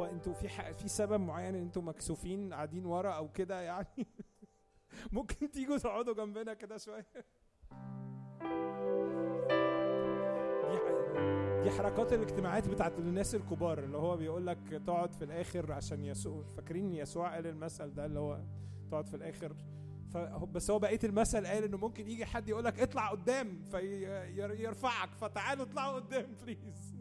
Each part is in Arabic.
هو أنتوا في ح... في سبب معين إن أنتوا مكسوفين قاعدين ورا أو كده يعني؟ ممكن تيجوا تقعدوا جنبنا كده شوية. دي حركات الاجتماعات بتاعت الناس الكبار اللي هو بيقول لك تقعد في الآخر عشان يسوع فاكرين يسوع قال المثل ده اللي هو تقعد في الآخر. ف... بس هو بقية المثل قال إنه ممكن يجي حد يقول لك اطلع قدام فيرفعك فتعالوا اطلعوا قدام please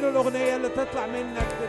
غني له الأغنية اللي تطلع منك.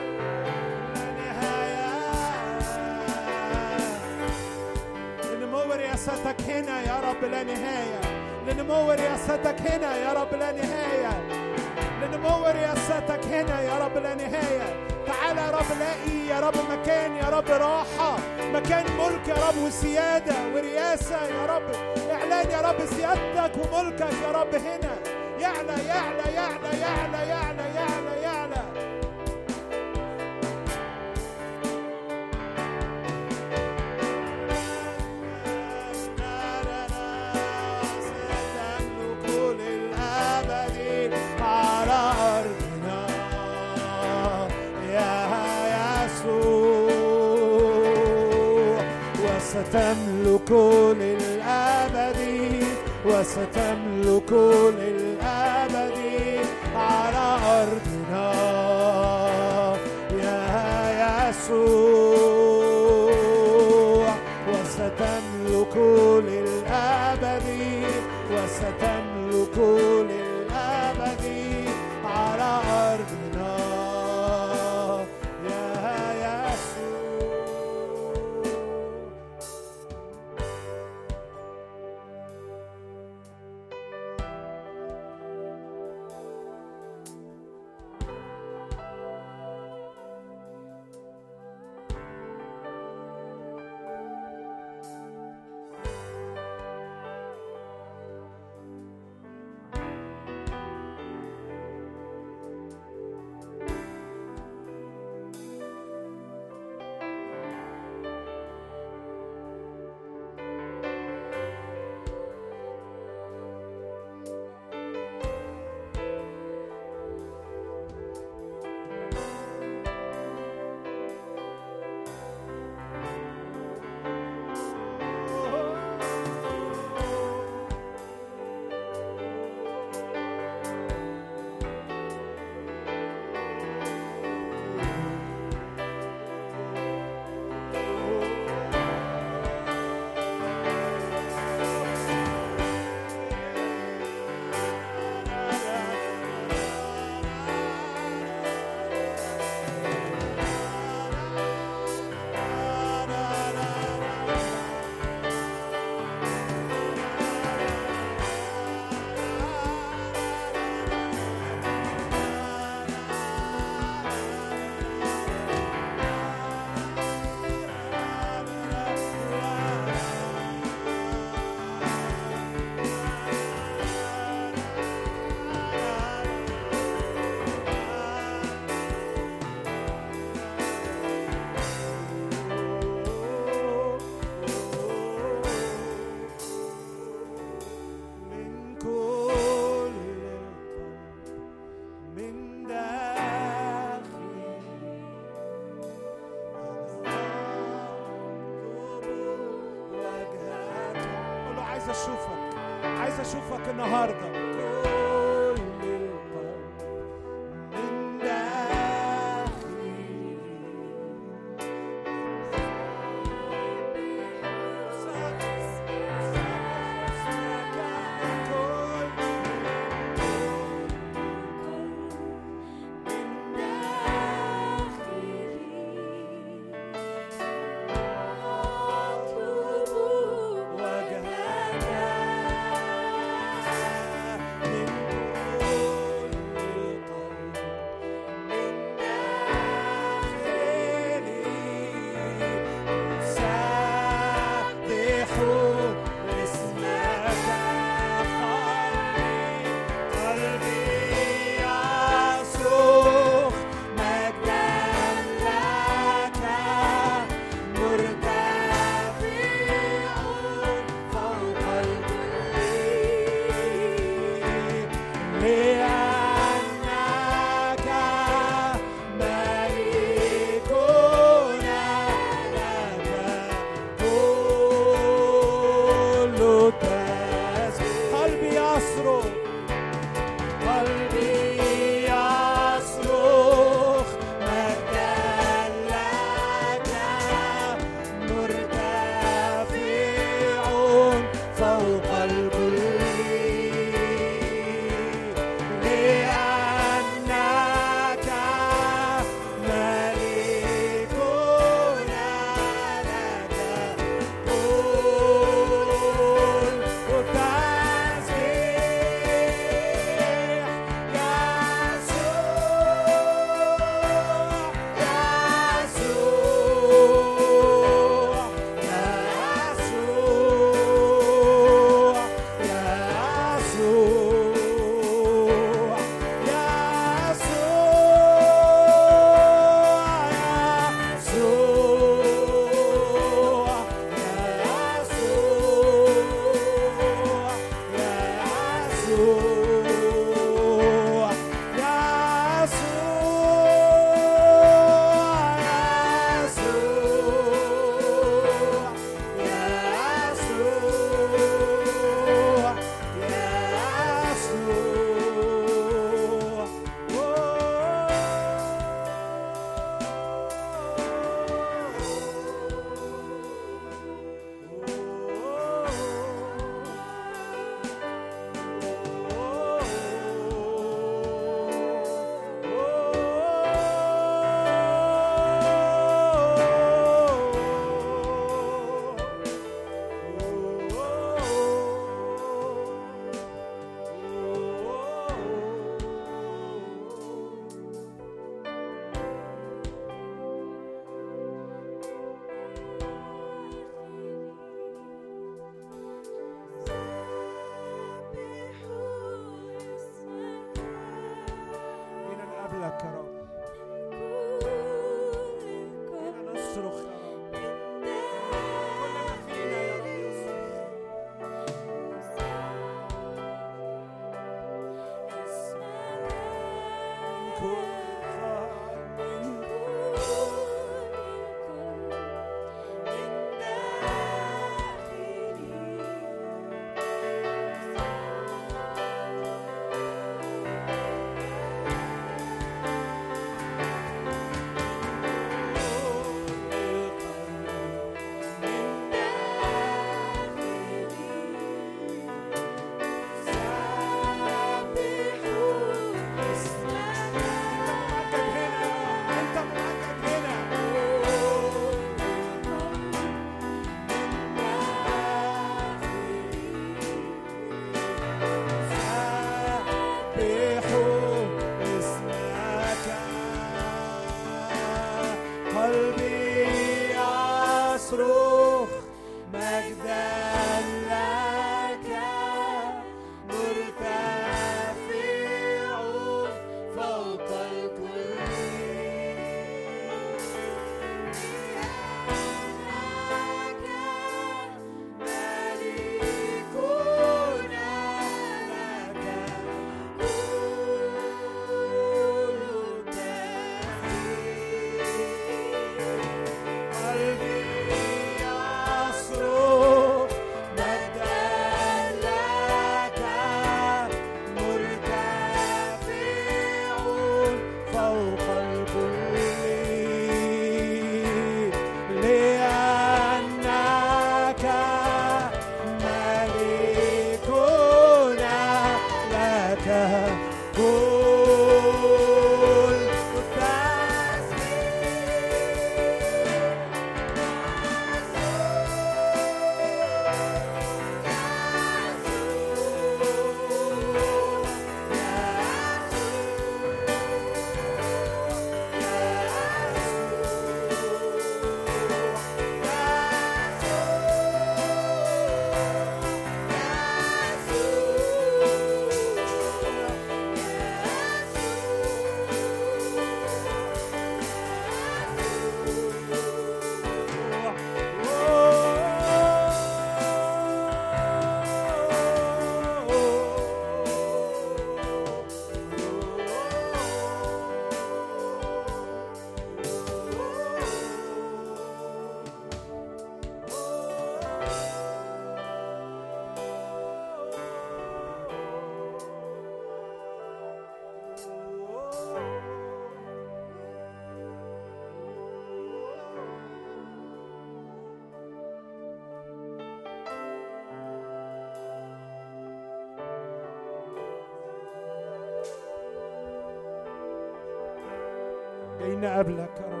جايين نقابلك يا رب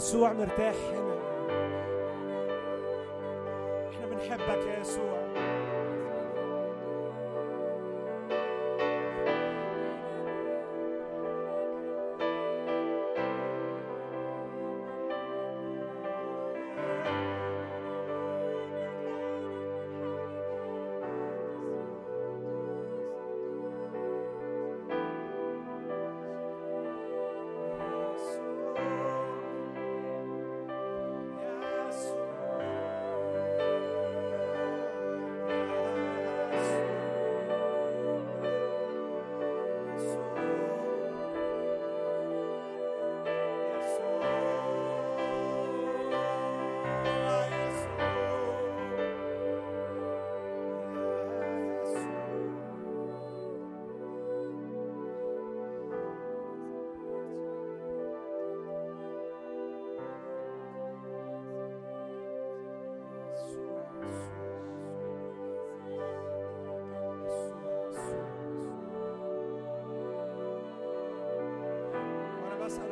يسوع مرتاح.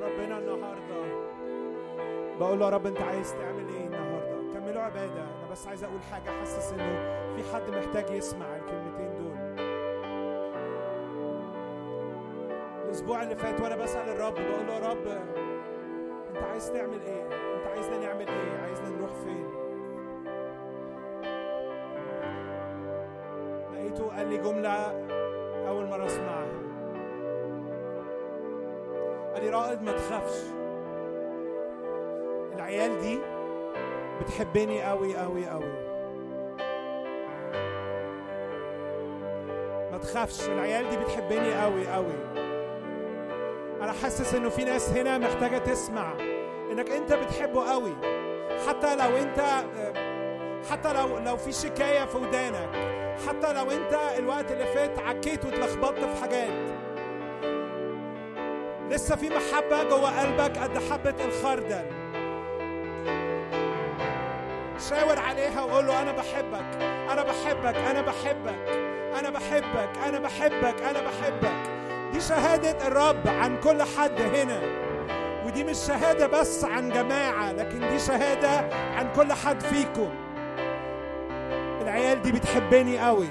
ربنا النهارده. بقول له يا رب أنت عايز تعمل إيه النهارده؟ كملوا عبادة. أنا بس عايز أقول حاجة حاسس إنه في حد محتاج يسمع الكلمتين دول. الأسبوع اللي فات وأنا بسأل الرب بقول له يا رب أنت عايز تعمل إيه؟ أنت عايزنا نعمل إيه؟ عايزنا نروح فين؟ لقيته قال لي جملة أول مرة أسمعها. لي رائد ما تخافش. العيال دي بتحبني قوي قوي قوي ما تخافش العيال دي بتحبني قوي قوي أنا حاسس إنه في ناس هنا محتاجة تسمع إنك أنت بتحبه قوي حتى لو أنت حتى لو لو في شكاية في ودانك. حتى لو أنت الوقت اللي فات عكيت واتلخبطت في حاجات. لسه في محبة جوه قلبك قد حبة الخردل. شاور عليها وقول له أنا بحبك أنا بحبك أنا بحبك أنا بحبك أنا بحبك أنا بحبك. دي شهادة الرب عن كل حد هنا. ودي مش شهادة بس عن جماعة لكن دي شهادة عن كل حد فيكم. العيال دي بتحبني قوي.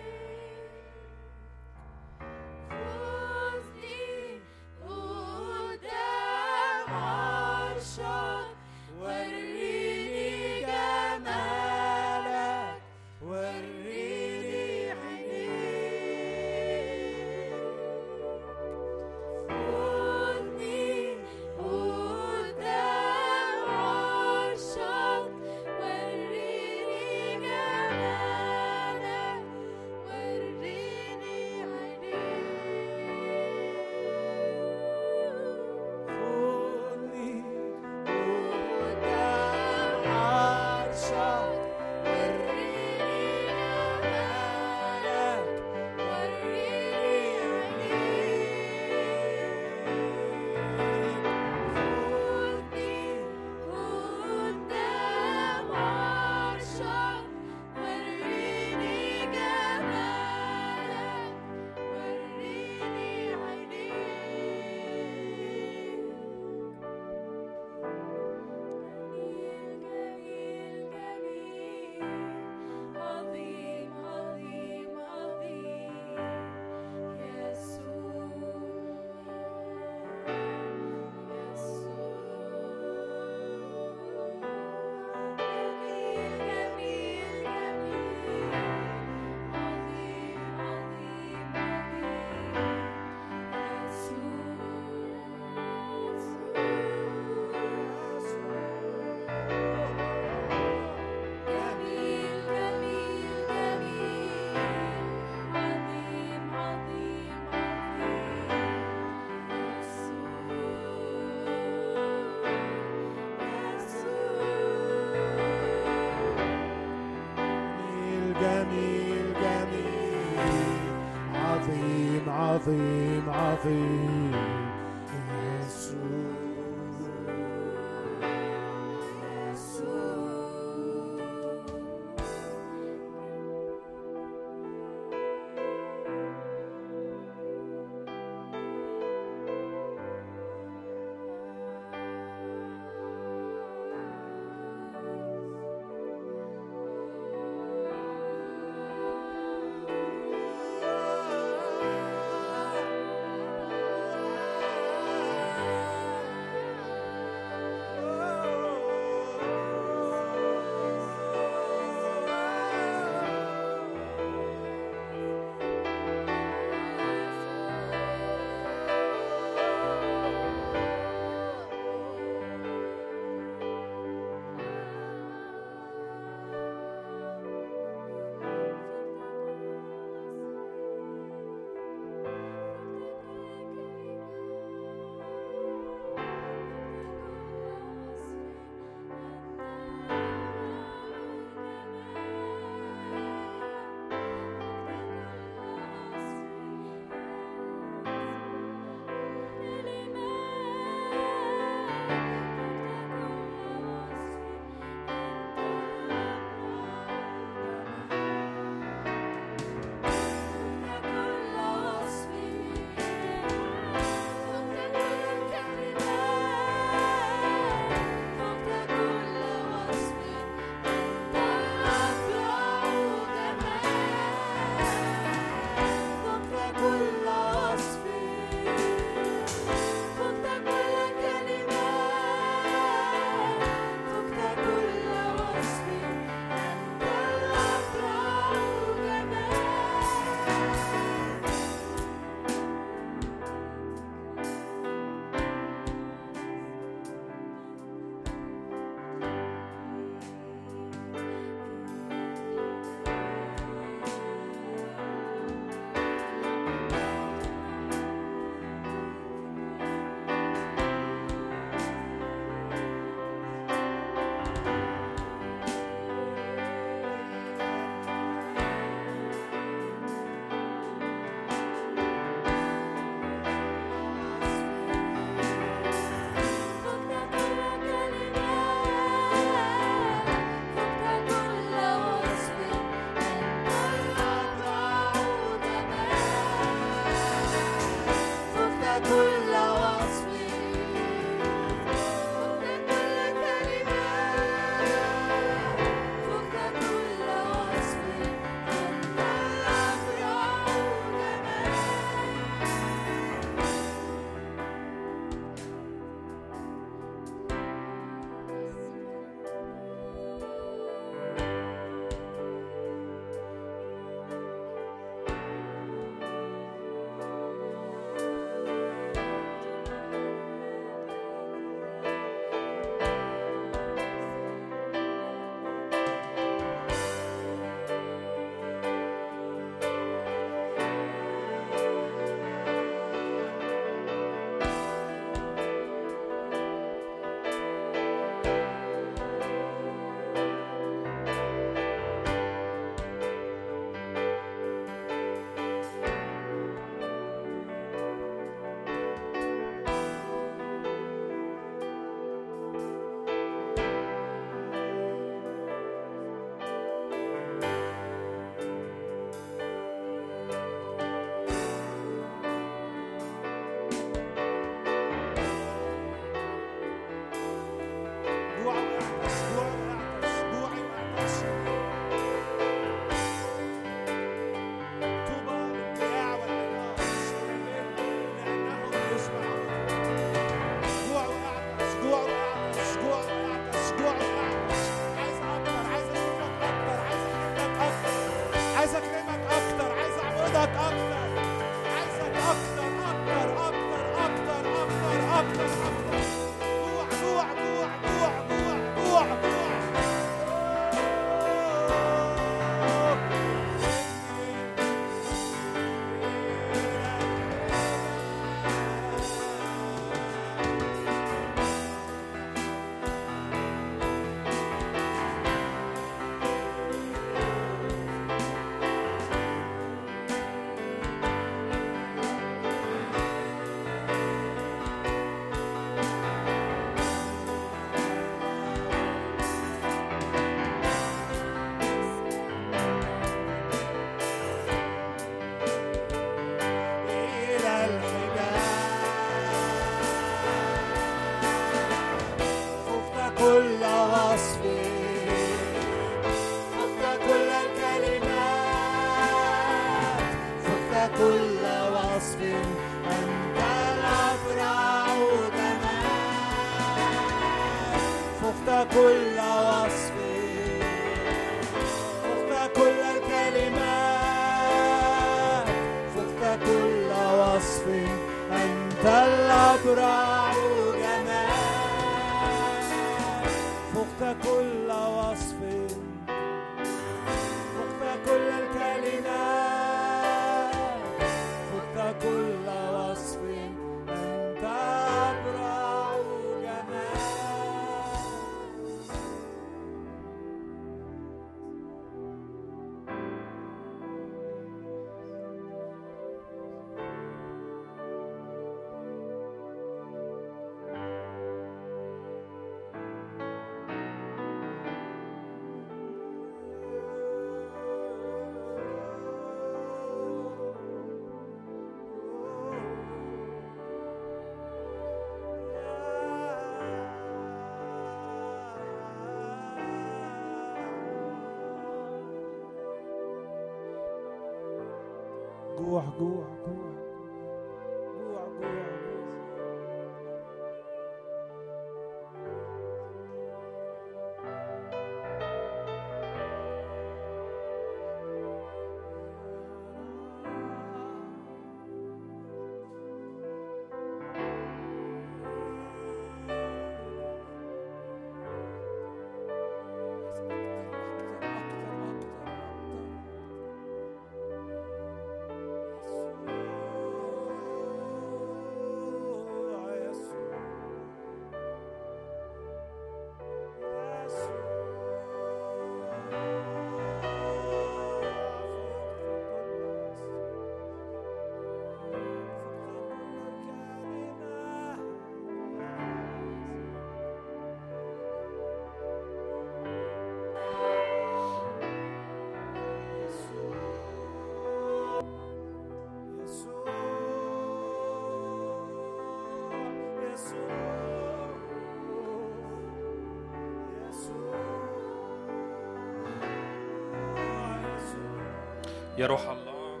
يا روح الله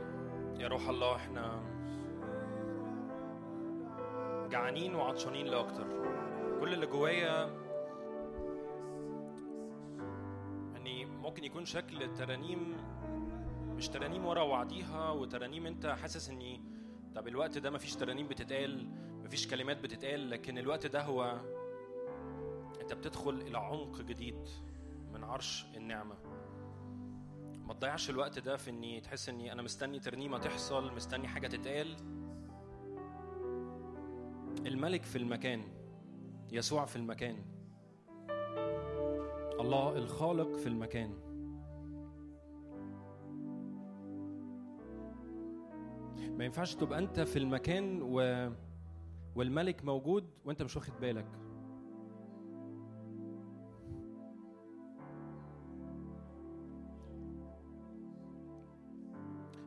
يا روح الله إحنا جعانين وعطشانين لأكتر. كل اللي جوايا اني ممكن يكون شكل الترانيم مش ترانيم ورا وعديها وترانيم انت حاسس اني طب الوقت ده مفيش ترانيم بتتقال مفيش كلمات بتتقال لكن الوقت ده هو انت بتدخل إلى عمق جديد من عرش النعمة. ما تضيعش الوقت ده في إني تحس إني أنا مستني ترنيمة تحصل مستني حاجة تتقال. الملك في المكان يسوع في المكان. الله الخالق في المكان. ما ينفعش تبقى أنت في المكان و... والملك موجود وأنت مش واخد بالك.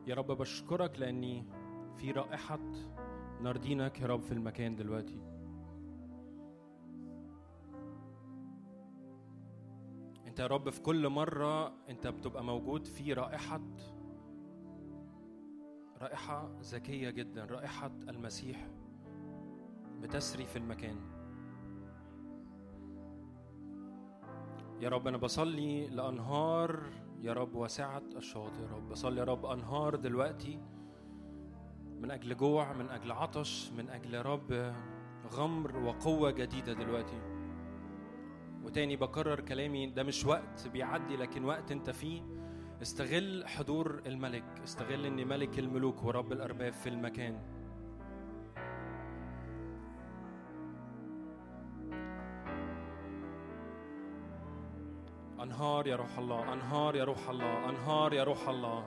يا رب بشكرك لأني في رائحة ناردينك يا رب في المكان دلوقتي. أنت يا رب في كل مرة أنت بتبقى موجود في رائحة رائحة ذكية جدا رائحة المسيح بتسري في المكان. يا رب أنا بصلي لأنهار يا رب وسعة الشاطئ يا رب. بصلي يا رب. أنهار دلوقتي من أجل جوع من أجل عطش من أجل يا رب غمر وقوة جديدة دلوقتي. وتاني بكرر كلامي ده مش وقت بيعدي لكن وقت أنت فيه. استغل حضور الملك. استغل إن ملك الملوك ورب الأرباب في المكان. أنهار يا روح الله أنهار يا روح الله أنهار يا روح الله.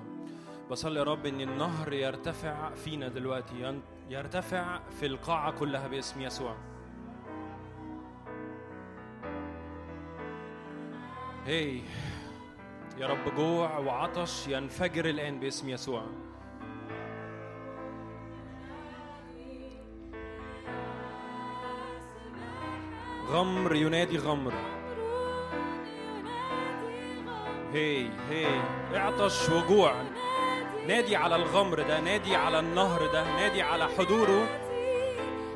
بصلي يا رب إن النهر يرتفع فينا دلوقتي يرتفع في القاعة كلها باسم يسوع. هي يا رب جوع وعطش ينفجر الآن باسم يسوع. غمر ينادي غمر. هي هي. اعطش وجوع نادي على الغمر ده نادي على النهر ده نادي على حضوره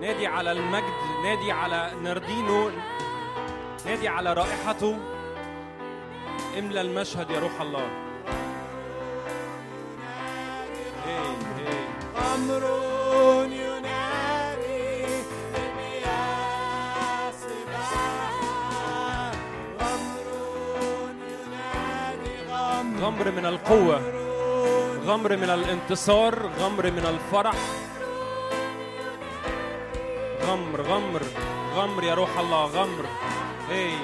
نادي على المجد نادي على نردينه نادي على رائحته. املى المشهد يا روح الله. هي هي. غمره غمر من القوة غمر من الانتصار غمر من الفرح. غمر غمر غمر يا روح الله غمر. إيه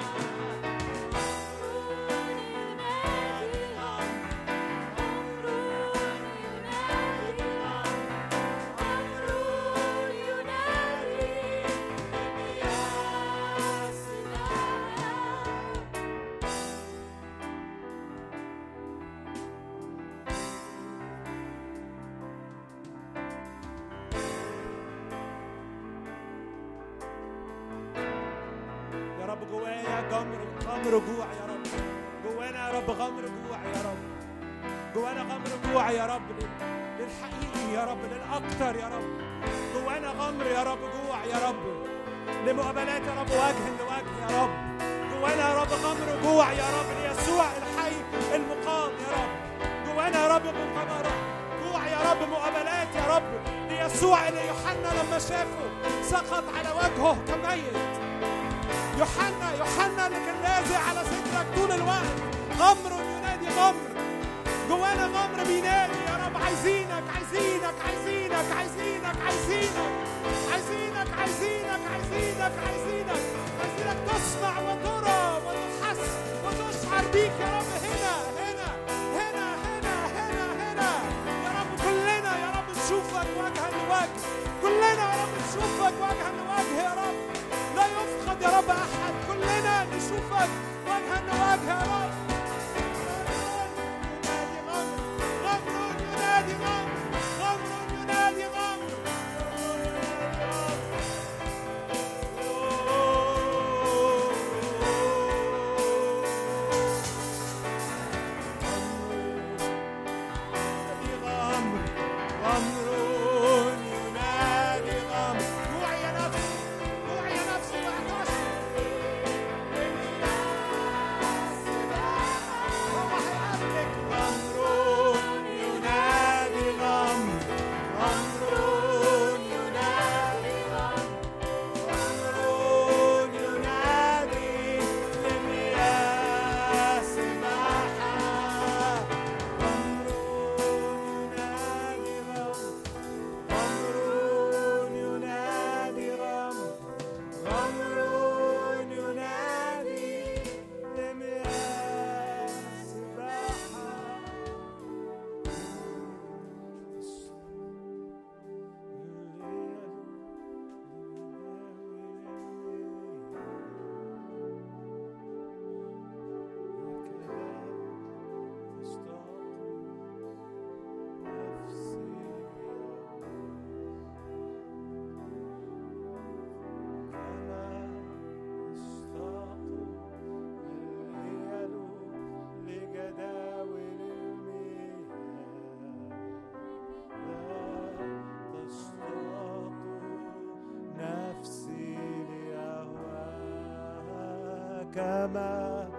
كما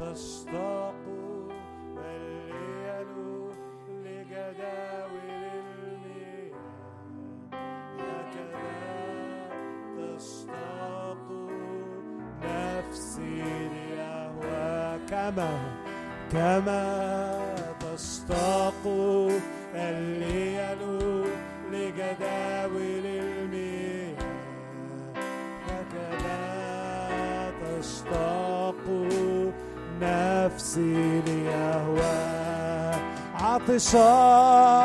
تشتاق بل لجداول المياه. هكذا تشتاق نفسي لأهواك كما كما this all.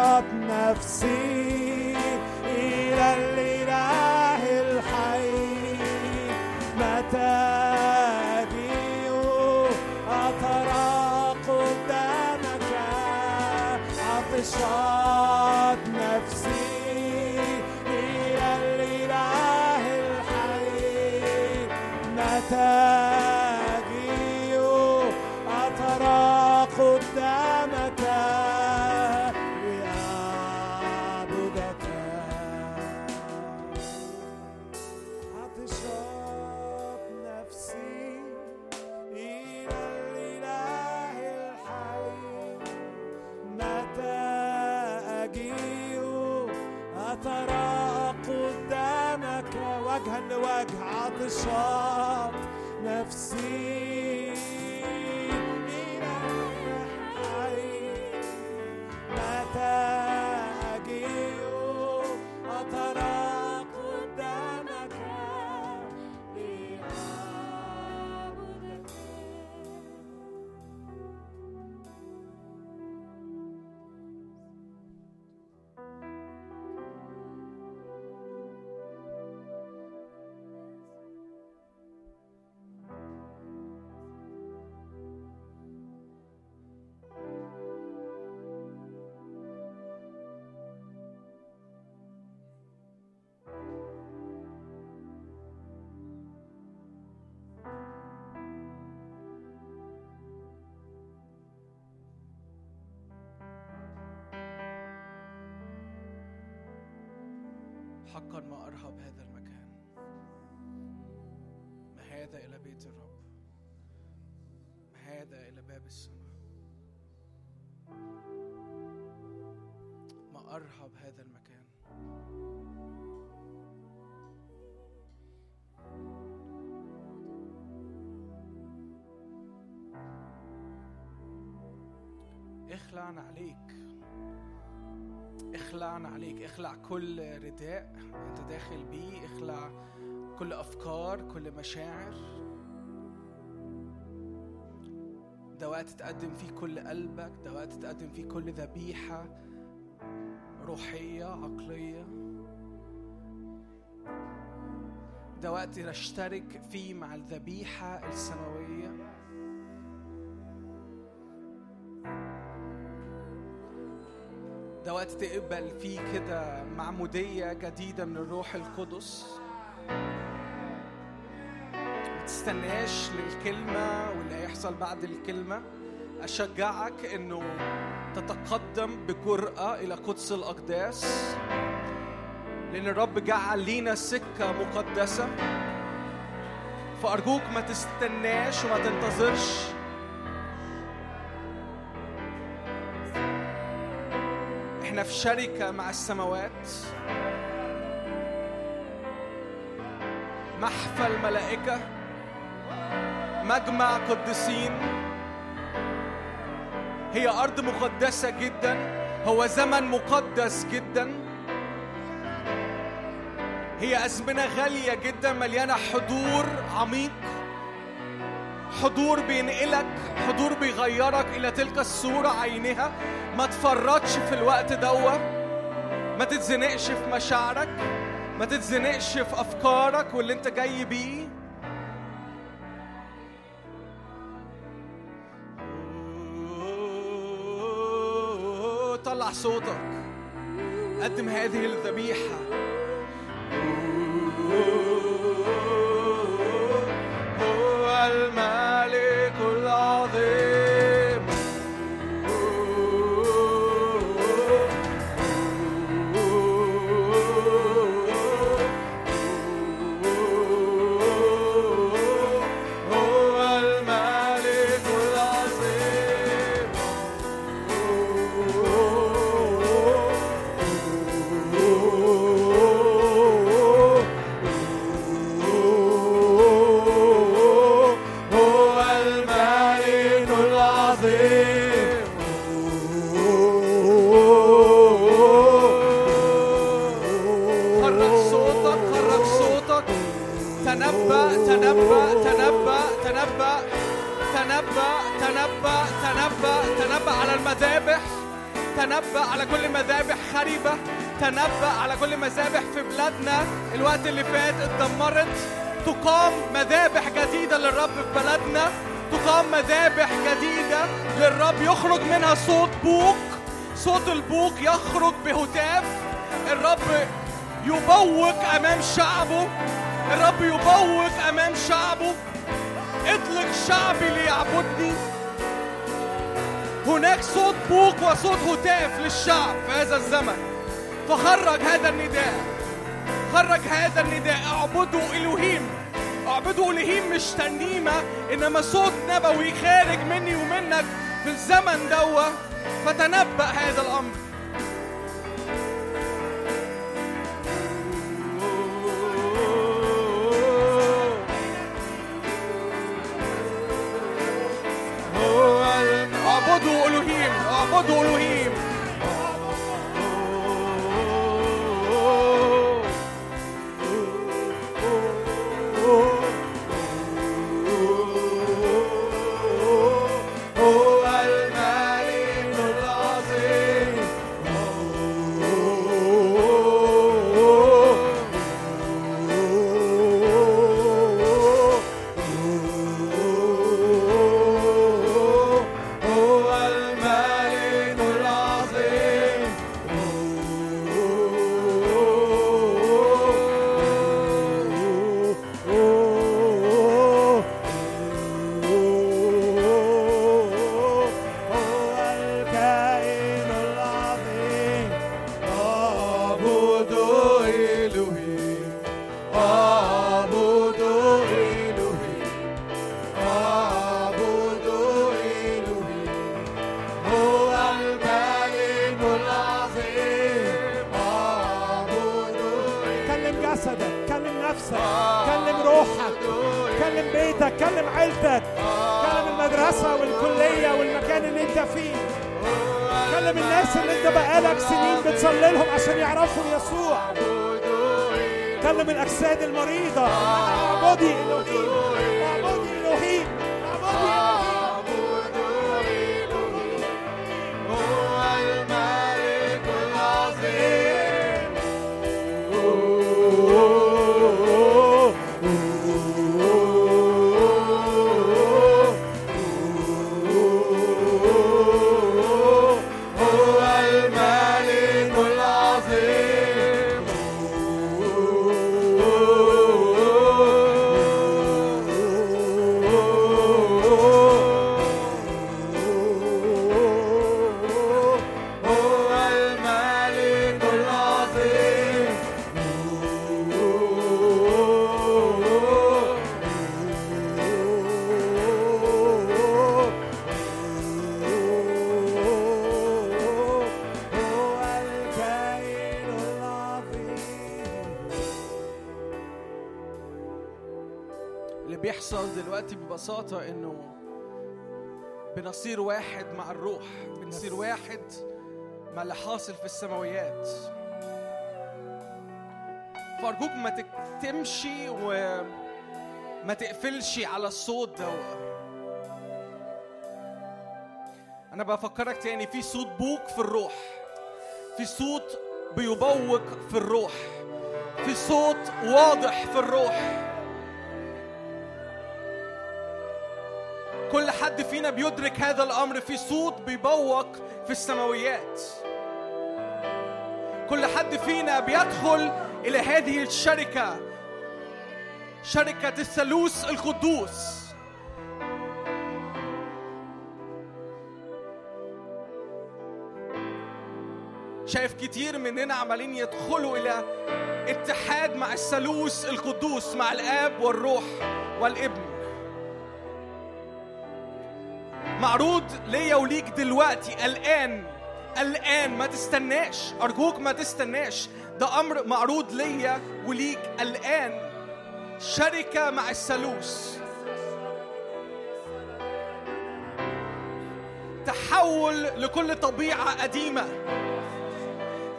حقا ما أرهب هذا المكان. ما هذا إلى بيت الرب؟ ما هذا إلى باب السماء؟ ما أرهب هذا المكان؟ اخلعنا عليك. اخلعنا عليك اخلع كل رداء أنت داخل بيه اخلع كل أفكار كل مشاعر. ده وقت تقدم فيه كل قلبك ده وقت تقدم فيه كل ذبيحة روحية عقلية. ده وقت نشترك فيه مع الذبيحة السماوية. ده وقت تقبل فيه كده معمودية جديدة من الروح القدس. ما تستناش للكلمة واللي هيحصل بعد الكلمة. أشجعك إنه تتقدم بجرأة إلى قدس الأقداس. لأن الرب جعل لينا سكة مقدسة. فأرجوك ما تستناش وما تنتظرش. إحنا في شركة مع السماوات. محفل ملائكة. مجمع قديسين. هي أرض مقدسة جدا. هو زمن مقدس جدا. هي أزمنة غالية جدا مليانة حضور عميق. حضور بينقلك حضور بيغيرك إلى تلك الصورة عينها ما تفرطش في الوقت دوا ما تتزنقش في مشاعرك. ما تتزنقش في أفكارك واللي أنت جاي بيه. طلع صوتك. قدم هذه الذبيحة. يخرج منها صوت بوق. صوت البوق يخرج بهتاف. الرب يبوق أمام شعبه. الرب يبوق أمام شعبه. اطلق شعبي ليعبدني هناك صوت بوق وصوت هتاف للشعب في هذا الزمن. فخرج هذا النداء. خرج هذا النداء. اعبدوا الوهيم اعبدوا الوهيم مش ترنيمه إنما صوت نبوي خارج مني ومنك. في الزمن دوا فتنبأ هذا الأمر. ببساطة إنه بنصير واحد مع الروح بنصير واحد مع اللي حاصل في السماويات. فأرجوك ما تكتمشي وما تقفلش على الصوت ده. أنا بفكرك تاني في صوت بوك في الروح في صوت بيبوق في الروح في صوت واضح في الروح. حد فينا بيدرك هذا الأمر في صوت بيبوق في السماويات. كل حد فينا بيدخل إلى هذه الشركة شركة الثالوث القدوس. شايف كتير مننا عمالين يدخلوا إلى اتحاد مع الثالوث القدوس مع الآب والروح والابن. معروض ليا وليك دلوقتي. الآن الآن ما تستناش. أرجوك ما تستناش. ده أمر معروض ليا وليك. الآن شركة مع الثالوث تحول لكل طبيعة قديمة.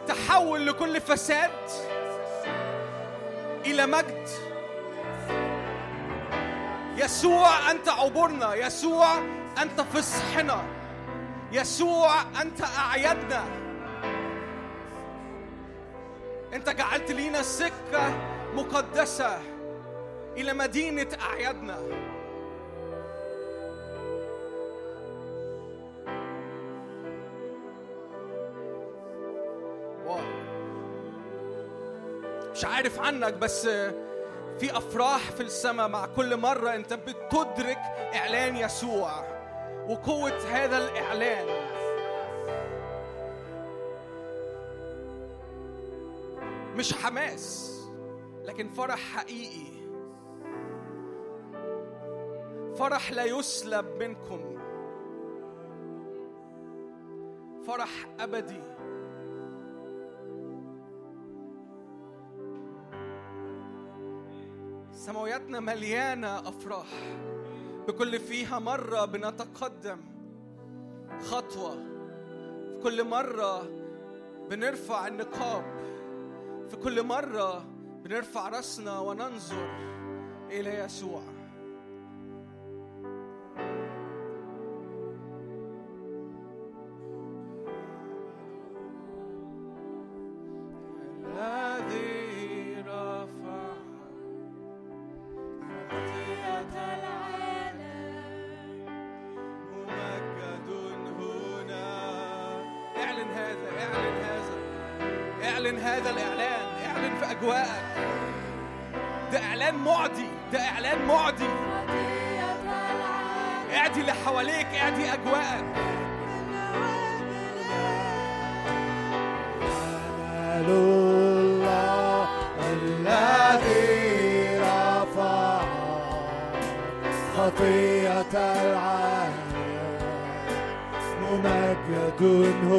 تحول لكل فساد إلى مجد. يسوع أنت عبورنا. يسوع أنت فصحنا يسوع أنت أعيدنا. أنت جعلت لينا سكة مقدسة إلى مدينة أعيادنا. مش عارف عنك بس في أفراح في السماء مع كل مرة أنت بتدرك إعلان يسوع. وقوة هذا الإعلان. مش حماس لكن فرح حقيقي. فرح لا يسلب منكم. فرح أبدي. سماوياتنا مليانة أفراح. بكل فيها مرة بنتقدم خطوة في كل مرة بنرفع النقاب في كل مرة بنرفع رأسنا وننظر إلى يسوع.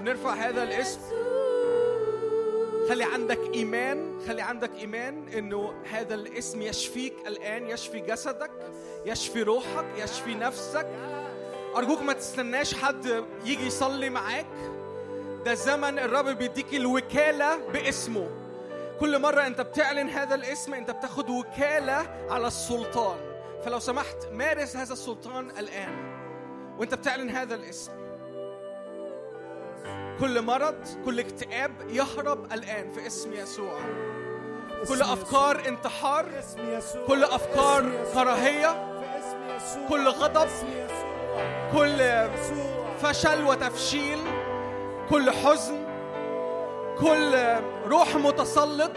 بنرفع هذا الاسم. خلي عندك إيمان خلي عندك إيمان إنه هذا الاسم يشفيك الآن يشفي جسدك يشفي روحك يشفي نفسك. أرجوك ما تستناش حد يجي يصلي معاك. ده زمن الرب بيديك الوكالة باسمه. كل مرة أنت بتعلن هذا الاسم أنت بتاخد وكالة على السلطان. فلو سمحت مارس هذا السلطان الآن. وأنت بتعلن هذا الاسم. كل مرض كل اكتئاب يهرب الآن في اسم يسوع. كل أفكار انتحار كل أفكار كراهية كل غضب كل فشل وتفشيل كل حزن كل روح متسلط.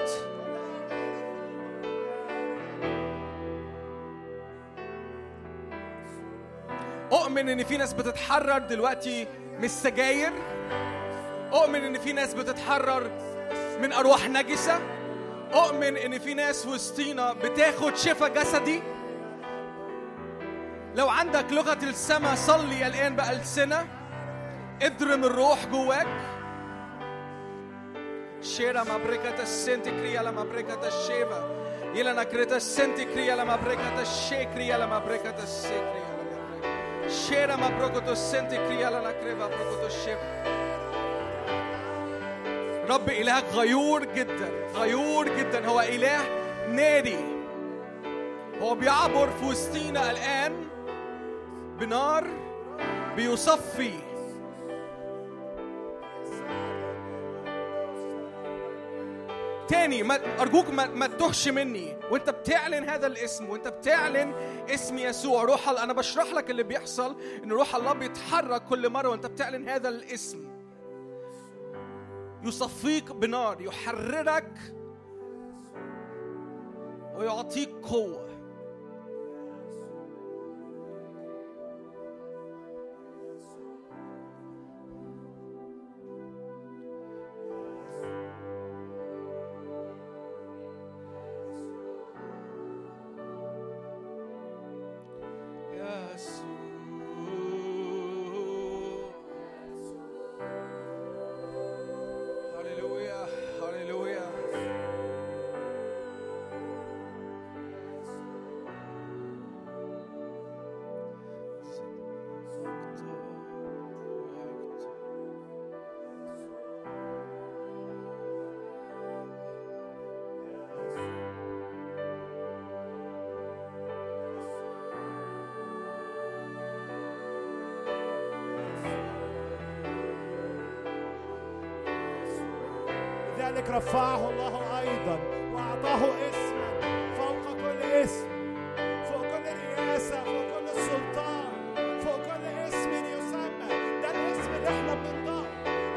أؤمن إن في ناس بتتحرر دلوقتي من السجاير. أؤمن إن في ناس بتتحرر من أرواح نجسة؟ أؤمن إن في ناس وسطينا بتاخد شفاء جسدي؟ لو عندك لغة السماء صلي الآن بألسنة. اضرم الروح جواك. شيرا مابريكا السنت كريا لما بريكا الشيفا يلا نكريتا السنت كريا لما بريكا الشيكريا لما بريكا السيكريا شيرا مبروكو السنت كريا كريفا بروكو الشيفا رب إلهك غيور جدا غيور جدا. هو إله ناري هو بيعبر في وسطينا الآن بنار بيصفي. تاني ما أرجوك ما, ما تتهش مني. وأنت بتعلن هذا الاسم وأنت بتعلن اسم يسوع. روح أنا بشرح لك اللي بيحصل إن روح الله بيتحرك كل مرة وأنت بتعلن هذا الاسم. يصفيك بنار يحررك ويعطيك قوة. لذلك رفعه الله أيضا وأعطاه اسما فوق كل اسم فوق كل رئاسة فوق كل سلطان فوق كل اسم يسمى. ده الاسم اللي إحنا بننطقه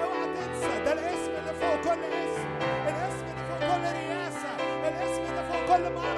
أوعى تنسى ده الاسم اللي فوق كل اسم الاسم اللي فوق كل رئاسة الاسم اللي فوق كل مرض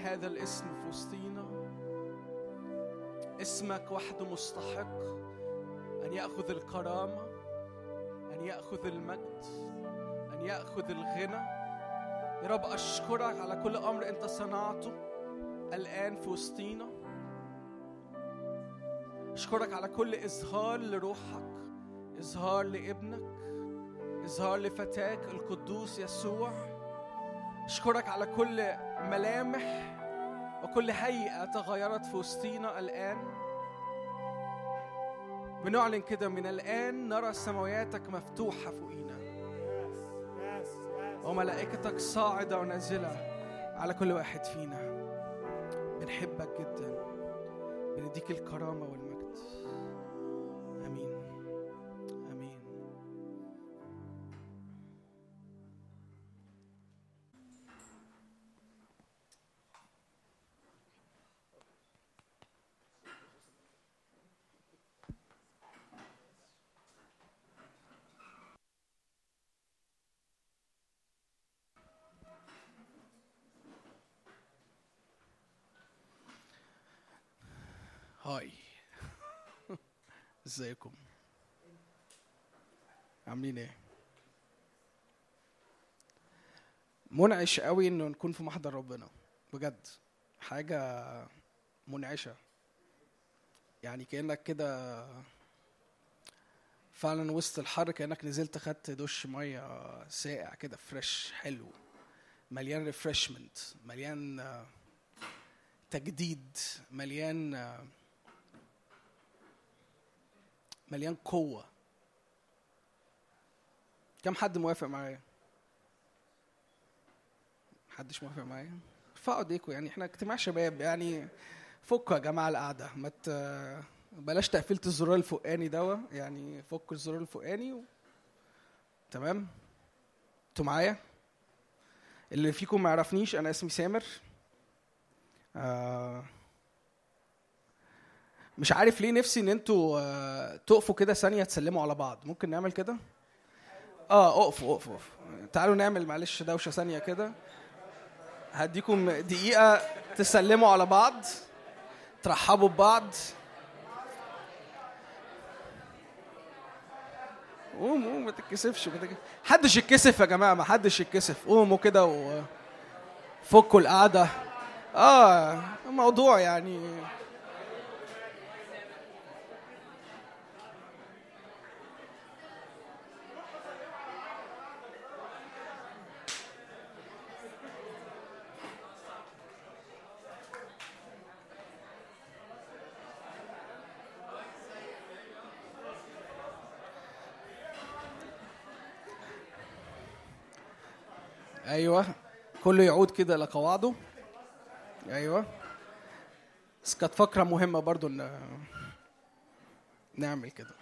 لهذا الاسم في وسطينا. اسمك وحده مستحق أن يأخذ الكرامة أن يأخذ المجد أن يأخذ الغنى. يا رب أشكرك على كل أمر أنت صنعته الآن في وسطينا. أشكرك على كل إظهار لروحك إظهار لابنك إظهار لفتاك القدوس يسوع. أشكرك على كل ملامح وكل هيئة تغيرت في وسطينا الآن. بنعلن كده من الآن نرى سماواتك مفتوحة فوقينا. وملائكتك صاعدة ونازلة على كل واحد فينا. بنحبك جدا. بنديك الكرامة والمجد. ازيكم؟ عاملين إيه؟ منعش قوي إنه نكون في محضر ربنا بجد. حاجة منعشة. يعني كأنك كده فعلا وسط الحر كأنك نزلت خدت دش مية ساقع كده fresh حلو. مليان refreshment مليان تجديد مليان مليان قوة كم حد موافق معايا؟ محدش موافق معايا؟ ارفعوا ايديكم يعني إحنا اجتماع شباب يعني فكوا يا جماعة القعدة ما ت... بلاش تقفيلة الزرار الفوقاني دوا يعني فكوا الزرار الفوقاني و... تمام؟ أنتوا معايا؟ اللي فيكم ما يعرفنيش أنا اسمي سامر آه مش عارف ليه نفسي ان أنتوا آه، تقفوا كده ثانية تسلموا على بعض. ممكن نعمل كده؟ آه اقفوا اقفوا اقفوا. تعالوا نعمل معلش دوشة ثانية كده. هديكم دقيقة تسلموا على بعض ترحبوا ببعض. قوم قوم ما تتكسفش ما تتكسفش. حدش يتكسف يا جماعة ما حدش يتكسف. قوموا كده وفكوا القعدة. آه موضوع يعني أيوه. كله يعود كده لقواعده. أيوه. بس كانت فقرة مهمة برضو إن نعمل كده.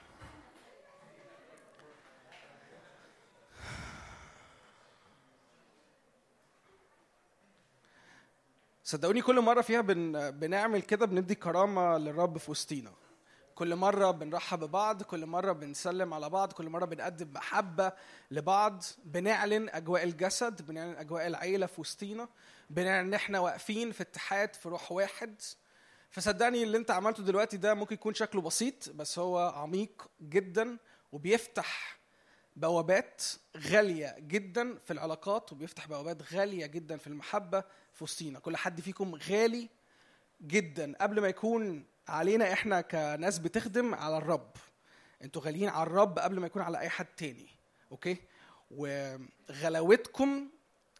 صدقوني كل مرة فيها بن... بنعمل كده بندي كرامة للرب في وسطينا. كل مرة بنرحب ببعض كل مرة بنسلم على بعض كل مرة بنقدم محبة لبعض بنعلن أجواء الجسد بنعلن أجواء العيلة في وسطينا بنعلن إن إحنا واقفين في اتحاد في روح واحد. فصدقني اللي أنت عملته دلوقتي ده ممكن يكون شكله بسيط بس هو عميق جدا وبيفتح بوابات غالية جدا في العلاقات وبيفتح بوابات غالية جدا في المحبة في وسطينا. كل حد فيكم غالي جدا. قبل ما يكون علينا إحنا كناس بتخدم على الرب. أنتوا غاليين على الرب قبل ما يكون على أي حد تاني. أوكي؟ وغلاوتكم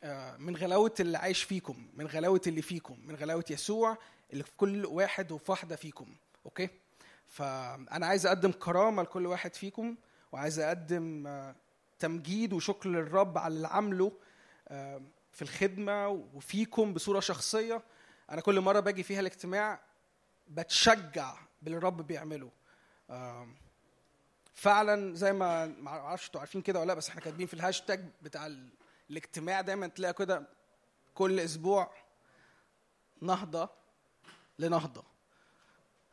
آه، من غلاوة اللي عايش فيكم من غلاوة اللي فيكم من غلاوة يسوع اللي في كل واحد وفي واحدة فيكم. أوكي؟ فأنا عايز أقدم كرامة لكل واحد فيكم وعايز أقدم آه، تمجيد وشكر للرب على اللي عامله آه، في الخدمة وفيكم بصورة شخصية. أنا كل مرة باجي فيها الاجتماع بتشجع باللي الرب بيعمله فعلا زي ما ما أعرفش أنتوا عارفين كده ولا لأ بس إحنا كاتبين في الهاشتاج بتاع ال- الاجتماع دايما تلاقي كده كل أسبوع نهضة لنهضة.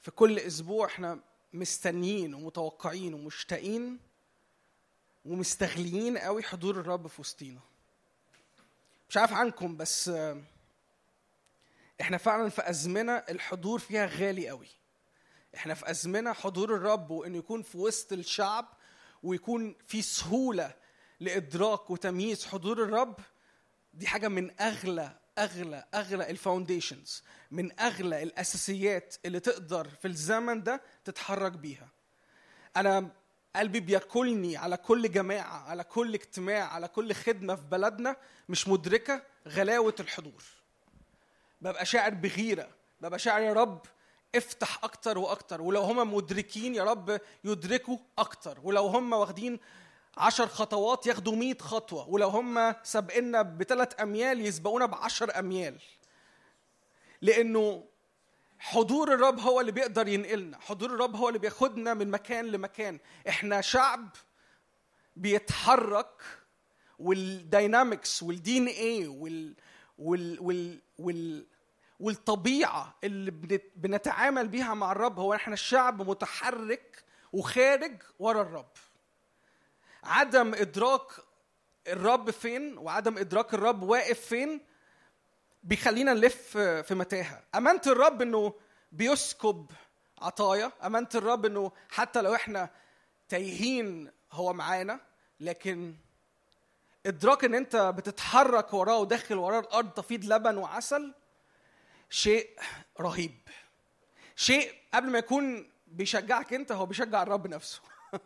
في كل أسبوع إحنا مستنيين ومتوقعين ومشتاقين ومستغليين قوي حضور الرب في وسطينا. مش عارف عنكم بس إحنا فعلا في أزمنة الحضور فيها غالي قوي. إحنا في أزمنة حضور الرب وانه يكون في وسط الشعب ويكون في سهولة لإدراك وتمييز حضور الرب دي حاجة من أغلى أغلى أغلى الفاونديشنز من أغلى الأساسيات اللي تقدر في الزمن ده تتحرك بيها. أنا قلبي بياكلني على كل جماعة على كل اجتماع على كل خدمة في بلدنا مش مدركة غلاوة الحضور. ببقى شاعر بغيرة ببقى شاعر يا رب افتح أكتر وأكتر ولو هم مدركين يا رب يدركوا أكتر ولو هم واخدين عشر خطوات ياخدوا مئة خطوة ولو هم سابقنا بثلاث أميال يسبقونا بعشر أميال. لأنه حضور الرب هو اللي بيقدر ينقلنا حضور الرب هو اللي بياخدنا من مكان لمكان. إحنا شعب بيتحرك وال dynamics وال DNA وال وال وال وال والطبيعة اللي بنت- بنتعامل بيها مع الرب هو إحنا الشعب متحرك وخارج ورا الرب. عدم إدراك الرب فين وعدم إدراك الرب واقف فين بيخلينا نلف في متاهة. امانه الرب إنه بيسكب عطايا. امانه الرب إنه حتى لو إحنا تايهين هو معانا لكن إدراك إن أنت بتتحرك وراه وداخل وراه الأرض تفيض لبن وعسل شيء رهيب. شيء قبل ما يكون بيشجعك أنت هو بيشجع الرب نفسه.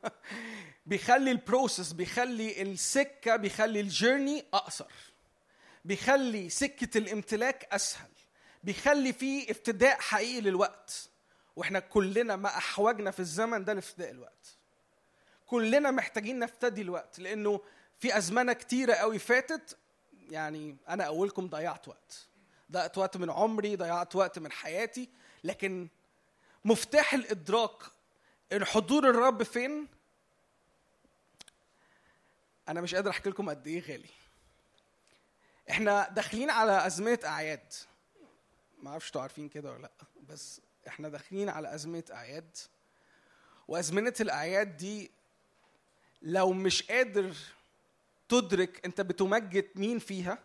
بيخلي البروسيس بيخلي السكة بيخلي الجيرني أقصر. بيخلي سكة الامتلاك أسهل. بيخلي فيه افتداء حقيقي للوقت. وإحنا كلنا ما أحوجنا في الزمن ده لافتداء الوقت. كلنا محتاجين نفتدي الوقت لأنه في أزمنة كتيرة قوي فاتت. يعني أنا أولكم ضيعت وقت. ضيعت وقت من عمري ضيعت وقت من حياتي. لكن مفتاح الإدراك إن حضور الرب فين؟ أنا مش قادر أحكي لكم قد إيه غالي. إحنا داخلين على أزمنة أعياد. ما أعرفش أنتوا عارفين كده ولا لأ بس إحنا داخلين على أزمنة أعياد. وأزمنة الأعياد دي لو مش قادر تدرك انت بتمجد مين فيها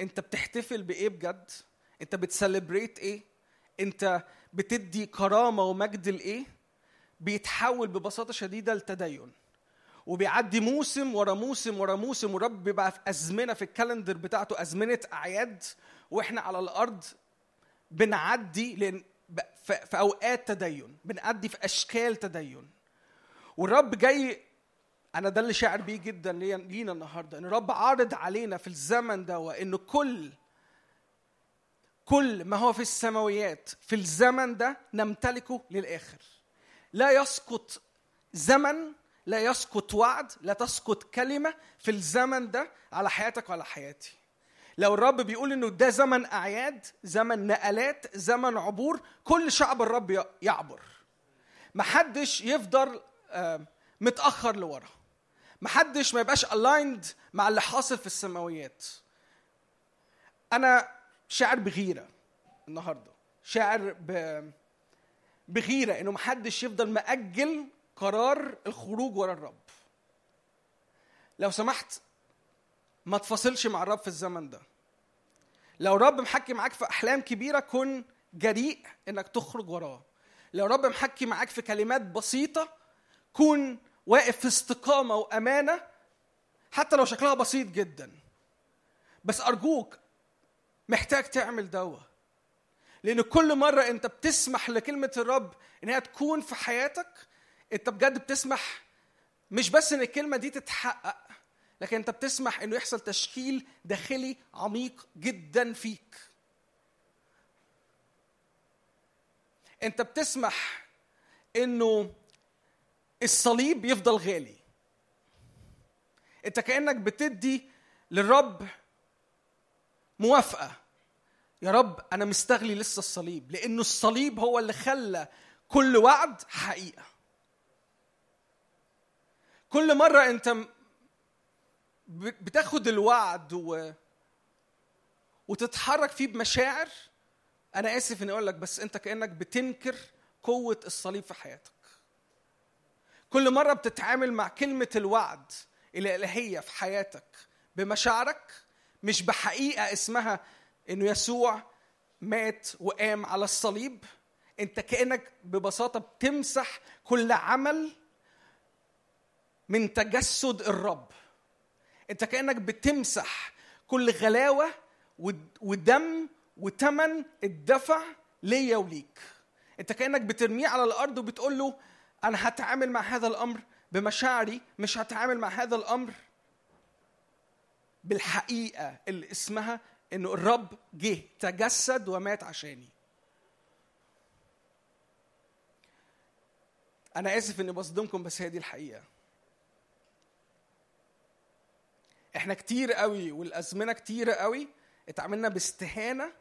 انت بتحتفل بإيه بجد انت بتسليبريت إيه انت بتدي كرامة ومجد لإيه بيتحول ببساطة شديدة لتدين وبيعدي موسم ورا موسم ورا موسم والرب بيبقى في أزمنة في الكالندر بتاعته أزمنة أعياد وإحنا على الأرض بنعدي لأن في أوقات تدين بنعدي في أشكال تدين والرب جاي أنا ده اللي شاعر بيه جدا لينا النهارده إن الرب عارض علينا في الزمن ده وإن كل كل ما هو في السماويات في الزمن ده نمتلكه للآخر. لا يسقط زمن لا يسقط وعد لا تسقط كلمة في الزمن ده على حياتك وعلى حياتي. لو الرب بيقول إنه ده زمن أعياد زمن نقلات زمن عبور كل شعب الرب يعبر. محدش يفضل آه، متأخر لورا. محدش ما يبقاش الايند مع اللي حاصل في السماويات. أنا شاعر بغيرة النهارده. شاعر ب... بغيرة إنه محدش يفضل مأجل قرار الخروج ورا الرب. لو سمحت ما تفاصلش مع الرب في الزمن ده. لو رب محكي معاك في أحلام كبيرة كن جريء إنك تخرج وراه. لو رب محكي معاك في كلمات بسيطة كون واقف في استقامة وأمانة حتى لو شكلها بسيط جدا. بس أرجوك محتاج تعمل دوا لأن كل مرة أنت بتسمح لكلمة الرب إن هي تكون في حياتك أنت بجد بتسمح مش بس إن الكلمة دي تتحقق لكن أنت بتسمح إنه يحصل تشكيل داخلي عميق جدا فيك. أنت بتسمح إنه الصليب يفضل غالي. انت كأنك بتدي للرب موافقة. يا رب أنا مستغلي لسه الصليب لأنه الصليب هو اللي خلى كل وعد حقيقة. كل مرة أنت بتاخد الوعد و... وتتحرك فيه بمشاعر أنا آسف إني أقول لك بس أنت كأنك بتنكر قوة الصليب في حياتك. كل مرة بتتعامل مع كلمة الوعد الإلهية في حياتك بمشاعرك مش بحقيقة اسمها إنه يسوع مات وقام على الصليب أنت كأنك ببساطة بتمسح كل عمل من تجسد الرب. أنت كأنك بتمسح كل غلاوة ود- ودم وتمن الدفع ليا وليك. أنت كأنك بترميه على الأرض وبتقول له أنا هتعامل مع هذا الأمر بمشاعري مش هتعامل مع هذا الأمر بالحقيقة اللي اسمها إنه الرب جه تجسد ومات عشاني. أنا آسف إني بصدمكم بس هي دي الحقيقة. إحنا كتير قوي والأزمنة كتيره قوي اتعاملنا باستهانة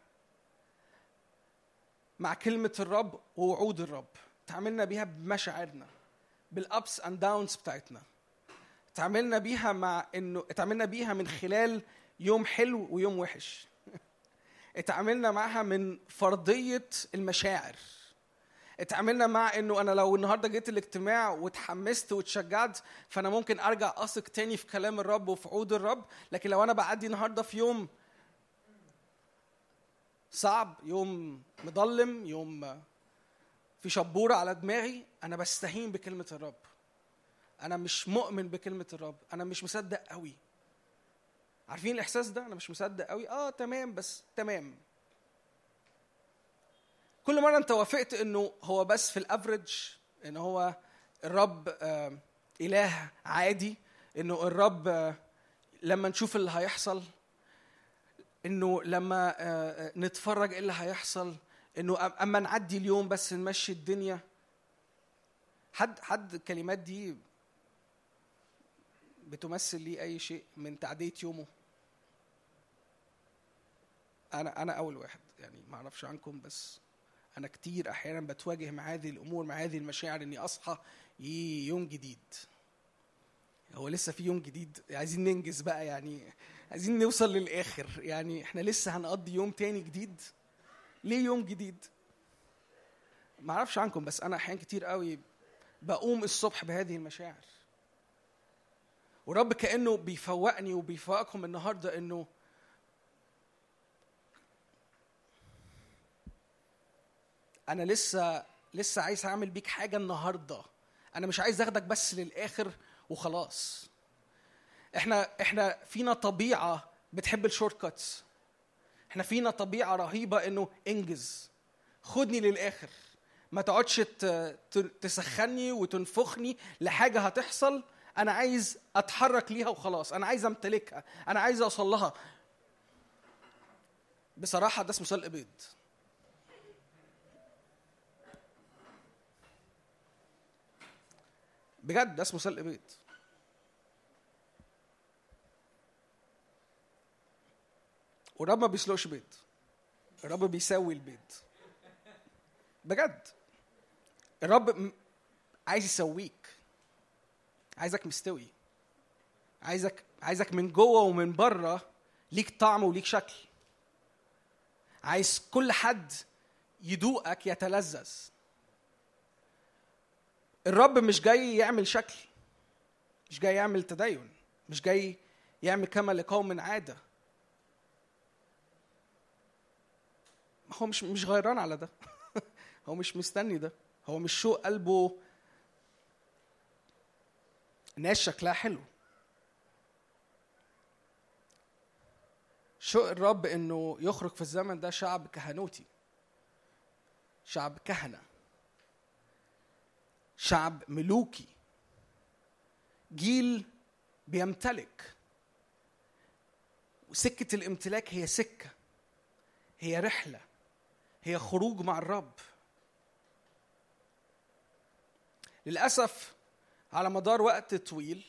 مع كلمة الرب ووعود الرب. اتعاملنا بيها بمشاعرنا بال ups and downs بتاعتنا. اتعاملنا بيها مع إنه اتعاملنا بيها من خلال يوم حلو ويوم وحش. اتعاملنا معها من فرضية المشاعر. اتعاملنا مع إنه أنا لو النهارده جيت الاجتماع واتحمست واتشجعت فأنا ممكن أرجع أثق تاني في كلام الرب وفي وعود الرب. لكن لو أنا بعدي النهارده في يوم صعب يوم مظلم يوم في شبورة على دماغي أنا بستهين بكلمة الرب. أنا مش مؤمن بكلمة الرب. أنا مش مصدق قوي. عارفين الإحساس ده؟ أنا مش مصدق قوي. آه تمام بس تمام. كل مرة أنت وافقت إنه هو بس في الأفريج إن هو الرب آه إله عادي إنه الرب آه لما نشوف اللي هيحصل إنه لما آه آه، نتفرج إيه اللي هيحصل إنه أما نعدي اليوم بس نمشي الدنيا. حد حد الكلمات دي بتمثل لي أي شيء من تعدية يومه؟ أنا أنا أول واحد يعني ما أعرفش عنكم بس أنا كتير أحيانا بتواجه مع هذه الأمور مع هذه المشاعر إني أصحى ي- يوم جديد. هو لسه في يوم جديد؟ عايزين ننجز بقى يعني عايزين نوصل للآخر. يعني إحنا لسه هنقضي يوم تاني جديد؟ ليه يوم جديد؟ ما أعرفش عنكم بس أنا أحيان كتير قوي بقوم الصبح بهذه المشاعر. ورب كأنه بيفوقني وبيفوقكم النهارده إنه أنا لسه لسه عايز أعمل بيك حاجة النهارده. أنا مش عايز أخدك بس للآخر وخلاص. إحنا إحنا فينا طبيعة بتحب ال shortcuts إحنا فينا طبيعة رهيبة انه انجز. خدني للآخر. ما تقعدش تسخني وتنفخني لحاجة هتحصل. أنا عايز أتحرك ليها وخلاص. أنا عايز أمتلكها. أنا عايز أوصل لها. بصراحة ده اسمه سلق بيض. بجد ده اسمه سلق بيض. والرب ما بيسلقش بيض الرب بيسوي البيض بجد. الرب عايز يسويك. عايزك مستوي. عايزك عايزك من جوه ومن بره ليك طعم وليك شكل. عايز كل حد يدوقك يتلذذ. الرب مش جاي يعمل شكل. مش جاي يعمل تدين. مش جاي يعمل كما لقوم عادة. هو مش مش غيران على ده. هو مش مستني ده. هو مش شوق قلبه ناس شكلها حلو. شوق الرب إنه يخرج في الزمن ده شعب كهنوتي؟ شعب كهنة. شعب ملوكي. جيل بيمتلك. وسكة الامتلاك هي سكة. هي رحلة. هي خروج مع الرب. للأسف على مدار وقت طويل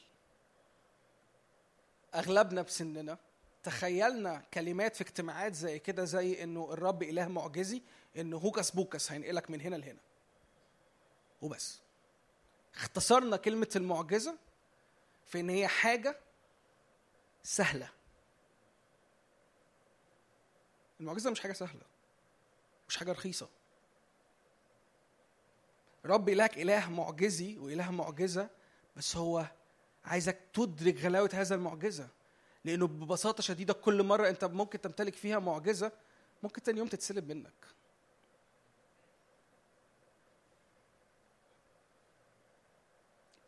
أغلبنا بسننا تخيلنا كلمات في اجتماعات زي كده زي إنه الرب إله معجزي إنه hocus pocus هينقلك من هنا لهنا. وبس. اختصرنا كلمة المعجزة في إن هي حاجة سهلة. المعجزة مش حاجة سهلة. مش حاجة رخيصة. رب إلهك إله معجزي وإله معجزة بس هو عايزك تدرك غلاوة هذا المعجزة. لأنه ببساطة شديدة كل مرة أنت ممكن تمتلك فيها معجزة ممكن تاني يوم تتسلب منك.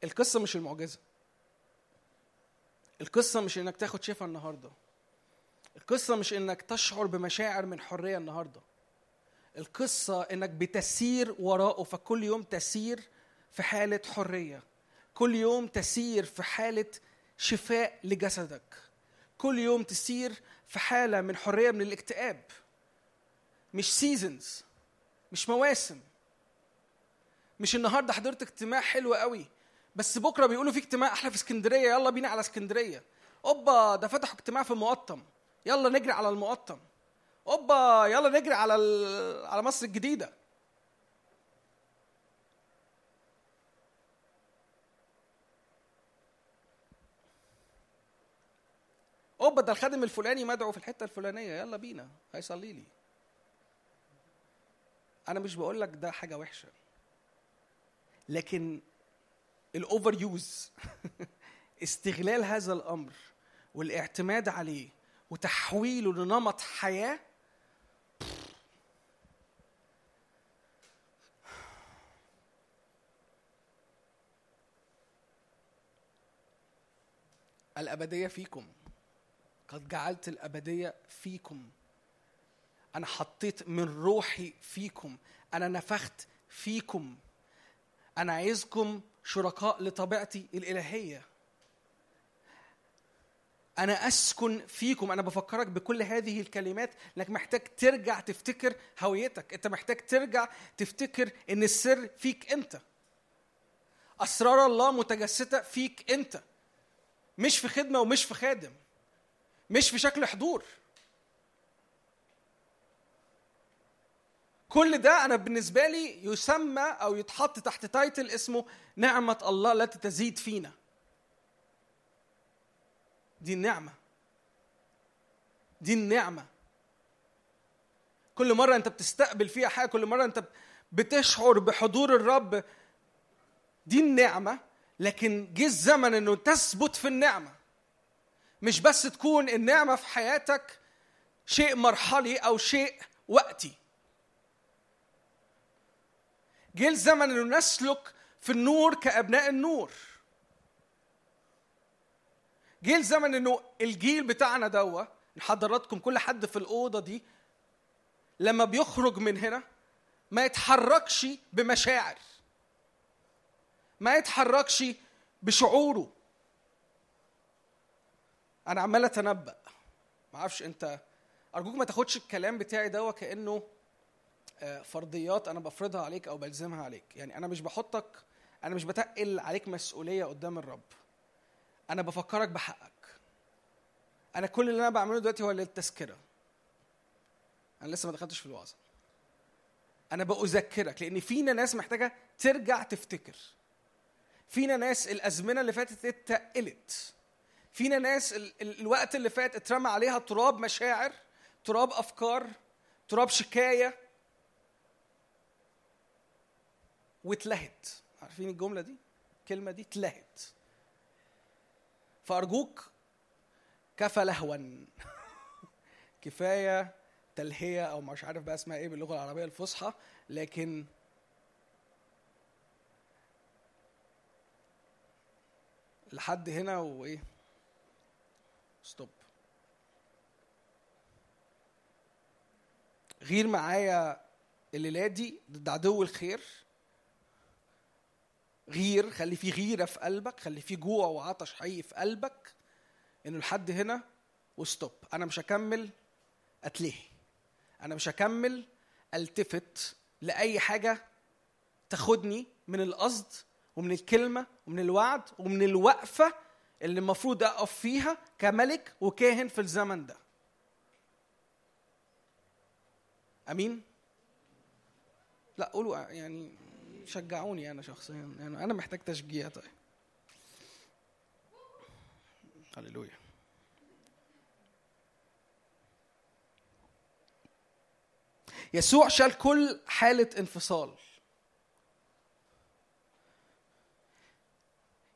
القصة مش المعجزة. القصة مش إنك تاخد شفاء النهاردة. القصة مش إنك تشعر بمشاعر من حرية النهاردة. القصة إنك بتسير وراءه فكل يوم تسير في حالة حرية. كل يوم تسير في حالة شفاء لجسدك. كل يوم تسير في حالة من حرية من الاكتئاب. مش سيزونز مش مواسم. مش النهارده حضرت اجتماع حلو قوي بس بكرة بيقولوا في اجتماع أحلى في اسكندرية يلا بينا على اسكندرية. أوبا ده فتحوا اجتماع في المقطم يلا نجري على المقطم. اوبا يلا نجري على. على مصر الجديدة. اوبا ده الخادم الفلاني مدعو في الحتة الفلانية. يلا بينا هيصلي لي. أنا مش بقول لك ده حاجة وحشة. لكن الاوفر يوز استغلال هذا الأمر والاعتماد عليه وتحويله لنمط حياة الأبدية فيكم. قد جعلت الأبدية فيكم. أنا حطيت من روحي فيكم. أنا نفخت فيكم. أنا عايزكم شركاء لطبيعتي الإلهية. أنا أسكن فيكم. أنا بفكرك بكل هذه الكلمات انك محتاج ترجع تفتكر هويتك. أنت محتاج ترجع تفتكر إن السر فيك أنت. أسرار الله متجسدة فيك أنت. مش في خدمة ومش في خادم مش في شكل حضور. كل ده أنا بالنسبة لي يسمى أو يتحط تحت تايتل اسمه نعمة الله التي تزيد فينا. دي النعمة. دي النعمة. كل مرة أنت بتستقبل فيها حاجة كل مرة أنت بتشعر بحضور الرب دي النعمة. لكن جه الزمن إنه تثبت في النعمة. مش بس تكون النعمة في حياتك شيء مرحلي أو شيء وقتي. جه الزمن إنه نسلك في النور كأبناء النور. جه الزمن إنه الجيل بتاعنا دوا حضراتكم كل حد في الأوضة دي لما بيخرج من هنا ما يتحركش بمشاعر. ما يتحركش بشعوره. أنا عمال أتنبأ. ما أعرفش أنت أرجوك ما تاخدش الكلام بتاعي دوا كانه فرضيات أنا بفرضها عليك أو بلزمها عليك. يعني أنا مش بحطك أنا مش بتقل عليك مسؤولية قدام الرب. أنا بفكرك بحقك. أنا كل اللي أنا بعمله دلوقتي هو للتذكرة. أنا لسه ما دخلتش في الوعظة. أنا بأذكرك لأن فينا ناس محتاجة ترجع تفتكر. فينا ناس الأزمنة اللي فاتت اتقلت. فينا ناس ال- ال- الوقت اللي فات اترمى عليها تراب مشاعر تراب أفكار تراب شكاية. واتلهت. عارفين الجملة دي؟ الكلمة دي اتلهت. فأرجوك كفى لهوا. كفاية تلهية أو مش عارف بقى اسمها إيه باللغة العربية الفصحى لكن لحد هنا وإيه؟ ستوب غير معايا الليلات دي ضد عدو الخير. غير خلي في غيرة في قلبك خلي في جوع وعطش حقيقي في قلبك إنه لحد هنا وستوب أنا مش هكمل أتلهي. أنا مش هكمل ألتفت لأي حاجة تاخدني من القصد ومن الكلمة ومن الوعد ومن الوقفة اللي المفروض أقف فيها كملك وكاهن في الزمن ده. أمين؟ لا قولوا يعني شجعوني أنا شخصيا. يعني أنا محتاج تشجيع طيب. هللويا. يسوع شال كل حالة انفصال.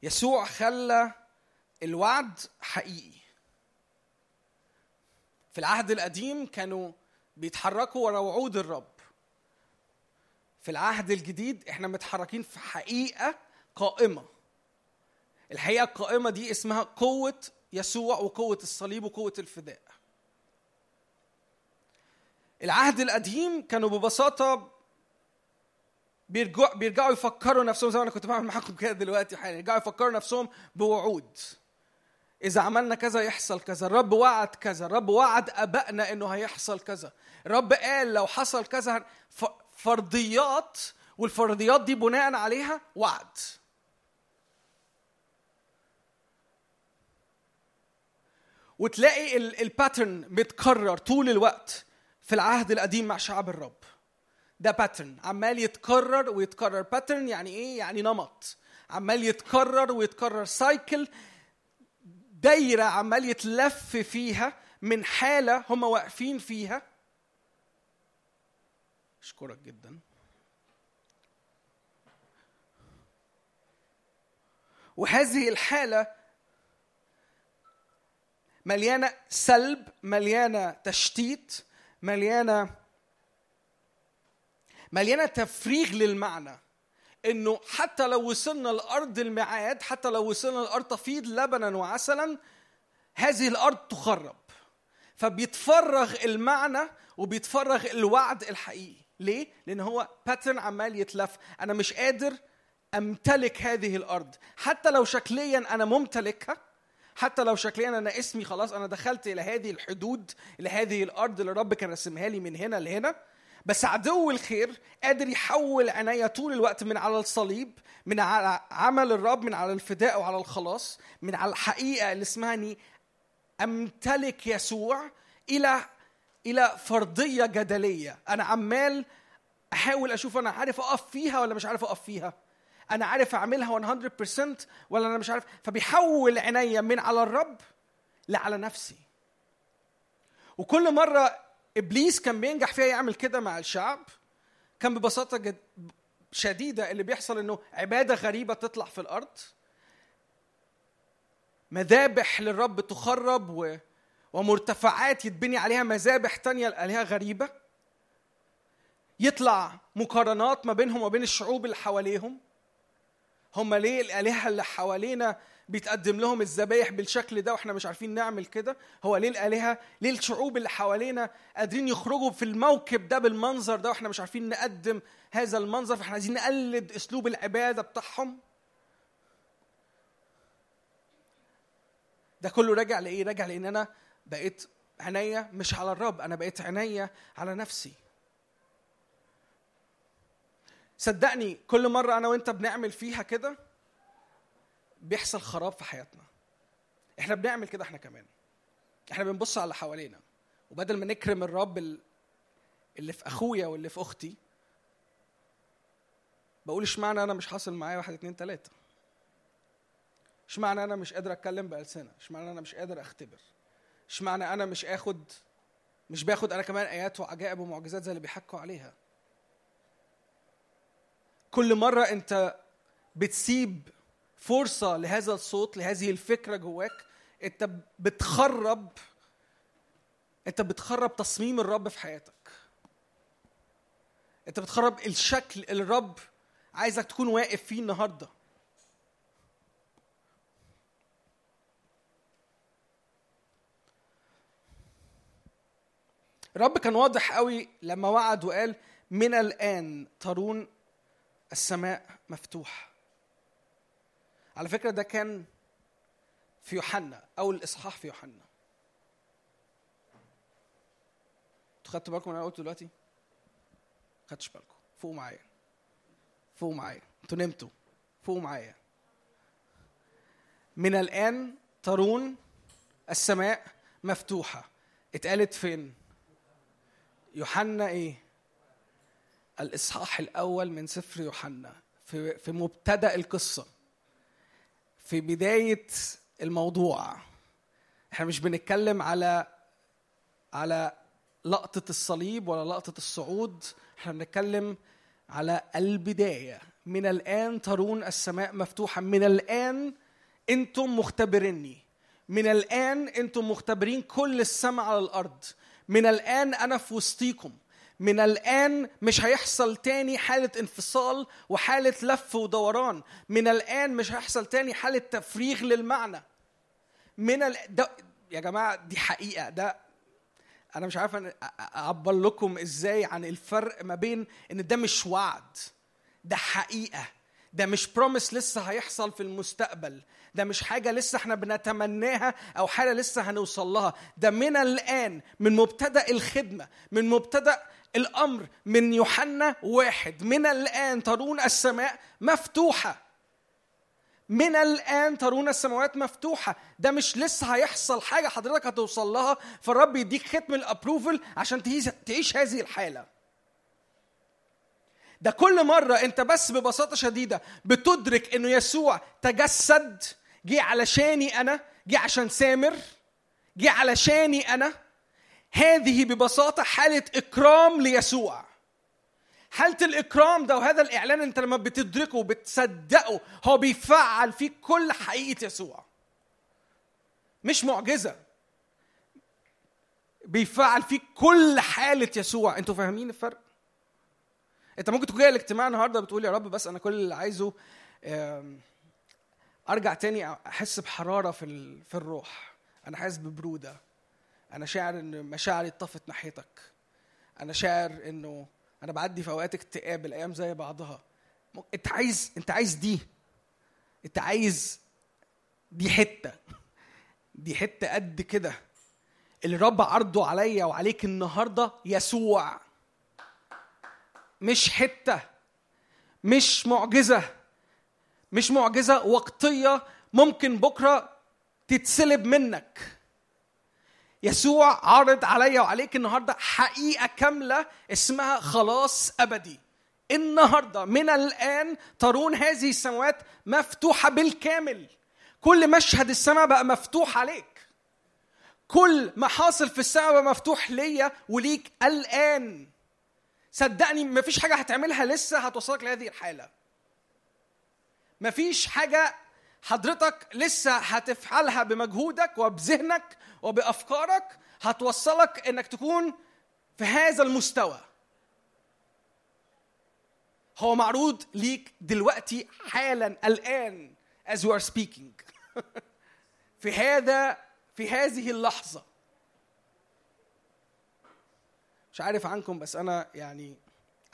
يسوع خلى الوعد حقيقي. في العهد القديم كانوا بيتحركوا ورا وعود الرب. في العهد الجديد إحنا متحركين في حقيقة قائمة. الحقيقة القائمة دي اسمها قوة يسوع وقوة الصليب وقوة الفداء. العهد القديم كانوا ببساطة بيرجعوا بيرجعوا يفكروا نفسهم زي ما أنا كنت بعمل معاكم كده دلوقتي حالا يرجعوا يفكروا نفسهم بوعود. إذا عملنا كذا يحصل كذا، الرب وعد كذا، الرب وعد آبائنا إنه هيحصل كذا، الرب قال لو حصل كذا فرضيات والفرضيات دي بناء عليها وعد. وتلاقي ال pattern متكرر طول الوقت في العهد القديم مع شعب الرب. ده pattern عمال يتكرر ويتكرر. pattern يعني إيه؟ يعني نمط. عمال يتكرر ويتكرر. cycle دايرة عمال يتلف فيها من حالة هم واقفين فيها. أشكرك جدا. وهذه الحالة مليانة سلب مليانة تشتيت مليانة مليانة تفريغ للمعنى. إنه حتى لو وصلنا لأرض الميعاد حتى لو وصلنا لأرض تفيض لبنا وعسلا هذه الأرض تخرب. فبيتفرغ المعنى وبيتفرغ الوعد الحقيقي. ليه؟ لأن هو باترن عمال يتلف. أنا مش قادر أمتلك هذه الأرض. حتى لو شكليا أنا ممتلكها حتى لو شكليا أنا اسمي خلاص أنا دخلت إلى هذه الحدود إلى هذه الأرض اللي الرب كان رسمها لي من هنا لهنا بس عدو الخير قادر يحول عينيا طول الوقت من على الصليب من على عمل الرب من على الفداء وعلى الخلاص من على الحقيقة اللي اسمها اني أمتلك يسوع إلى إلى فرضية جدلية. أنا عمال أحاول أشوف أنا عارف أقف فيها ولا مش عارف أقف فيها. أنا عارف أعملها 100% ولا أنا مش عارف. فبيحول عينيا من على الرب لعلى نفسي. وكل مرة إبليس كان بينجح فيها يعمل كده مع الشعب كان ببساطة جد شديدة اللي بيحصل إنه عبادة غريبة تطلع في الأرض. مذابح للرب تخرب و... ومرتفعات يتبني عليها مذابح تانية لآلهة غريبة. يطلع مقارنات ما بينهم وبين الشعوب اللي حواليهم. هم ليه الآلهة اللي حوالينا بيتقدم لهم الذبايح بالشكل ده وإحنا مش عارفين نعمل كده. هو ليه الآلهة؟ ليه الشعوب اللي حوالينا قادرين يخرجوا في الموكب ده بالمنظر ده وإحنا مش عارفين نقدم هذا المنظر؟ فاحنا عايزين نقلد أسلوب العبادة بتاعهم. ده كله راجع لإيه؟ راجع لإن أنا بقيت عينيا مش على الرب أنا بقيت عينيا على نفسي. صدقني كل مرة أنا وأنت بنعمل فيها كده بيحصل خراب في حياتنا. إحنا بنعمل كده إحنا كمان. إحنا بنبص على اللي حوالينا. وبدل ما نكرم الرب اللي في أخويا واللي في أختي بقول إشمعنى أنا مش حاصل معايا واحد اتنين تلاتة؟ إشمعنى أنا مش قادر أتكلم بألسنة؟ إشمعنى أنا مش قادر أختبر؟ إشمعنى أنا مش آخد مش باخد أنا كمان آيات وعجائب ومعجزات زي اللي بيحكوا عليها؟ كل مرة أنت بتسيب فرصة لهذا الصوت لهذه الفكرة جواك. انت بتخرب انت بتخرب تصميم الرب في حياتك. انت بتخرب الشكل الرب عايزك تكون واقف فيه النهارده. الرب كان واضح قوي لما وعد وقال من الآن ترون السماء مفتوحة. على فكرة ده كان في يوحنا أول الإصحاح في يوحنا. أنتوا خدتوا بالكم أنا قلته دلوقتي؟ خدتش بالكم. فوقوا معايا. فوقوا معايا. أنتوا نمتوا. فوقوا معايا. من الآن ترون السماء مفتوحة. اتقالت فين؟ يوحنا إيه؟ الإصحاح الأول من سفر يوحنا. في في مبتدأ القصة. في بداية الموضوع إحنا مش بنتكلم على على لقطة الصليب ولا لقطة الصعود إحنا بنتكلم على البداية. من الآن ترون السماء مفتوحة. من الآن أنتم مختبريني. من الآن أنتم مختبرين كل السماء على الأرض. من الآن أنا في وسطيكم. من الآن مش هيحصل تاني حالة انفصال وحالة لف ودوران. من الآن مش هيحصل تاني حالة تفريغ للمعنى. من ال... ده يا جماعة دي حقيقة. ده أنا مش عارف أعبر لكم إزاي عن الفرق ما بين إن ده مش وعد. ده حقيقة. ده مش بروميس لسه هيحصل في المستقبل. ده مش حاجة لسه إحنا بنتمناها أو حاجة لسه هنوصل لها. ده من الآن من مبتدأ الخدمة من مبتدأ الأمر من يوحنا واحد. من الآن ترون السماء مفتوحة. من الآن ترون السماوات مفتوحة. ده مش لسه هيحصل حاجة حضرتك هتوصل لها. فالرب يديك ختم الأبروفل عشان تعيش هذه الحالة. ده كل مرة أنت بس ببساطة شديدة بتدرك إنه يسوع تجسد جه علشاني أنا جه عشان سامر جه علشاني أنا. هذه ببساطة حالة إكرام ليسوع. حالة الإكرام ده وهذا الإعلان أنت لما بتدركه وبتصدقه هو بيفعل فيك كل حقيقة يسوع. مش معجزة. بيفعل فيك كل حالة يسوع. أنتوا فاهمين الفرق؟ أنت ممكن تكون جاي الاجتماع النهاردة بتقول يا رب بس أنا كل اللي عايزه أرجع تاني أحس بحرارة في في الروح. أنا حاسس ببرودة. أنا شاعر إن مشاعري اتطفت ناحيتك. أنا شاعر إنه أنا بعدي في اوقات اكتئاب الأيام زي بعضها. انت عايز انت عايز دي. انت عايز دي حتة. دي حتة قد كده. اللي رب عرضه عليا وعليك النهارده يسوع. مش حتة مش معجزة مش معجزة وقتية ممكن بكرة تتسلب منك. يسوع عارض عليا وعليك النهارده حقيقة كاملة اسمها خلاص أبدي. النهارده من الآن ترون هذه السماوات مفتوحة بالكامل. كل مشهد السماء بقى مفتوح عليك. كل ما حاصل في السماء بقى مفتوح ليا وليك الآن. صدقني مفيش حاجة هتعملها لسه هتوصلك لهذه الحالة. مفيش حاجة حضرتك لسه هتفعلها بمجهودك وبذهنك وبأفكارك هتوصلك إنك تكون في هذا المستوى. هو معروض ليك دلوقتي حالا الآن as we are speaking. في هذا في هذه اللحظة. مش عارف عنكم بس أنا يعني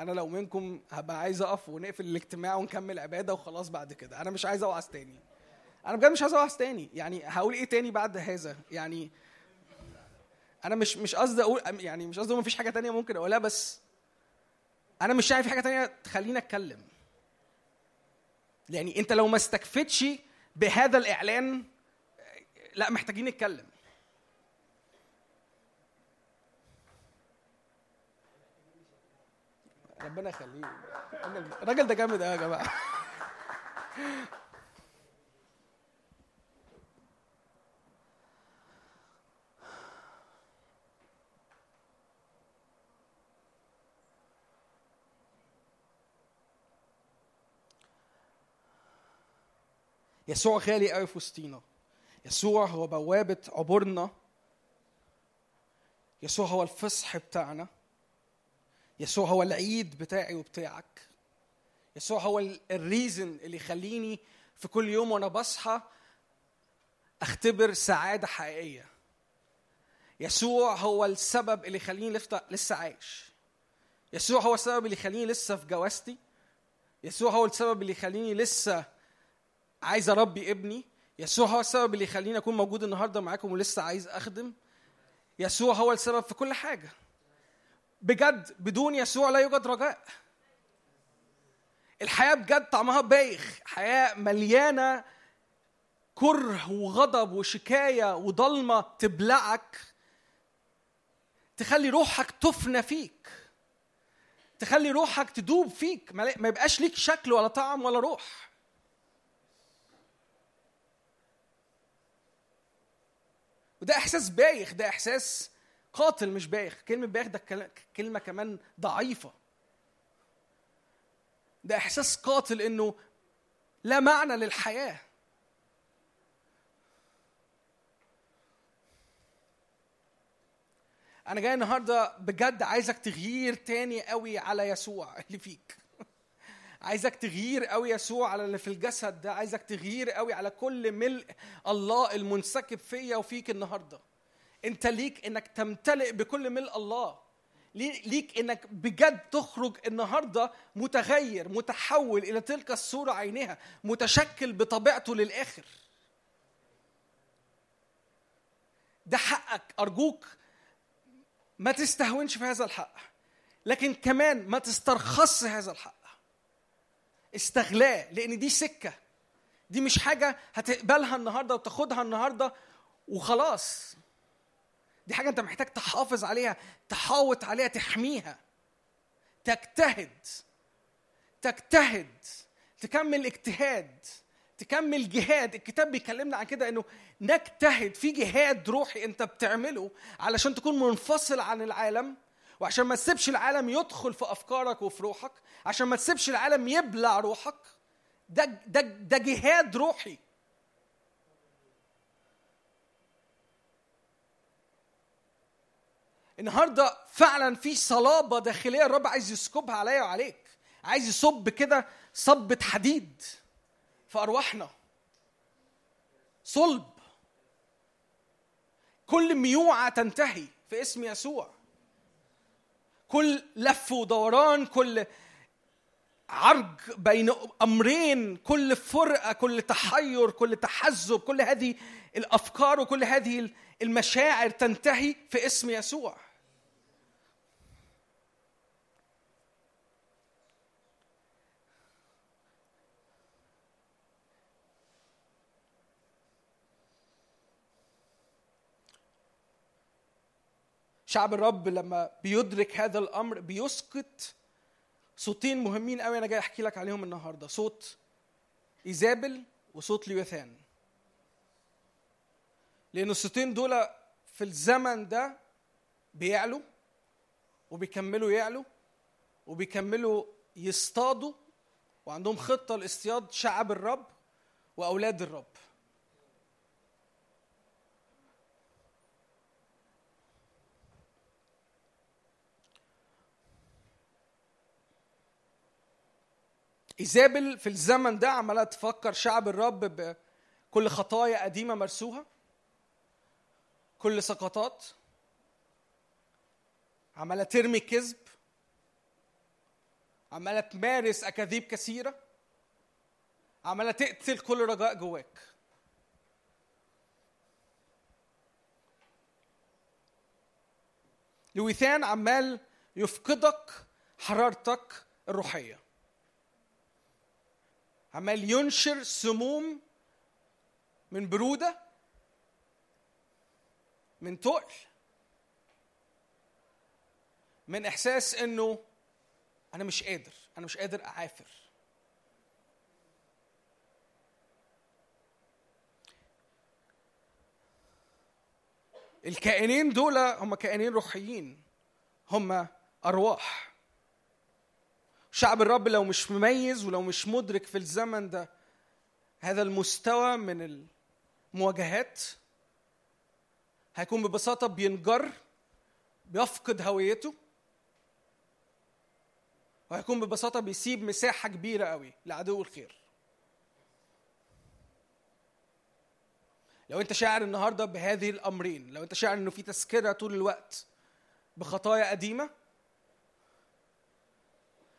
أنا لو منكم هبقى عايز أقف ونقفل الاجتماع ونكمل عبادة وخلاص بعد كده. أنا مش عايز أوعظ تاني. أنا بجد مش عايز أوعظ تاني. يعني هقول إيه تاني بعد هذا؟ يعني أنا مش مش قصدي أقول يعني مش قصدي ما فيش حاجة تانية ممكن أقولها بس أنا مش شايف حاجة تانية تخليني أتكلم. يعني أنت لو ما استكفتش بهذا الإعلان لا محتاجين نتكلم. ربنا يخليه الراجل ده جامد قوي يا جماعة. يسوع غالي قوي في وسطينا يسوع هو بوابة عبورنا. يسوع هو الفصح بتاعنا. يسوع هو العيد بتاعي وبتاعك. يسوع هو الريزن اللي يخليني في كل يوم وأنا بصحى أختبر سعادة حقيقية. يسوع هو السبب اللي يخليني لسه عايش. يسوع هو السبب اللي يخليني لسه في جوازتي. يسوع هو السبب اللي يخليني لسه عايز أربي ابني. يسوع هو السبب اللي يخليني أكون موجود النهارده معاكم ولسه عايز أخدم. يسوع هو السبب في كل حاجة. بجد بدون يسوع لا يوجد رجاء. الحياة بجد طعمها بايخ. حياة مليانة كره وغضب وشكاية وضلمة تبلعك تخلي روحك تفنى فيك تخلي روحك تدوب فيك. ما يبقاش ليك شكل ولا طعم ولا روح. وده إحساس بايخ ده إحساس قاتل مش بايخ كلمة بايخ ده كلمة كمان ضعيفة. ده إحساس قاتل إنه لا معنى للحياة. أنا جاي النهارده بجد عايزك تغيير تاني قوي على يسوع اللي فيك. عايزك تغيير قوي يسوع على اللي في الجسد ده. عايزك تغيير قوي على كل ملء الله المنسكب فيا وفيك النهارده. انت ليك انك تمتلئ بكل ملء الله. لي- ليك انك بجد تخرج النهارده متغير متحول إلى تلك الصورة عينها متشكل بطبيعته للآخر. ده حقك. أرجوك ما تستهونش في هذا الحق لكن كمان ما تسترخص هذا الحق. استغلاه لأن دي سكة. دي مش حاجة هتقبلها النهارده وتاخدها النهارده وخلاص. دي حاجة انت محتاج تحافظ عليها تحاوط عليها تحميها. تجتهد. تجتهد. تكمل اجتهاد. تكمل جهاد. الكتاب بيكلمنا عن كده انه نجتهد. في جهاد روحي انت بتعمله علشان تكون منفصل عن العالم وعشان ما تسيبش العالم يدخل في أفكارك وفي روحك عشان ما تسيبش العالم يبلع روحك. ده ده ده جهاد روحي. النهارده فعلا في صلابة داخلية الرب عايز يسكبها عليا وعليك. عايز يصب كده صبة حديد في أرواحنا. صلب. كل ميوعة تنتهي في اسم يسوع. كل لف ودوران كل عرج بين أمرين كل فرقة كل تحير كل تحزب كل هذه الأفكار وكل هذه المشاعر تنتهي في اسم يسوع. شعب الرب لما بيدرك هذا الأمر بيسكت صوتين مهمين قوي أنا جاي أحكي لك عليهم النهارده. صوت إيزابل وصوت ليوثان. لأن الصوتين دول في الزمن ده بيعلوا وبيكملوا يعلوا وبيكملوا يصطادوا وعندهم خطة لاصطياد شعب الرب وأولاد الرب. ايزابل في الزمن ده عمالة تفكر شعب الرب بكل خطايا قديمة مرسوها كل سقطات عمالة ترمي كذب عمالة تمارس أكاذيب كثيرة عمالة تقتل كل رجاء جواك. لويثان عمال يفقدك حرارتك الروحية. عمال ينشر سموم من برودة من تقل من إحساس إنه أنا مش قادر أنا مش قادر أعافر. الكائنين دول هم كائنين روحيين هم أرواح. شعب الرب لو مش مميز ولو مش مدرك في الزمن ده هذا المستوى من المواجهات هيكون ببساطة بينجر بيفقد هويته وهيكون ببساطة بيسيب مساحة كبيرة قوي لعدو الخير. لو انت شاعر النهارده بهذه الأمرين لو انت شاعر إنه في تذكرة طول الوقت بخطايا قديمة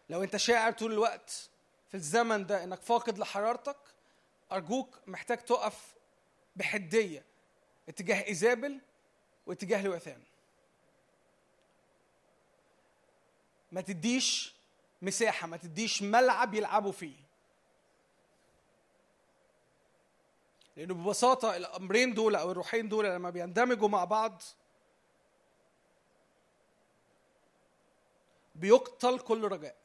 لو انت شاعر طول الوقت في الزمن ده انك فاقد لحرارتك أرجوك محتاج تقف بحدية اتجاه إيزابل واتجاه لوثان ما تديش مساحة ما تديش ملعب يلعبوا فيه. لأنه ببساطة الأمرين دول أو الروحين دول لما بيندمجوا مع بعض بيقتل كل رجاء.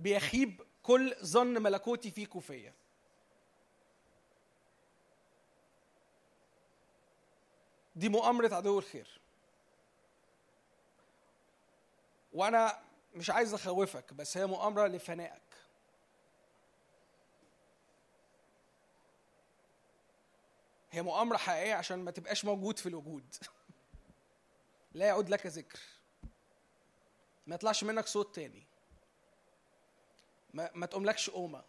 بيخيب كل ظن ملكوتي فيك وفيا دي مؤامرة عدو الخير. وأنا مش عايز أخوفك بس هي مؤامرة لفنائك. هي مؤامرة حقيقية عشان ما تبقاش موجود في الوجود. لا يعود لك ذكر. ما يطلعش منك صوت تاني. ما, ما تقوملكش قومة.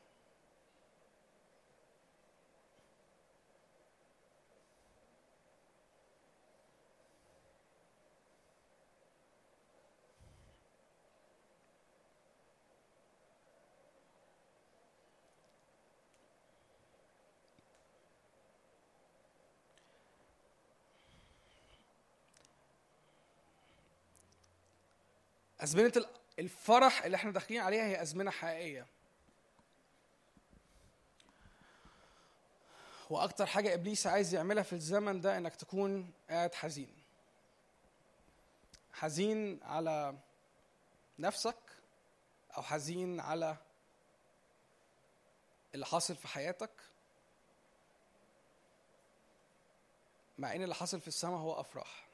أزمنة الفرح اللي إحنا داخلين عليها هي أزمنة حقيقية. وأكتر حاجة إبليس عايز يعملها في الزمن ده إنك تكون قاعد حزين. حزين على نفسك أو حزين على اللي حاصل في حياتك مع إن اللي حاصل في السماء هو أفراح.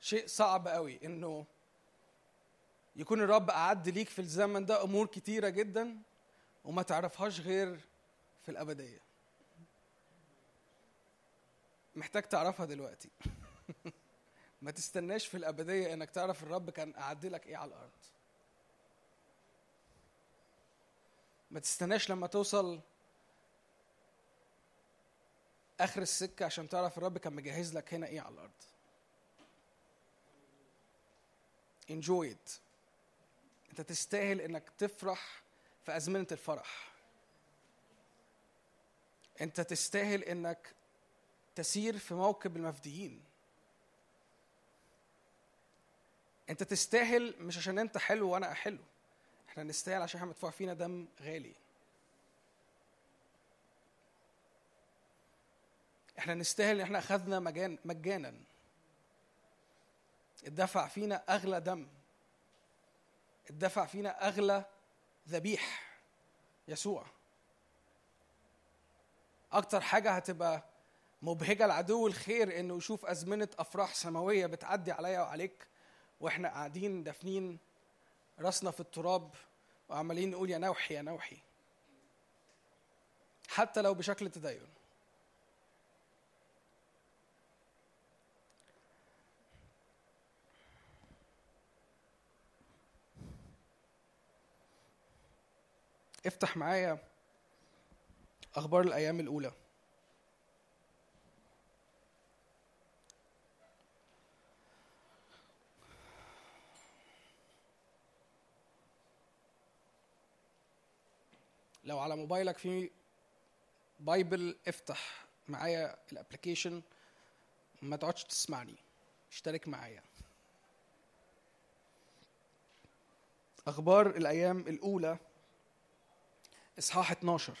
شيء صعب قوي إنه يكون الرب أعد ليك في الزمن ده أمور كتيرة جدا وما تعرفهاش غير في الأبدية. محتاج تعرفها دلوقتي. ما تستناش في الأبدية إنك تعرف الرب كان أعد لك إيه على الأرض. ما تستناش لما توصل آخر السكة عشان تعرف الرب كان مجهز لك هنا إيه على الأرض. Enjoy it. انت تستاهل انك تفرح في أزمنة الفرح. انت تستاهل انك تسير في موكب المفديين. انت تستاهل مش عشان انت حلو وأنا حلو. إحنا نستاهل عشان إحنا مدفوع فينا دم غالي. إحنا نستاهل ان إحنا أخذنا مجان مجانا. اتدفع فينا أغلى دم. اتدفع فينا أغلى ذبيح يسوع. أكتر حاجة هتبقى مبهجة لعدو الخير إنه يشوف أزمنة أفراح سماوية بتعدي عليا وعليك وإحنا قاعدين دافنين راسنا في التراب وعمالين نقول يا نوحي يا نوحي. حتى لو بشكل تدين. افتح معايا أخبار الأيام الأولى. لو على موبايلك في Bible افتح معايا ال application ما تقعدش تسمعني. اشترك معايا. أخبار الأيام الأولى. إصحاح 12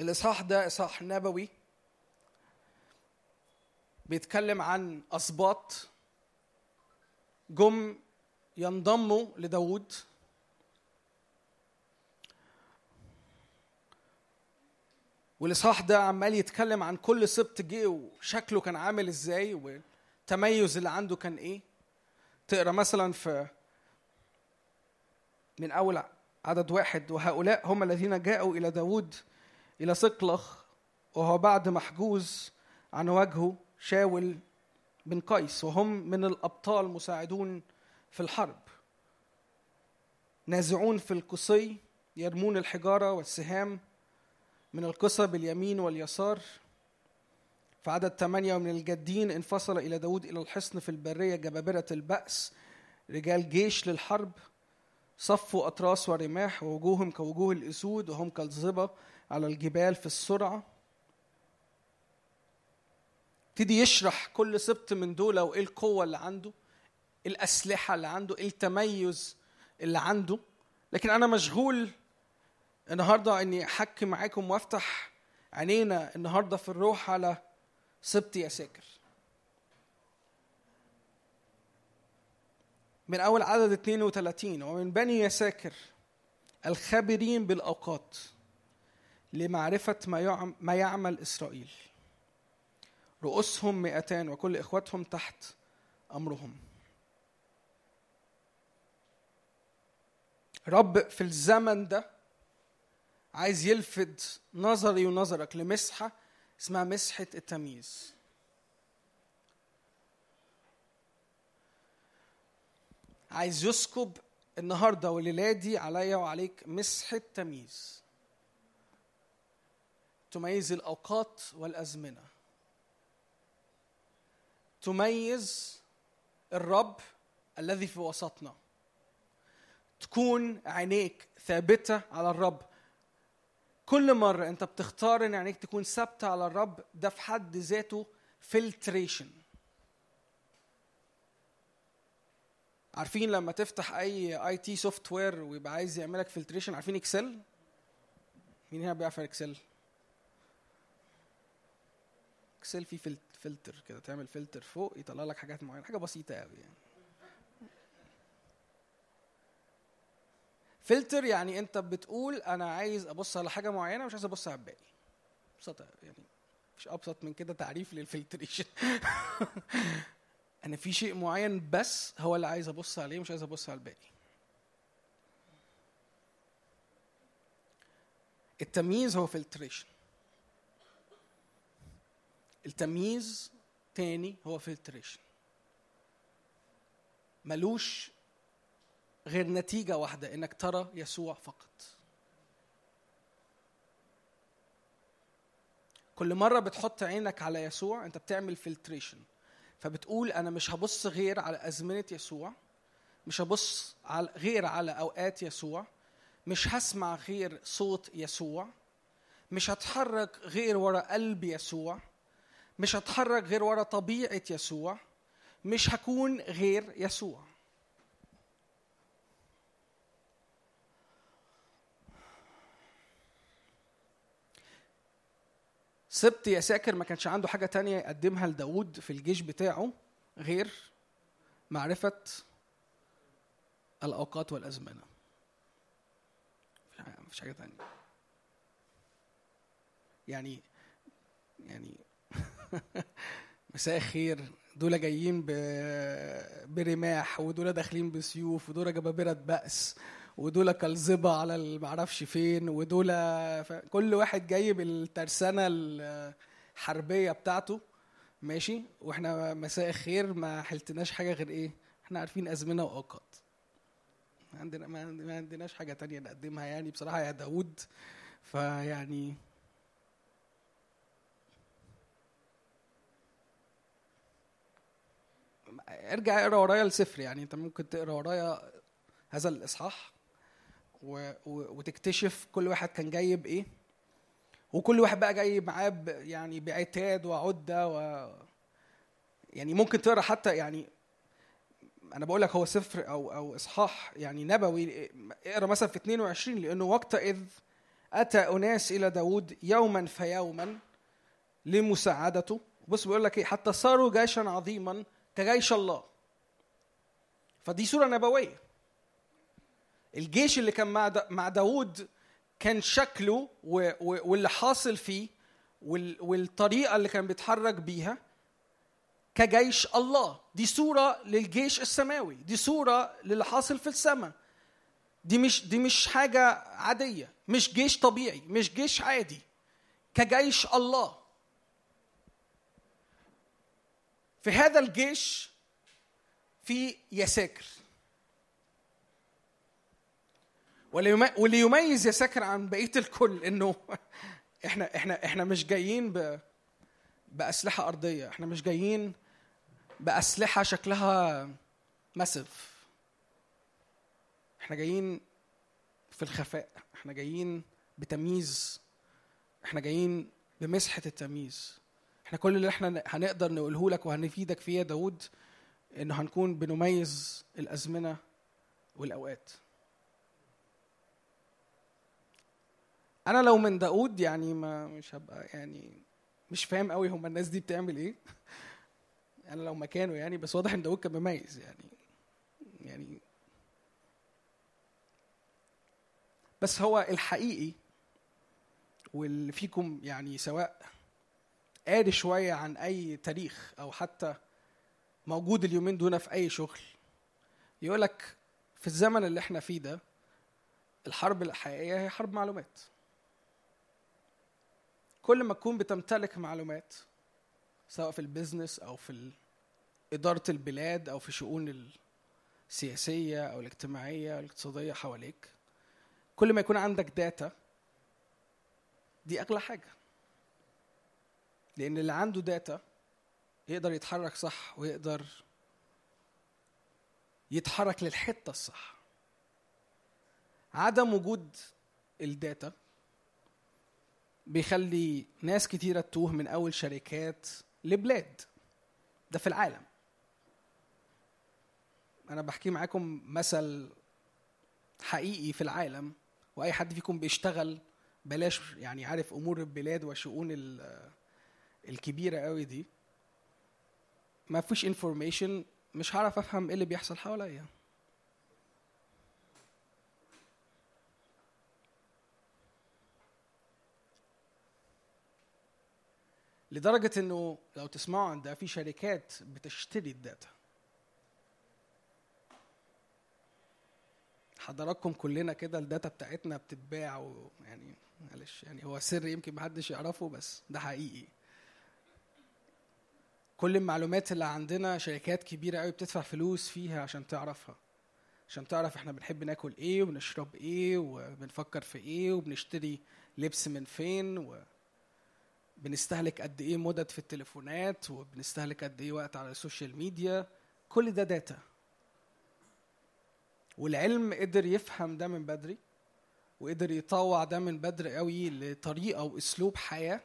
الإصحاح ده إصحاح نبوي بيتكلم عن اسباط جم ينضموا لداود والإصحاح ده عمال يتكلم عن كل سبط جه وشكله كان عامل إزاي والتميز اللي عنده كان إيه. تقرأ مثلا في من أول عدد واحد وهؤلاء هم الذين جاءوا إلى داود إلى صقلخ وهو بعد محجوز عن وجهه شاول بن قيس وهم من الأبطال مساعدون في الحرب. نازعون في القصي يرمون الحجارة والسهام من القصب اليمين واليسار. في عدد ثمانية من الجدين انفصل إلى داود إلى الحصن في البرية جبابرة البأس رجال جيش للحرب. صفوا أطراس ورماح ووجوههم كوجوه الأسود وهم كالظبا على الجبال في السرعة. ابتدي يشرح كل سبط من دول وإيه القوة اللي عنده إيه الأسلحة اللي عنده إيه التميز اللي عنده. لكن أنا مشغول النهارده إني أحكي معاكم وأفتح عينينا النهارده في الروح على سبط يساكر من أول عدد 32 ومن بني يساكر الخابرين بالأوقات لمعرفة ما ما يعمل إسرائيل. رؤوسهم مئتان وكل إخوتهم تحت أمرهم. رب في الزمن ده عايز يلفت نظري ونظرك لمسحة اسمها مسحة التمييز. عايز يسكب النهارده والليلة دي عليا وعليك مسحة تمييز تميز الأوقات والأزمنة. تميز الرب الذي في وسطنا. تكون عينيك ثابتة على الرب. كل مرة أنت بتختار إن عينيك تكون ثابتة على الرب ده في حد ذاته filtration عارفين لما تفتح أي IT software ويبقى عايز يعملك filtration عارفين Excel مين هنا بيعرف Excel Excel فيه فلت فلتر كده تعمل فلتر فوق يطلع لك حاجات معينة حاجة بسيطة قوي يعني. فلتر يعني أنت بتقول أنا عايز أبص على حاجة معينة مش عايز أبص على الباقي. ببساطة يعني مش أبسط من كده تعريف لل filtration أنا في شيء معين بس هو اللي عايز أبص عليه مش عايز أبص على الباقي. التمييز هو filtration التمييز تاني هو filtration ملوش غير نتيجة واحدة إنك ترى يسوع فقط. كل مرة بتحط عينك على يسوع أنت بتعمل فلتريشن فبتقول أنا مش هبص غير على أزمنة يسوع مش هبص على غير على أوقات يسوع مش هسمع غير صوت يسوع مش هتحرك غير ورا قلب يسوع مش هتحرك غير ورا طبيعة يسوع مش هكون غير يسوع. سبت يساكر ما كانش عنده حاجة تانية يقدمها لداود في الجيش بتاعه غير معرفة الأوقات والأزمنة. مفيش حاجة تانية. يعني يعني مساء الخير. دول جايين برماح ودول داخلين بسيوف ودول جبابرة بأس. ودول كالظبة على المعرفش فين ودول. كل واحد جاي بالترسانة الحربية بتاعته ماشي؟ وإحنا مساء الخير ما حلتناش حاجة غير إيه؟ إحنا عارفين أزمنة وأوقات. عندنا ما عند- ما عندناش حاجة تانية نقدمها يعني بصراحة يا داود فيعني ارجع اقرأ ورايا السفر يعني انت ممكن تقرأ ورايا هذا الإصحاح. و... وتكتشف كل واحد كان جاي بايه وكل واحد بقى جاي معاه ب... يعني بعتاد وعده و يعني ممكن تقرأ حتى يعني أنا بقول لك هو سفر أو أو إصحاح يعني نبوي اقرأ مثلا في 22 لأنه وقتئذ أتى أناس إلى داود يوما فيوما لمساعدته. بص بيقول لك إيه حتى صاروا جيشا عظيما كجيش الله. فدي صوره نبوية. الجيش اللي كان مع دا مع داود كان شكله واللي حاصل فيه وال والطريقة اللي كان بيتحرك بيها كجيش الله. دي صورة للجيش السماوي. دي صورة للي حاصل في السماء. دي مش دي مش حاجة عادية. مش جيش طبيعي. مش جيش عادي. كجيش الله. في هذا الجيش في يساكر. واللي يميز يساكر عن بقية الكل إنه إحنا إحنا إحنا مش جايين ب بأسلحة أرضية. إحنا مش جايين بأسلحة شكلها مسف إحنا جايين في الخفاء. إحنا جايين بتمييز. إحنا جايين بمسحة التمييز. إحنا كل اللي إحنا هنقدر نقوله لك وهنفيدك فيه يا داود إنه هنكون بنميز الأزمنة والأوقات. أنا لو من داود يعني ما مش هبقى يعني مش فاهم قوي هم الناس دي بتعمل إيه. أنا لو مكانه يعني بس واضح إن داود كان مميز يعني يعني بس هو الحقيقي واللي فيكم يعني سواء قاري شوية عن أي تاريخ أو حتى موجود اليومين دول في أي شغل يقولك في الزمن اللي إحنا فيه ده الحرب الحقيقية هي حرب معلومات. كل ما تكون بتمتلك معلومات سواء في البيزنس أو في إدارة البلاد أو في شؤون السياسيه أو الاجتماعية أو الاقتصادية حواليك كل ما يكون عندك data دي أغلى حاجة. لأن اللي عنده data يقدر يتحرك صح ويقدر يتحرك للحتة الصح. عدم وجود ال data بيخلي ناس كتيرة تتوه من أول شركات لبلاد. ده في العالم. أنا بحكي معاكم مثل حقيقي في العالم وأي حد فيكم بيشتغل بلاش يعني عارف أمور البلاد وشؤون ال- الكبيرة قوي دي. ما فيش information مش هعرف أفهم إيه اللي بيحصل حواليا. لدرجة إنه لو تسمعوا عن ده في شركات بتشتري ال data. حضراتكم كلنا كده الداتا بتاعتنا بتتباع ويعني معلش يعني هو سر يمكن محدش يعرفه بس ده حقيقي. كل المعلومات اللي عندنا شركات كبيرة قوي بتدفع فلوس فيها عشان تعرفها. عشان تعرف إحنا بنحب ناكل إيه وبنشرب إيه وبنفكر في إيه وبنشتري لبس من فين و... بنستهلك قد إيه مدد في التليفونات وبنستهلك قد إيه وقت على ال social media. كل ده data والعلم قدر يفهم ده من بدري وقدر يطوع ده من بدري قوي لطريقة واسلوب حياة.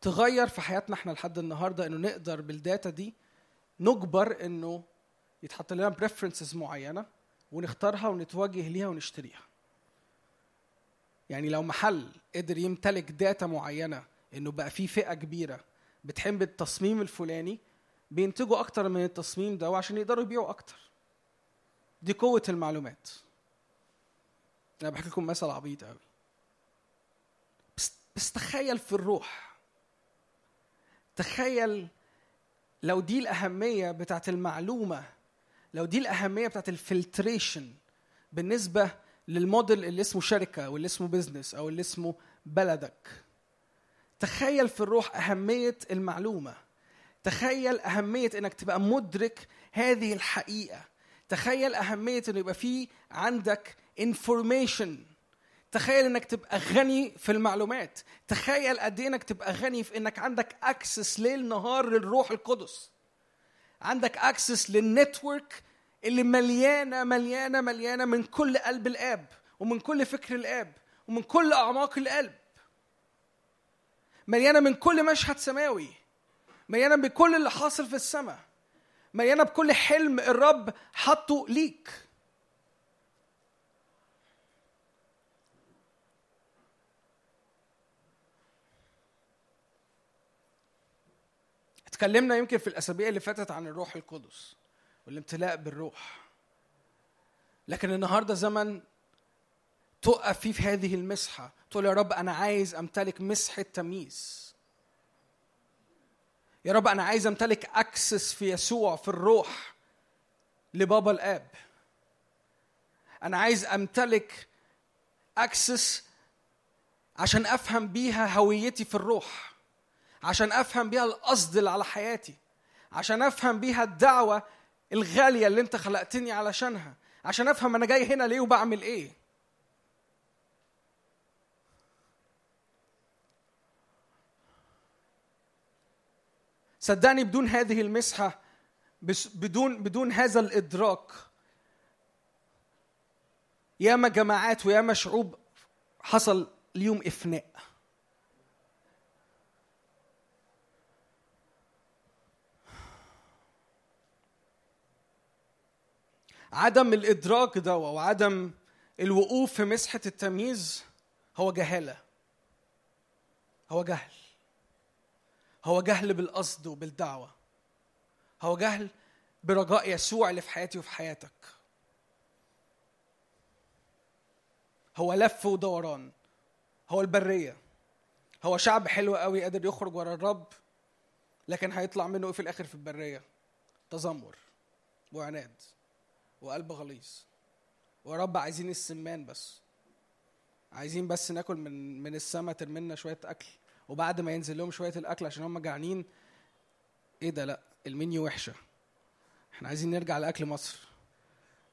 تغير في حياتنا إحنا لحد النهارده إنه نقدر بال data دي نجبر إنه يتحط لنا preferences معينة ونختارها ونتوجه ليها ونشتريها. يعني لو محل قدر يمتلك داتا معينة إنه بقى في فئة كبيرة بتحب التصميم الفلاني بينتجوا أكتر من التصميم ده وعشان يقدروا يبيعوا أكتر. دي قوة المعلومات. أنا بحكي لكم مثل عبيط قوي بس, بس تخيل في الروح. تخيل لو دي الأهمية بتاعت المعلومة لو دي الأهمية بتاعت ال filtration بالنسبة للموديل اللي اسمه شركة واللي اسمه business أو اللي اسمه بلدك. تخيل في الروح أهمية المعلومة. تخيل أهمية إنك تبقى مدرك هذه الحقيقة. تخيل أهمية إنه يبقى في عندك information. تخيل إنك تبقى غني في المعلومات. تخيل قد إيه إنك تبقى غني في إنك عندك أكسس ليل نهار للروح القدس. عندك أكسس للنتورك اللي مليانة مليانة مليانة من كل قلب الآب ومن كل فكر الآب ومن كل أعماق القلب. مليانة من كل مشهد سماوي مليانة بكل اللي حاصل في السماء مليانة بكل حلم الرب حطه ليك. اتكلمنا يمكن في الأسابيع اللي فاتت عن الروح القدس والامتلاء بالروح. لكن النهارده زمن تقف فيه في هذه المسحة. تقول يا رب أنا عايز أمتلك مسحه تمييز يا رب أنا عايز أمتلك أكسس في يسوع في الروح لبابا الآب. أنا عايز أمتلك أكسس عشان أفهم بيها هويتي في الروح عشان أفهم بيها القصد اللي على حياتي عشان أفهم بيها الدعوة الغالية اللي أنت خلقتني علشانها عشان أفهم أنا جاي هنا ليه وبعمل إيه. صدقني بدون هذه المسحة بدون بدون هذا الإدراك ياما جماعات وياما شعوب حصل اليوم إفناء. عدم الإدراك ده وعدم الوقوف في مسحة التمييز هو جهالة. هو جهل. هو جهل بالقصد وبالدعوة. هو جهل برجاء يسوع اللي في حياتي وفي حياتك. هو لف ودوران. هو البرية. هو شعب حلو قوي قادر يخرج ورا الرب لكن هيطلع منه إيه في الآخر في البرية؟ تذمر وعناد وقلب غليظ. ورب عايزين السمان بس. عايزين بس ناكل من من السما ترملنا شوية أكل. وبعد ما ينزل لهم شوية الأكل عشان هم جعانين إيه ده؟ لأ المنيو وحشة. إحنا عايزين نرجع لأكل مصر.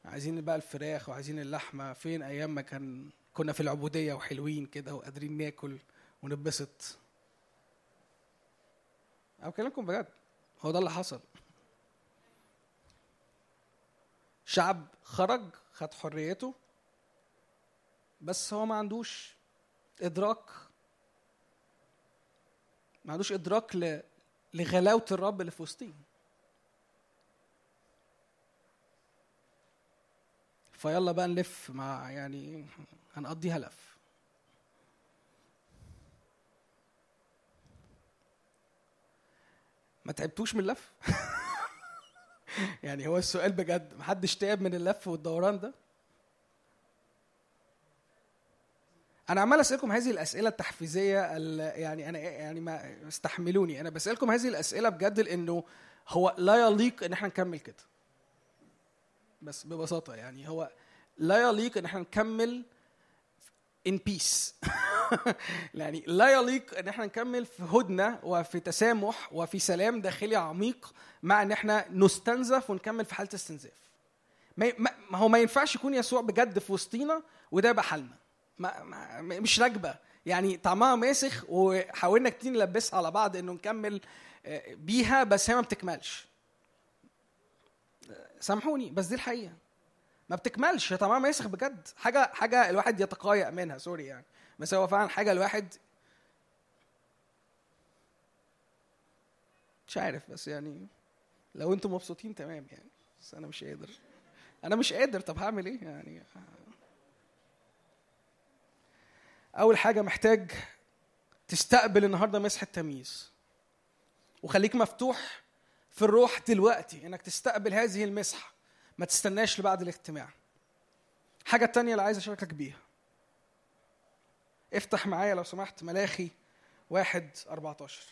عايزين بقى الفراخ وعايزين اللحمة. فين أيام ما كان كنا في العبودية وحلوين كده وقادرين ناكل ونتبسط؟ أنا بكلمكم بجد. هو ده اللي حصل. شعب خرج خد حريته بس هو ما عندوش إدراك ما عندوش إدراك ل... لغلاوة الرب اللي في وسطهم فيلا بقى نلف مع يعني هنقضيها لف ما تعبتوش من اللف؟ يعني هو السؤال بجد محدش تعب من اللف والدوران ده؟ أنا عمال أسألكم هذه الأسئلة التحفيزية ال- يعني أنا يعني ما استحملوني. أنا بسألكم هذه الأسئلة بجد لأنه هو لا يليق إن إحنا نكمل كده. بس ببساطة يعني هو لا يليق إن إحنا نكمل in peace. يعني لا يليق إن إحنا نكمل في هدنة وفي تسامح وفي سلام داخلي عميق مع إن إحنا نستنزف ونكمل في حالة استنزاف. ما هو ما ينفعش يكون يسوع بجد في وسطينا وده يبقى حالنا ما ما مش راكبة. يعني طعمها ماسخ وحاولنا كتير نلبسها على بعض إنه نكمل آه، بيها بس هي ما بتكملش. سامحوني بس دي الحقيقة. ما بتكملش هي طعمها ماسخ بجد. حاجة حاجة الواحد يتقايأ منها سوري يعني. بس هو فعلا حاجة الواحد مش عارف بس يعني لو أنتم مبسوطين تمام يعني. بس أنا مش قادر. أنا مش قادر. طب هعمل إيه يعني؟ أول حاجة محتاج تستقبل النهارده مسحه تمييز وخليك مفتوح في الروح دلوقتي إنك تستقبل هذه المسحة. ما تستناش لبعد الاجتماع حاجة التانية اللي عايز أشاركك بيها. افتح معايا لو سمحت ملاخي واحد 14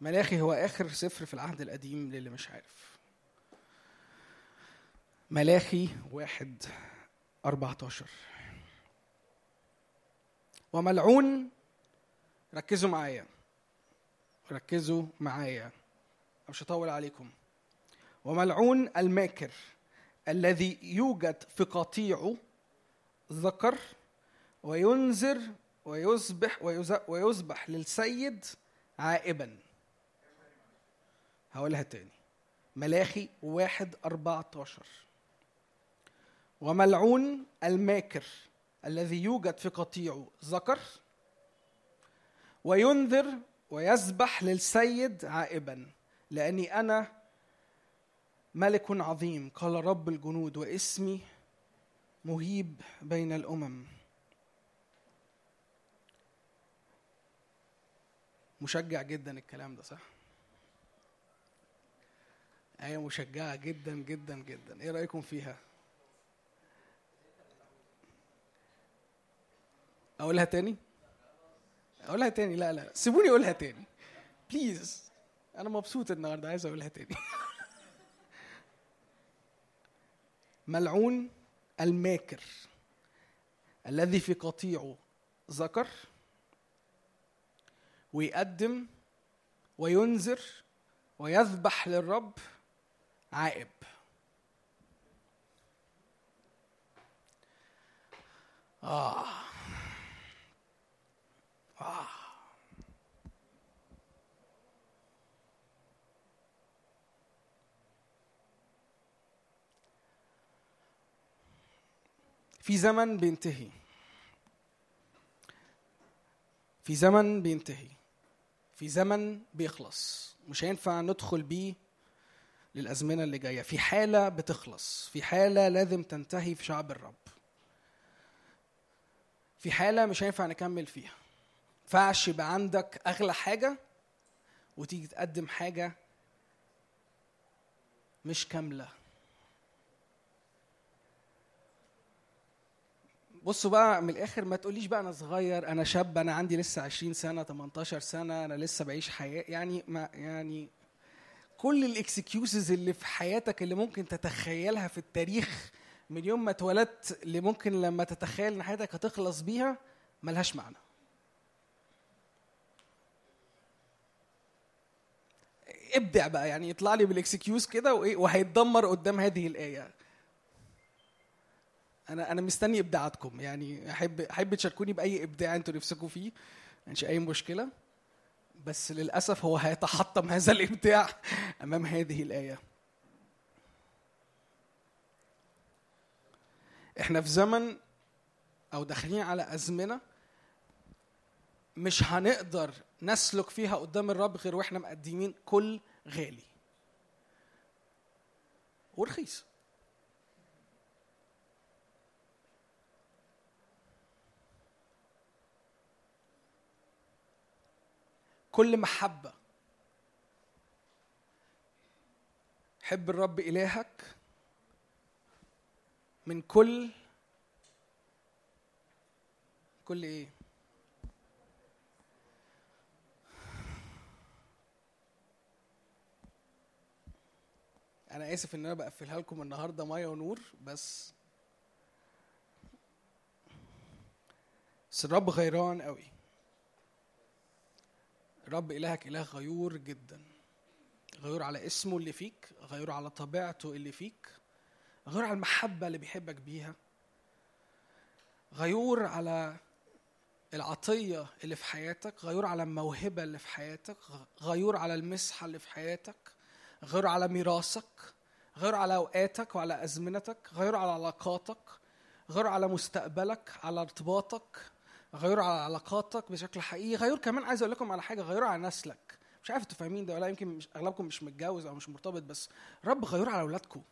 ملاخي هو آخر سفر في العهد القديم للي مش عارف. ملاخي واحد 14 وملعون ركزوا معايا. ركزوا معايا. مش هطول عليكم. وملعون الماكر الذي يوجد في قطيعه ذكر وينذر ويذبح ويز- ويذبح للسيد عائبا. هقولها تاني. ملاخي واحد أربعتاشر. وملعون الماكر الذي يوجد في قطيعه ذكر وينذر ويذبح للسيد عائبا لأني أنا ملك عظيم قال رب الجنود واسمي مهيب بين الأمم. مشجع جدا الكلام ده صح؟ آية مشجعة جدا جدا جدا، إيه رأيكم فيها؟ أقولها تاني؟ أقولها تاني؟ لا لا سيبوني أقولها تاني. please أنا مبسوط النهاردة عايز أقولها تاني. ملعون الماكر الذي في قطيعه ذكر ويقدم وينذر ويذبح للرب عائب آه. آه. في زمن بينتهي في زمن بينتهي في زمن بيخلص مش هينفع ندخل بيه للأزمنة اللي جاية. في حالة بتخلص. في حالة لازم تنتهي في شعب الرب. في حالة مش هينفع نكمل فيها. ينفعش يبقى عندك أغلى حاجة وتيجي تقدم حاجة مش كاملة. بصوا بقى من الآخر ما تقوليش بقى أنا صغير أنا شاب أنا عندي لسه 20 سنة 18 سنة أنا لسه بعيش حياة. يعني ما يعني كل الاكسكيوزز اللي في حياتك اللي ممكن تتخيلها في التاريخ من يوم ما اتولدت اللي ممكن لما تتخيل إن حياتك هتخلص بيها ملهاش معنى. ابدع بقى يعني يطلع لي بالإكسكيوز كده وإيه وهيتدمر قدام هذه الآية. أنا أنا مستني إبداعاتكم يعني أحب أحب تشاركوني بأي إبداع أنتوا نفسكم فيه مش أي مشكلة. بس للأسف هو هيتحطم هذا الإبداع أمام هذه الآية. إحنا في زمن أو داخلين على أزمنة مش هنقدر نسلك فيها قدام الرب غير وإحنا مقدمين كل غالي. ورخيص. كل محبة حب الرب إلهك من كل كل إيه؟ أنا آسف إن أنا بقفلها لكم النهاردة مية ونور بس بس الرب غيران قوي رب إلهك إله غيور جدا غيور على اسمه اللي فيك غيور على طبيعته اللي فيك غيور على المحبة اللي بيحبك بيها غيور على العطية اللي في حياتك غيور على الموهبة اللي في حياتك غيور على المسحة اللي في حياتك غيور على ميراثك غيور على أوقاتك وعلى أزمنتك غيور على علاقاتك غيور على مستقبلك على ارتباطك غيروا على علاقاتك بشكل حقيقي. غير كمان عايز أقول لكم على حاجة غيروا على نسلك. مش عارف أنتوا فاهمين ده ولا يمكن مش أغلبكم مش متجوز أو مش مرتبط بس رب غيروا على أولادكم.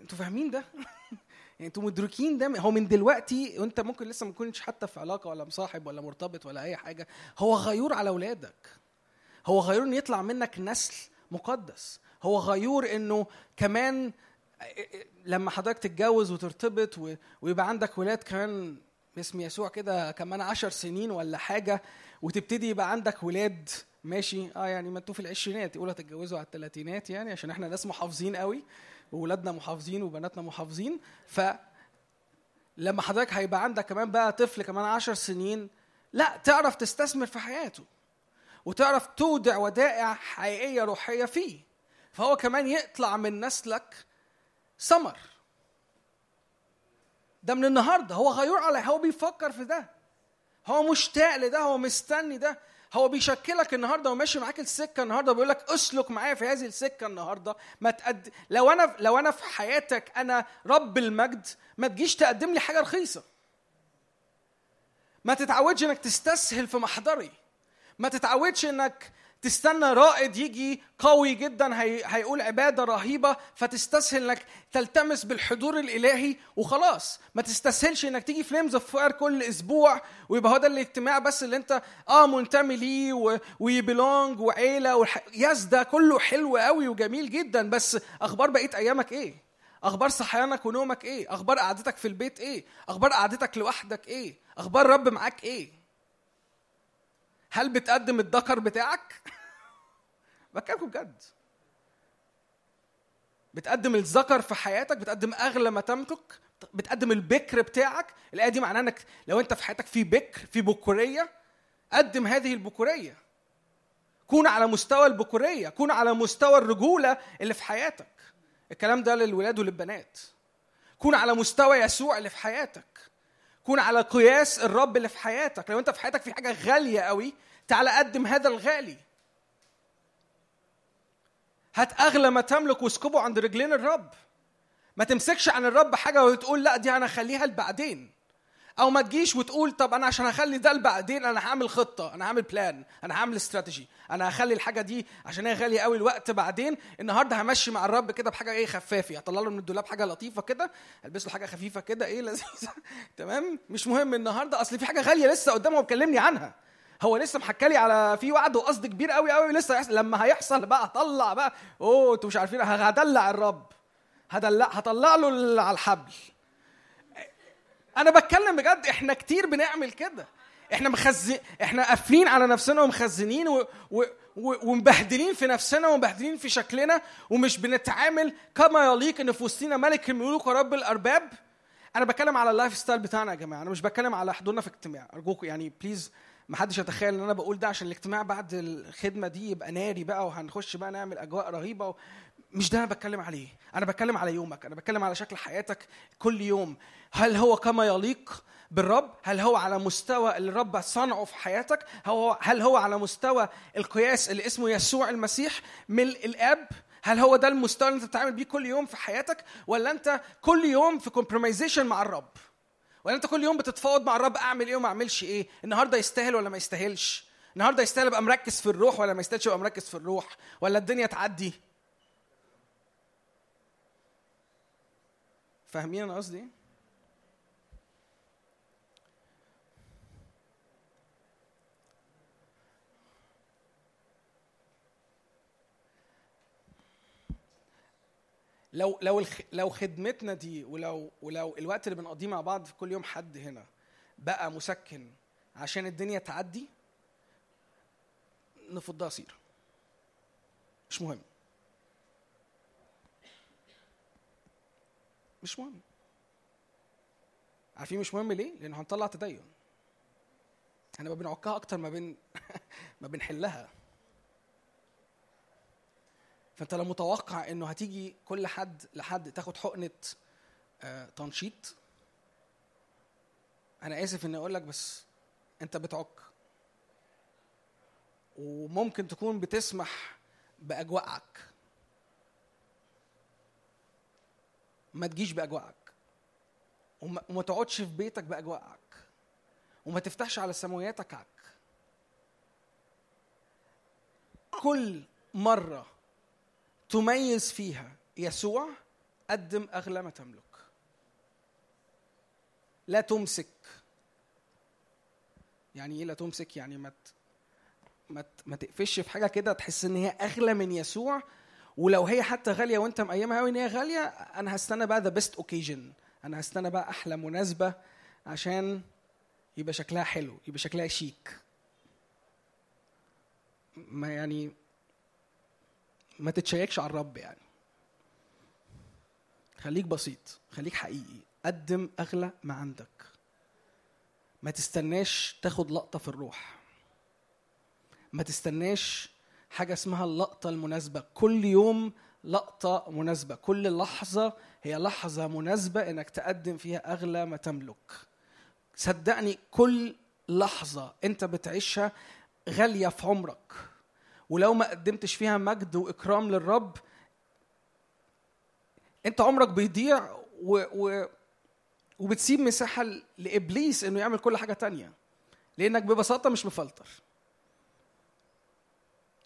أنتوا فاهمين ده؟ يعني أنتوا مدركين ده؟ هو من دلوقتي وأنت ممكن لسه ما تكونش حتى في علاقة ولا مصاحب ولا مرتبط ولا أي حاجة هو غيور على أولادك. هو غيور ان يطلع منك نسل مقدس. هو غيور إنه كمان لما حضرتك تتجوز وترتبط ويبقى عندك ولاد كمان باسم يسوع كده كمان عشر سنين ولا حاجة وتبتدي يبقى عندك ولاد. ماشي؟ آه يعني ما أنتوا في العشرينات. يقولوا هتتجوزوا على الثلاثينات يعني عشان إحنا ناس محافظين قوي وولادنا محافظين وبناتنا محافظين. ف لما حضرتك هيبقى عندك كمان بقى طفل كمان عشر سنين لا تعرف تستثمر في حياته وتعرف تودع ودائع حقيقية روحية فيه. فهو كمان يطلع من نسلك ثمر ده من النهارده. هو غيور على هو بيفكر في ده. هو مشتاق لده. هو مستني ده. هو بيشكلك النهارده وماشي معاك السكة النهارده بيقول لك اسلك معايا في هذه السكة النهارده. ما تقد... لو أنا لو أنا في حياتك أنا رب المجد ما تجيش تقدم لي حاجة رخيصة. ما تتعودش إنك تستسهل في محضري. ما تتعودش إنك تستنى رائد يجي قوي جدا هي هيقول عبادة رهيبة فتستسهل إنك تلتمس بالحضور الإلهي وخلاص ما تستسهلش إنك تيجي Flames of Fire كل أسبوع ويبقى هو ده الاجتماع بس اللي أنت آه منتمي ليه و belong وعيلة والح... yes ده كله حلو قوي وجميل جدا بس أخبار بقية أيامك إيه؟ أخبار صحيانك ونومك إيه؟ أخبار قعدتك في البيت إيه؟ أخبار قعدتك لوحدك إيه؟ أخبار رب معاك إيه؟ هل بتقدم الذكر بتاعك؟ بكلمكم بجد. بتقدم الذكر في حياتك بتقدم أغلى ما تملك بتقدم البكر بتاعك. الآية دي معناها إنك لو أنت في حياتك في بكر في بكوريه قدم هذه البكوريه كون على مستوى البكوريه كون على مستوى الرجولة اللي في حياتك. الكلام ده للولاد وللبنات. كون على مستوى يسوع اللي في حياتك. كون على قياس الرب اللي في حياتك. لو انت في حياتك في حاجة غالية قوي تعالى قدم هذا الغالي. هات أغلى ما تملك واسكبه عند رجلين الرب. ما تمسكش عن الرب حاجة وتقول لا دي أنا أخليها لبعدين. أو ما تجيش وتقول طب أنا عشان أخلي ده بعدين أنا هعمل خطة أنا هعمل بلان أنا هعمل استراتيجي أنا هخلي الحاجة دي عشان هي غالية قوي الوقت بعدين النهارده همشي مع الرب كده بحاجة إيه خفافة اطلع له من الدولاب حاجة لطيفة كده ألبس له حاجة خفيفة كده إيه لذيذة. تمام؟ مش مهم النهارده أصل في حاجة غالية لسه قدامه وبكلمني عنها. هو لسه محكى لي على في وعد وقصد كبير قوي قوي لسه هيحصل. لما هيحصل بقى هطلع بقى. أوه أنتوا مش عارفين هدلع الرب. هدلع هطلع له على الحبل. أنا بتكلم بجد إحنا كتير بنعمل كده. إحنا مخزن إحنا قافلين على نفسنا ومخزنين و... و... ومبهدلين في نفسنا ومبهدلين في شكلنا ومش بنتعامل كما يليق إن في وسطنا ملك الملوك ورب الأرباب. أنا بتكلم على ال lifestyle بتاعنا يا جماعة. أنا مش بتكلم على حضورنا في اجتماع. أرجوكم يعني please ما حدش يتخيل إن أنا بقول ده عشان الاجتماع بعد الخدمة دي يبقى ناري بقى وهنخش بقى نعمل أجواء رهيبة و... مش ده أنا بتكلم عليه. أنا بتكلم على يومك. أنا بتكلم على شكل حياتك كل يوم. هل هو كما يليق بالرب؟ هل هو على مستوى اللي الرب صنعه في حياتك؟ هو هل هو على مستوى القياس اللي اسمه يسوع المسيح ملء الاب؟ هل هو ده المستوى اللي انت بتتعامل بيه كل يوم في حياتك؟ ولا انت كل يوم في كومبرومايزيشن مع الرب؟ ولا انت كل يوم بتتفاوض مع الرب اعمل إيه وما اعملش إيه؟ النهارده يستاهل ولا ما يستاهلش؟ النهارده يستاهل ابقى مركز في الروح ولا ما يستاهلش ابقى مركز في الروح؟ ولا الدنيا تعدي؟ فاهمين أنا قصدي إيه؟ لو لو الخ... لو خدمتنا دي ولو ولو الوقت اللي بنقضيه مع بعض في كل يوم حد هنا بقى مسكن عشان الدنيا تعدي نفضها سيرة. مش مهم. مش مهم. عارفين مش مهم ليه؟ لأنه هنطلع تدين. إحنا ما بنعكها أكتر ما بن ما بنحلها. فأنت لو متوقع إنه هتيجي كل حد لحد تاخد حقنة آه، تنشيط. أنا آسف إني أقول لك بس أنت بتعك. وممكن تكون بتسمح بأجواءك. ما تجيش بأجواءك. وما, وما تقعدش في بيتك بأجواءك. وما تفتحش على سماوياتك. عك كل مرة تميز فيها يسوع قدم أغلى ما تملك. لا تمسك. يعني إيه لا تمسك؟ يعني ما ما ما تقفش في حاجة كده تحس إن هي أغلى من يسوع. ولو هي حتى غالية وأنت مقيمها قوي إن هي غالية أنا هستنى بقى the best occasion أنا هستنى بقى أحلى مناسبة عشان يبقى شكلها حلو يبقى شكلها شيك. ما يعني ما تتشيكش على الرب يعني. خليك بسيط خليك حقيقي. قدم أغلى ما عندك. ما تستناش تاخد لقطة في الروح. ما تستناش حاجة اسمها اللقطة المناسبة. كل يوم لقطة مناسبة. كل لحظة هي لحظة مناسبة إنك تقدم فيها أغلى ما تملك. صدقني كل لحظة أنت بتعيشها غالية في عمرك. ولو ما قدمتش فيها مجد وإكرام للرب أنت عمرك بيضيع و... و... وبتسيب مساحة لإبليس إنه يعمل كل حاجة تانية. لأنك ببساطة مش مفلتر.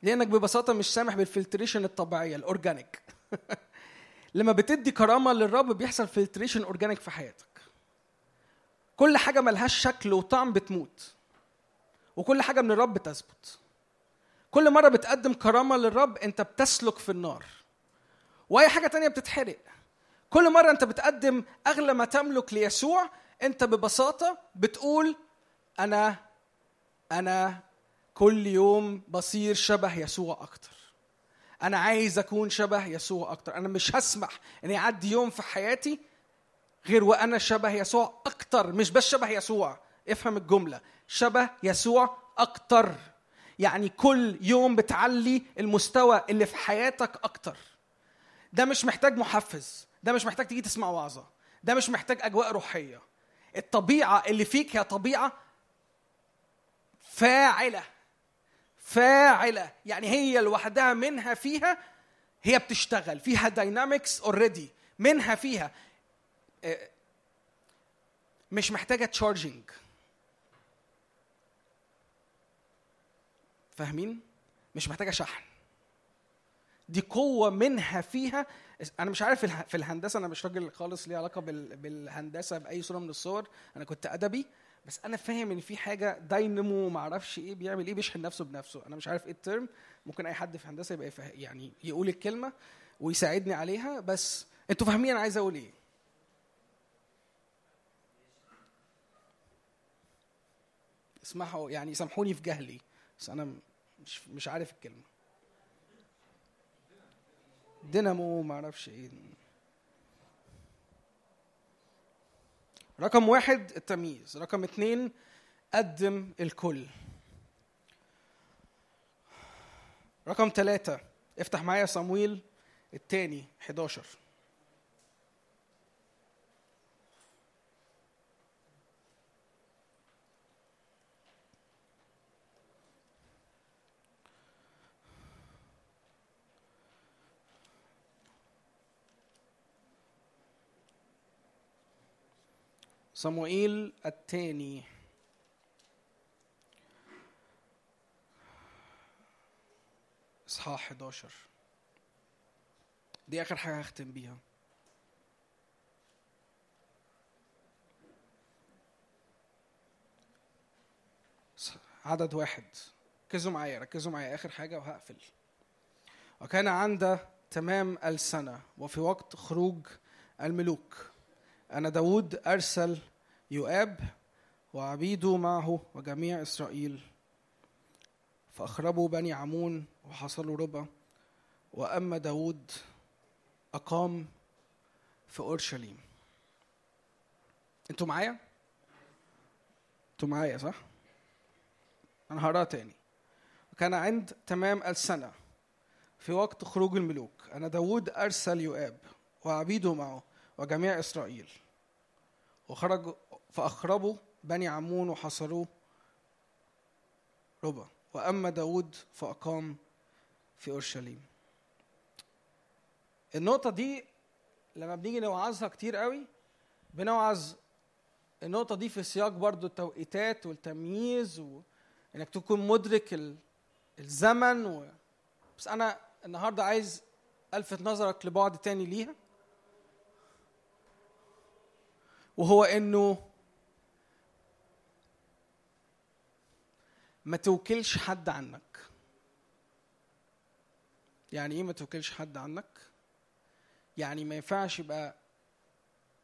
لأنك ببساطة مش سامح بال filtration الطبيعية ال organic. لما بتدي كرامة للرب بيحصل filtration organic في حياتك. كل حاجة ملهاش شكل وطعم بتموت. وكل حاجة من الرب تثبت كل مرة بتقدم كرامة للرب أنت بتسلك في النار. وأي حاجة تانية بتتحرق. كل مرة أنت بتقدم أغلى ما تملك ليسوع أنت ببساطة بتقول أنا أنا كل يوم بصير شبه يسوع أكتر. أنا عايز أكون شبه يسوع أكتر. أنا مش هسمح ان يعدي يوم في حياتي غير وأنا شبه يسوع أكتر. مش بس شبه يسوع. افهم الجملة. شبه يسوع أكتر. يعني كل يوم بتعلي المستوى اللي في حياتك أكتر. ده مش محتاج محفز ده مش محتاج تيجي تسمع وعظة ده مش محتاج أجواء روحية. الطبيعة اللي فيك هي طبيعة فاعلة فاعلة. يعني هي لوحدها منها فيها هي بتشتغل فيها dynamics already منها فيها آه، مش محتاجة charging فاهمين؟ مش محتاجة شحن. دي قوة منها فيها أنا مش عارف في الهندسة أنا مش راجل خالص ليه علاقة بال- بالهندسة بأي صورة من الصور أنا كنت أدبي بس أنا فاهم إن في حاجة داينامو ما أعرفش إيه بيعمل إيه بيشحن نفسه بنفسه. أنا مش عارف إيه ال term ممكن أي حد في هندسة يبقى يعني يقول الكلمة ويساعدني عليها بس أنتوا فاهمين أنا عايز أقول إيه. اسمحوا يعني سامحوني في جهلي. بس أنا مش مش عارف الكلمة. دينامو ما أعرفش إيه. رقم واحد التمييز رقم اتنين قدم الكل. رقم ثلاثة افتح معايا صمويل الثاني 11 صموئيل الثاني. إصحاح 11 دي آخر حاجة هختم بيها. عدد واحد. ركزوا معايا ركزوا معايا. آخر حاجة وهقفل. وكان عند تمام السنة وفي وقت خروج الملوك. أن داود أرسل يؤاب وعبيده معه وجميع إسرائيل فأخربوا بني عمون وحصلوا ربا وأما داود أقام في أورشليم أنتوا معايا؟ أنتوا معايا صح؟ أنا هقراها تاني وكان عند تمام السنة في وقت خروج الملوك أن داود أرسل يؤاب وعبيده معه وجميع إسرائيل وخرجوا فأخربوا بني عمون وحصروه ربا وأما داود فأقام في أورشليم. النقطة دي لما بنيجي نوعظها كتير قوي بنوعظ النقطة دي في سياق برضو التوقيتات والتمييز وإنك تكون مدرك ال- الزمن و... بس أنا النهاردة عايز ألفت نظرك لبعد تاني ليها. وهو إنه ما توكلش حد عنك. يعني إيه ما توكلش حد عنك؟ يعني ما ينفعش يبقى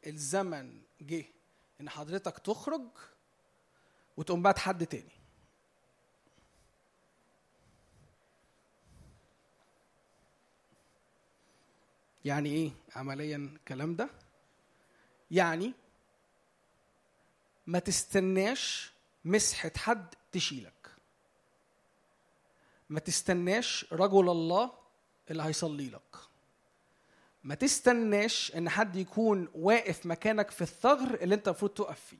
الزمن جه إن حضرتك تخرج وتقوم بعت حد تاني. يعني إيه عمليا الكلام ده؟ يعني ما تستناش مسحة حد تشيلك. ما تستناش رجل الله اللي هيصلي لك. ما تستناش إن حد يكون واقف مكانك في الثغر اللي أنت المفروض تقف فيه.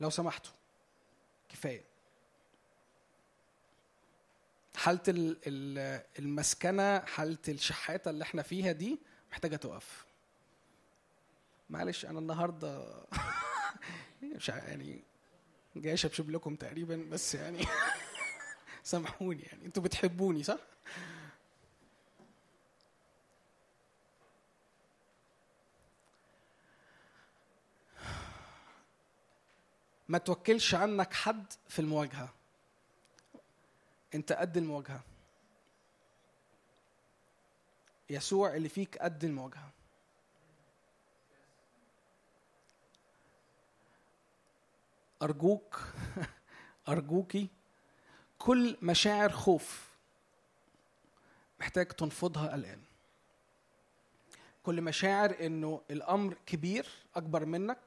لو سمحتوا. كفاية. حالة ال- ال- المسكنة حالة الشحاتة اللي إحنا فيها دي محتاجة تقف معلش أنا النهارده مش يعني جاي اشبشب لكم تقريبا بس يعني سامحوني يعني. أنتوا بتحبوني صح؟ ما توكلش عنك حد في المواجهة. انت قد المواجهة. يسوع اللي فيك قد المواجهة. أرجوك أرجوكي كل مشاعر خوف محتاج تنفضها الآن. كل مشاعر إنه الأمر كبير أكبر منك.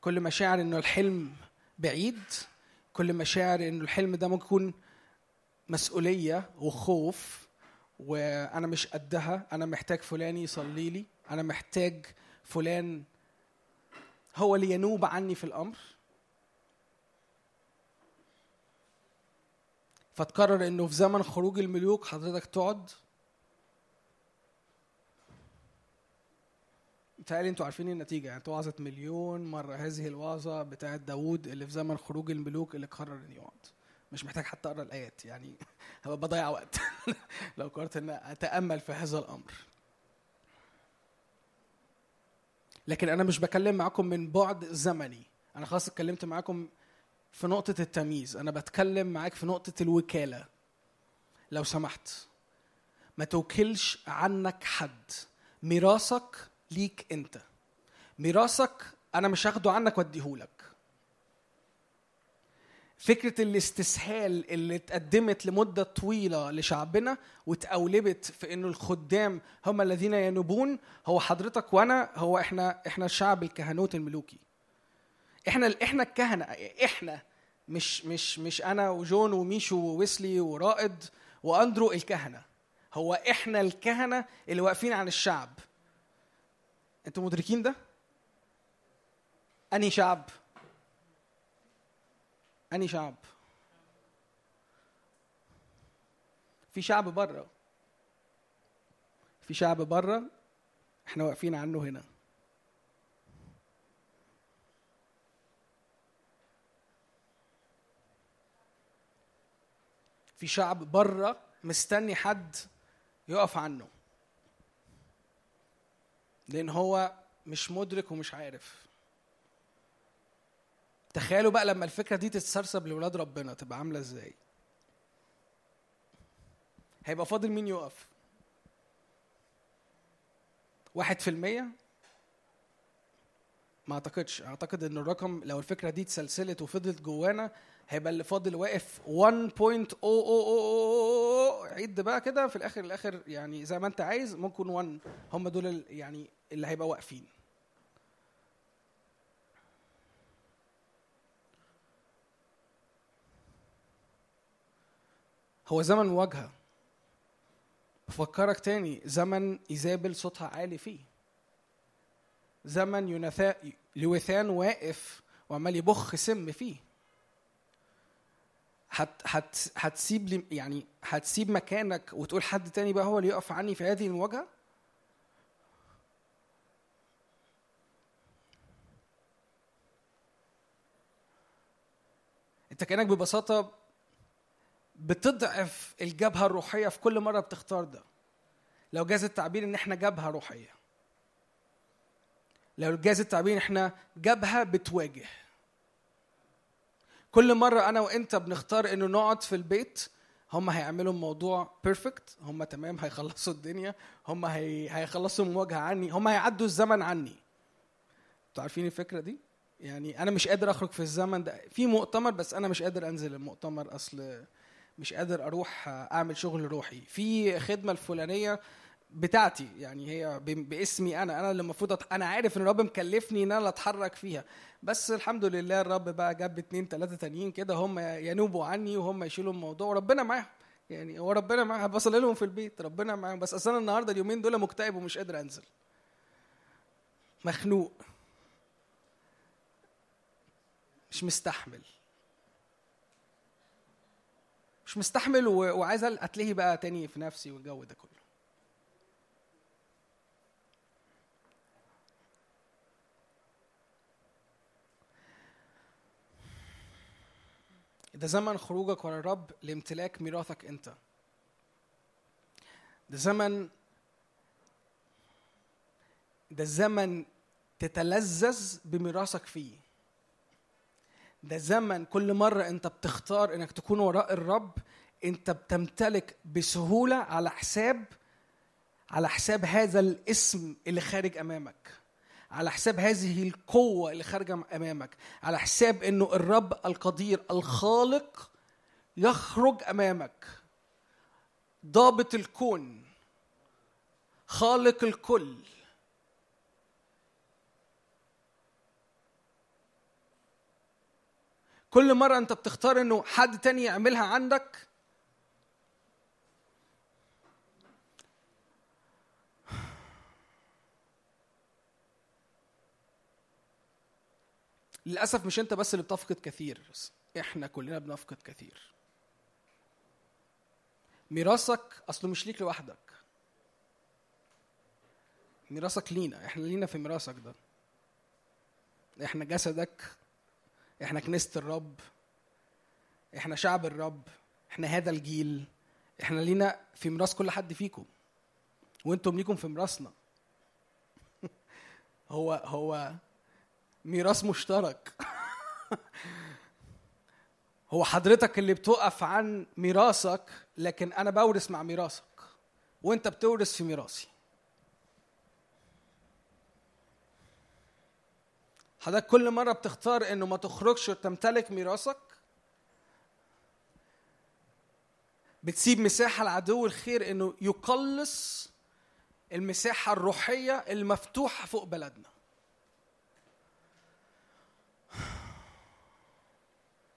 كل مشاعر إنه الحلم بعيد. كل مشاعر إنه الحلم ده ممكن يكون مسؤولية وخوف وأنا مش قدها. أنا محتاج فلان يصلي لي. أنا محتاج فلان هو اللي ينوب عني في الأمر. فتقرر إنه في زمن خروج الملوك حضرتك تقعد؟ متهيألي أنتوا عارفين النتيجة يعني اتوعظت مليون مرة. هذه الوعظة بتاعت داوود اللي في زمن خروج الملوك اللي قرر إنه يقعد. مش محتاج حتى أقرأ الآيات يعني هبقى بضيع وقت. لو قررت إن أتأمل في هذا الأمر. لكن أنا مش بكلم معاكم من بعد زمني. أنا خلاص اتكلمت معاكم في نقطة التمييز. أنا بتكلم معاك في نقطة الوكالة. لو سمحت ما توكلش عنك حد. ميراثك ليك أنت. ميراثك أنا مش هاخده عنك وأديهولك. فكرة الاستسهال اللي اتقدمت لمدة طويلة لشعبنا واتقولبت في إنه الخدام هم الذين ينوبون هو حضرتك وأنا هو إحنا إحنا الشعب الكهنوت الملوكي. إحنا إحنا الكهنة إحنا مش مش مش أنا وجون وميشو وويسلي ورائد وأندرو الكهنة هو إحنا الكهنة اللي واقفين عن الشعب أنتوا مدركين ده؟ أنهي شعب؟ أنهي شعب؟ في شعب بره في شعب بره إحنا واقفين عنه هنا في شعب بره مستني حد يقف عنه. لأن هو مش مدرك ومش عارف. تخيلوا بقى لما الفكرة دي تتسرسب لاولاد ربنا تبقى عاملة إزاي؟ هيبقى فاضل مين يقف؟ واحد في المية؟ ما أعتقدش. أعتقد إن الرقم لو الفكرة دي اتسلسلت وفضلت جوانا هيبقى اللي فاضل واقف 1.000 عد بقى كده في الآخر الآخر يعني زي ما أنت عايز ممكن 1 هم دول يعني اللي هيبقى واقفين. هو زمن مواجهه بفكرك تاني زمن إيزابل صوتها عالي فيه. زمن يوناثا لوثان واقف وعمال يبخ سم فيه. هت هت هتسيب لي يعني هتسيب مكانك وتقول حد تاني بقى هو اللي يقف عني في هذه المواجهه انت كأنك ببساطة بتضعف الجبهة الروحية في كل مرة بتختار ده. لو جاز التعبير إن إحنا جبهة روحية. لو جاز التعبير إن إحنا جبهة بتواجه. كل مرة أنا وأنت بنختار إنه نقعد في البيت هم هيعملوا الموضوع perfect هم تمام هيخلصوا الدنيا هم هي... هيخلصوا المواجهه عني هم هيعدوا الزمن عني. أنتوا عارفين الفكرة دي؟ يعني أنا مش قادر أخرج في الزمن ده. في مؤتمر بس أنا مش قادر أنزل المؤتمر أصل مش قادر أروح أعمل شغل روحي. في خدمة الفلانية بتاعتي. يعني هي باسمي أنا. أنا اللي المفروض أت... أنا عارف إن الرب مكلفني إن أنا أتحرك فيها. بس الحمد لله الرب بقى جاب اتنين تلاتة تانيين كده هم ينوبوا عني وهم يشيلوا الموضوع. وربنا معاهم. يعني هو ربنا معاهم. بصلي لهم في البيت. ربنا معاهم. بس أصل أنا النهارده اليومين دول مكتئب ومش قادر أنزل. مخنوق. مش مستحمل. مش مستحمل. وعايز أتلهي بقى تاني في نفسي والجو ده كله. ده زمن خروجك ورا الرب لامتلاك ميراثك انت. ده زمن ده زمن تتلذذ بميراثك فيه. ده زمن كل مرة انت بتختار انك تكون وراء الرب انت بتمتلك بسهولة على حساب على حساب هذا الاسم اللي خارج أمامك. على حساب هذه القوة اللي خارجة أمامك على حساب أنه الرب القدير الخالق يخرج أمامك. ضابط الكون خالق الكل. كل مرة أنت بتختار أنه حد تاني يعملها عندك للأسف مش أنت بس اللي بتفقد كثير إحنا كلنا بنفقد كثير. ميراثك أصله مش ليك لوحدك. ميراثك لينا إحنا لينا في ميراثك ده. إحنا جسدك إحنا كنيسة الرب إحنا شعب الرب إحنا هذا الجيل. إحنا لينا في ميراث كل حد فيكم. وأنتم ليكم في ميراثنا. هو هو ميراث مشترك. هو حضرتك اللي بتقف عن ميراثك لكن أنا بورث مع ميراثك وأنت بتورث في ميراثي. حضرتك كل مرة بتختار إنه ما تخرجش وتمتلك ميراثك بتسيب مساحة لعدو الخير إنه يقلص المساحة الروحية المفتوحة فوق بلدنا.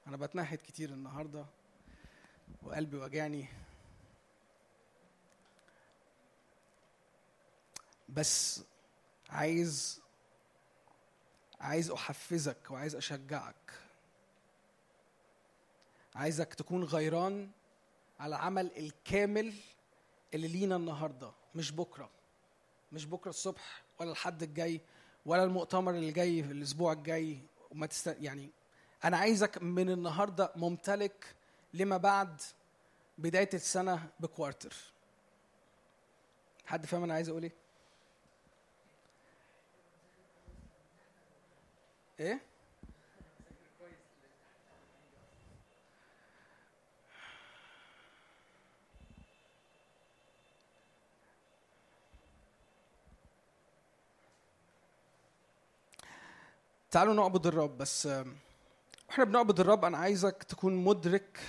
أنا بتنحت كتير النهاردة وقلبي وجعني. بس عايز عايز أحفزك وعايز أشجعك. عايزك تكون غيران على العمل الكامل اللي لينا النهارده مش بكرة. مش بكرة الصبح ولا الحد الجاي ولا المؤتمر اللي جاي في الأسبوع الجاي وما تست... يعني أنا عايزك من النهارده ممتلك لما بعد بداية السنة بكوارتر. حد فاهم أنا عايز أقول إيه؟ إيه؟ تعالوا نعبد الرب بس وإحنا بنعبد الرب. أنا عايزك تكون مدرك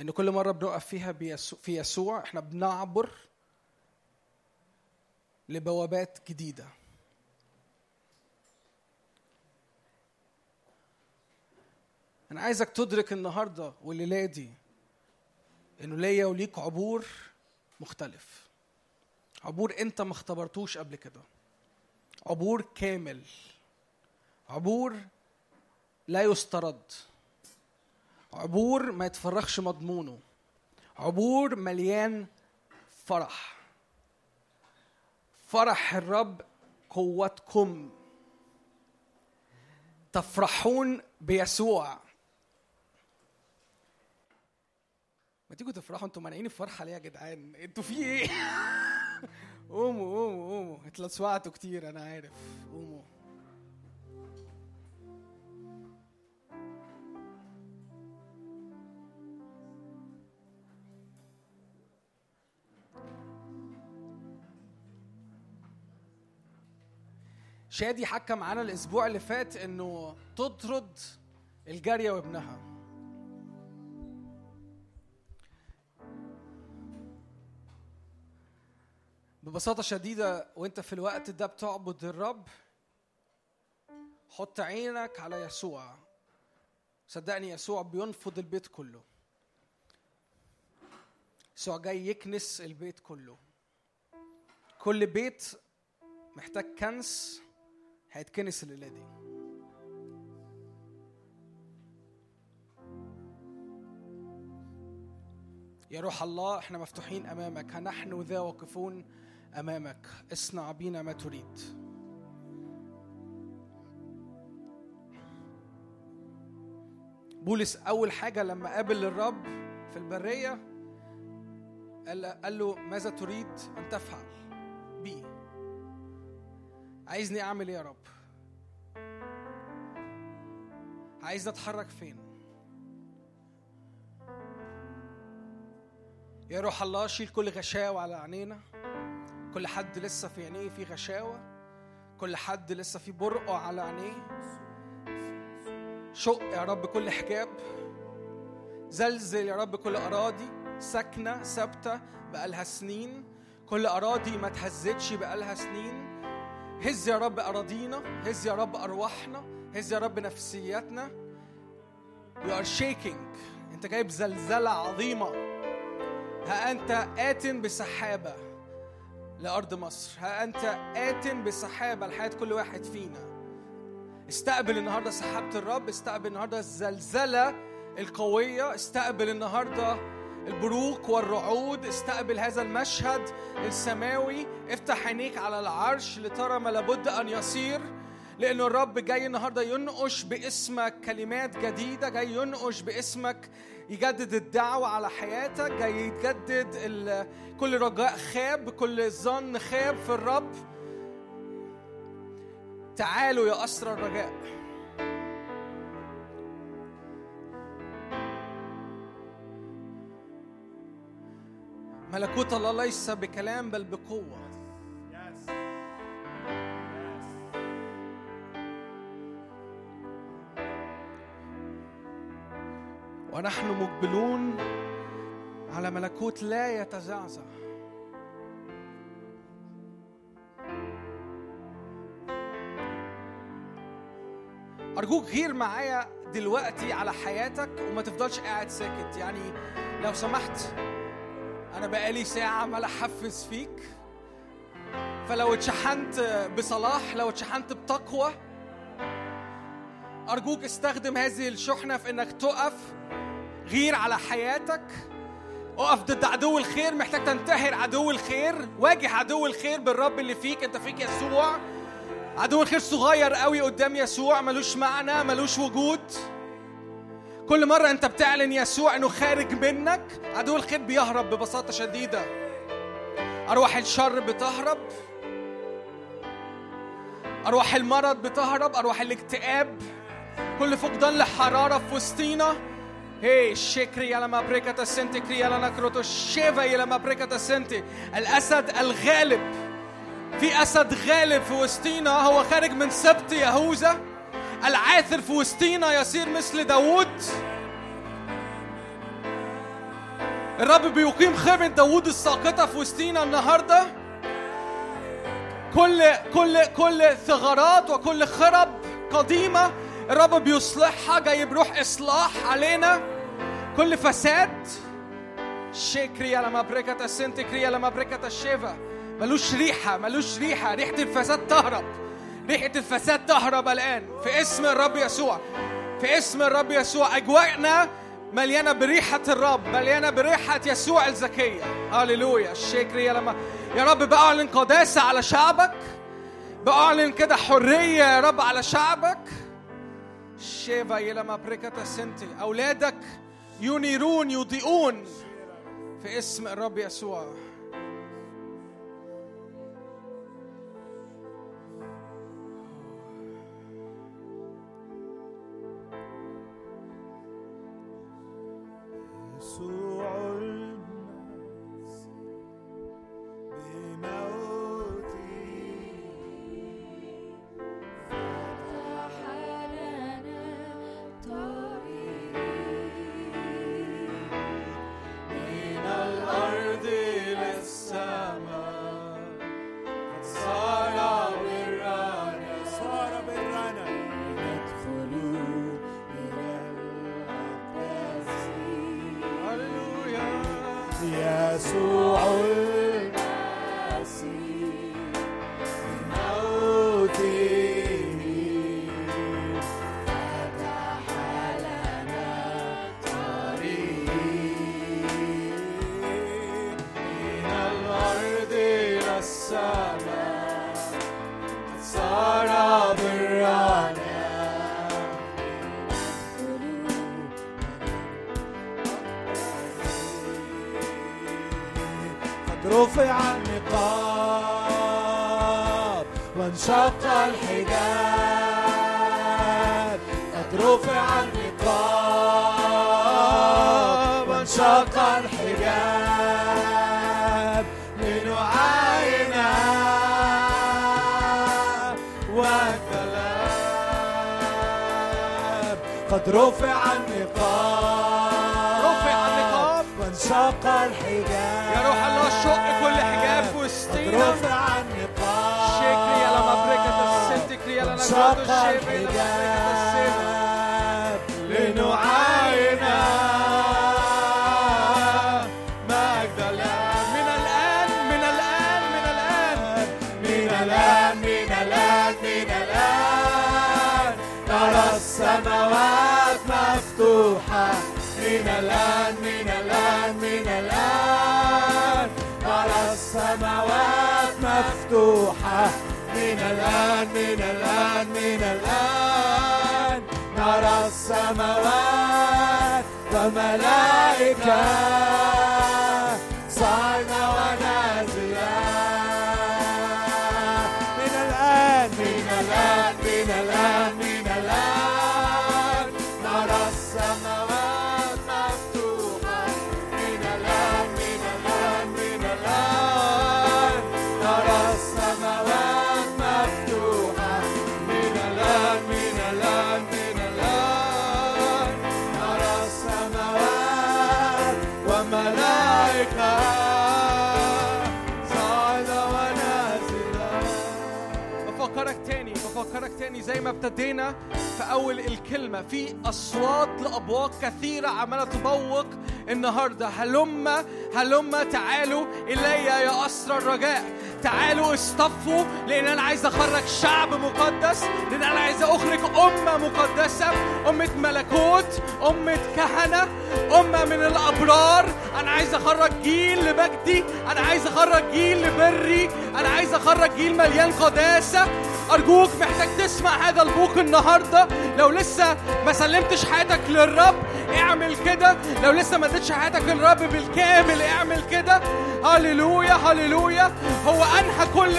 إن كل مرة بنقف فيها في يسوع إحنا بنعبر لبوابات جديدة. أنا عايزك تدرك النهارده والليلة دي إنه ليا وليك عبور مختلف. عبور أنت ما اختبرتوش قبل كده. عبور كامل. عبور لا يسترد. عبور ما يتفرغش مضمونه. عبور مليان فرح. فرح الرب قوتكم. تفرحون بيسوع. ما تيجوا تفرحوا أنتوا مانعين الفرحة ليه يا جدعان؟ أنتوا في إيه؟ قوموا قوموا قوموا. اتلسوعتوا كتير أنا عارف. قوموا. شادي حكى معانا الأسبوع اللي فات إنه تطرد الجارية وابنها. ببساطة شديدة وأنت في الوقت ده بتعبد الرب حط عينك على يسوع. صدقني يسوع بينفض البيت كله. يسوع جاي يكنس البيت كله. كل بيت محتاج كنس هيتكنس الليلة دي. يا روح الله إحنا مفتوحين أمامك. نحن ذا واقفون أمامك. اصنع بينا ما تريد. بولس أول حاجة لما قابل الرب في البرية قال له ماذا تريد أن تفعل بي؟ عايزني أعمل إيه يا رب؟ عايزني أتحرك فين؟ يا روح الله شيل كل غشاوة على عينينا. كل حد لسه في عينيه في غشاوة. كل حد لسه في برقع على عينيه. شق يا رب كل حجاب. زلزل يا رب كل أراضي. ساكنة ثابتة بقالها سنين. كل أراضي ما تهزتش بقالها سنين. هز يا رب أراضينا هز يا رب أرواحنا هز يا رب نفسياتنا. You are shaking. أنت جايب زلزلة عظيمة. ها أنت آت بسحابة لأرض مصر. ها أنت آت بسحابة لحياة كل واحد فينا. استقبل النهاردة سحابة الرب استقبل النهاردة الزلزلة القوية استقبل النهاردة البروق والرعود استقبل هذا المشهد السماوي. افتح عينيك على العرش لترى ما لابد أن يصير لأن الرب جاي النهاردة ينقش باسمك. كلمات جديدة جاي ينقش باسمك. يجدد الدعوة على حياتك جاي يجدد كل رجاء خاب كل ظن خاب في الرب. تعالوا يا أسرى الرجاء. ملكوت الله ليس بكلام بل بقوة. ونحن مقبلون على ملكوت لا يتزعزع أرجوك غير معايا دلوقتي على حياتك وما تفضلش قاعد ساكت. يعني لو سمحت أنا بقالي ساعة عمال أحفز فيك. فلو اتشحنت بصلاح لو اتشحنت بتقوى أرجوك استخدم هذه الشحنة في إنك تقف غير على حياتك. اقف ضد عدو الخير محتاج تنتهر عدو الخير. واجه عدو الخير بالرب اللي فيك. أنت فيك يسوع. عدو الخير صغير قوي قدام يسوع ملوش معنى ملوش وجود. كل مرة أنت بتعلن يسوع إنه خارج منك عدو الخير بيهرب ببساطة شديدة. أرواح الشر بتهرب. أرواح المرض بتهرب. أرواح الاكتئاب. كل فقدان لحرارة في وسطينا. هي شكري على ما بريكة السنتي كري على نكروتو شيفا إلى ما بريكة السنتي الأسد الغالب. في أسد غالب في وسطينا هو خارج من سبط يهوذا. العاثر في وسطينا يصير مثل داوود. الرب بيقيم خيمة داوود الساقطة في وسطينا النهارده. كل كل كل ثغرات وكل خرب قديمة الرب بيصلحها جاي بروح إصلاح علينا. كل فساد. شكري على مبركة السنتكري على مبركة الشفا ملوش ريحة ملوش ريحة ريحة الفساد تهرب. ريحة الفساد تهرب الآن. في اسم الرب يسوع. في اسم الرب يسوع. أجواءنا مليانة بريحة الرب مليانة بريحة يسوع الزكية هللويا. الشكري يا لما يا رب بعلن قداسة على شعبك. بعلن كده حرية يا رب على شعبك. شيفا يلا مبركة سنتي. أولادك ينيرون يضيئون. في اسم الرب يسوع. يسوع المسيح بموته وانشق الحجاب قد رفع النقاب وانشق الحجاب لنعاين والكلام قد رفع النقاب. رفع النقاب. وانشق الحجاب. السنتي الحجاب لنعاين مجد الآن من الآن من الآن من الآن من الآن من الآن من الآن. نرى السماوات مفتوحة. من الآن من الآن من الآن. نرى السماوات مفتوحة. من الآن من الآن من الآن. نرى السماوات وملائكة بفكرك تاني زي ما ابتدينا في أول الكلمة. في أصوات لأبواق كثيرة عمالة تبوق. النهاردة. هلم هلم تعالوا إلي يا أسر الرجاء. تعالوا اصطفوا لأن أنا عايز أخرج شعب مقدس لأن أنا عايز أخرج أمة مقدسة. أمة ملكوت أمة كهنة أمة من الأبرار. أنا عايز أخرج جيل لمجدي أنا عايز أخرج جيل لبري. أنا عايز أخرج جيل مليان قداسة. أرجوك محتاج تسمع هذا البوق النهاردة. لو لسه ما سلمتش حياتك للرب اعمل كده. لو لسه ما اديتش حياتك للرب بالكامل اعمل كده. هللويا هللويا. هو انهى كل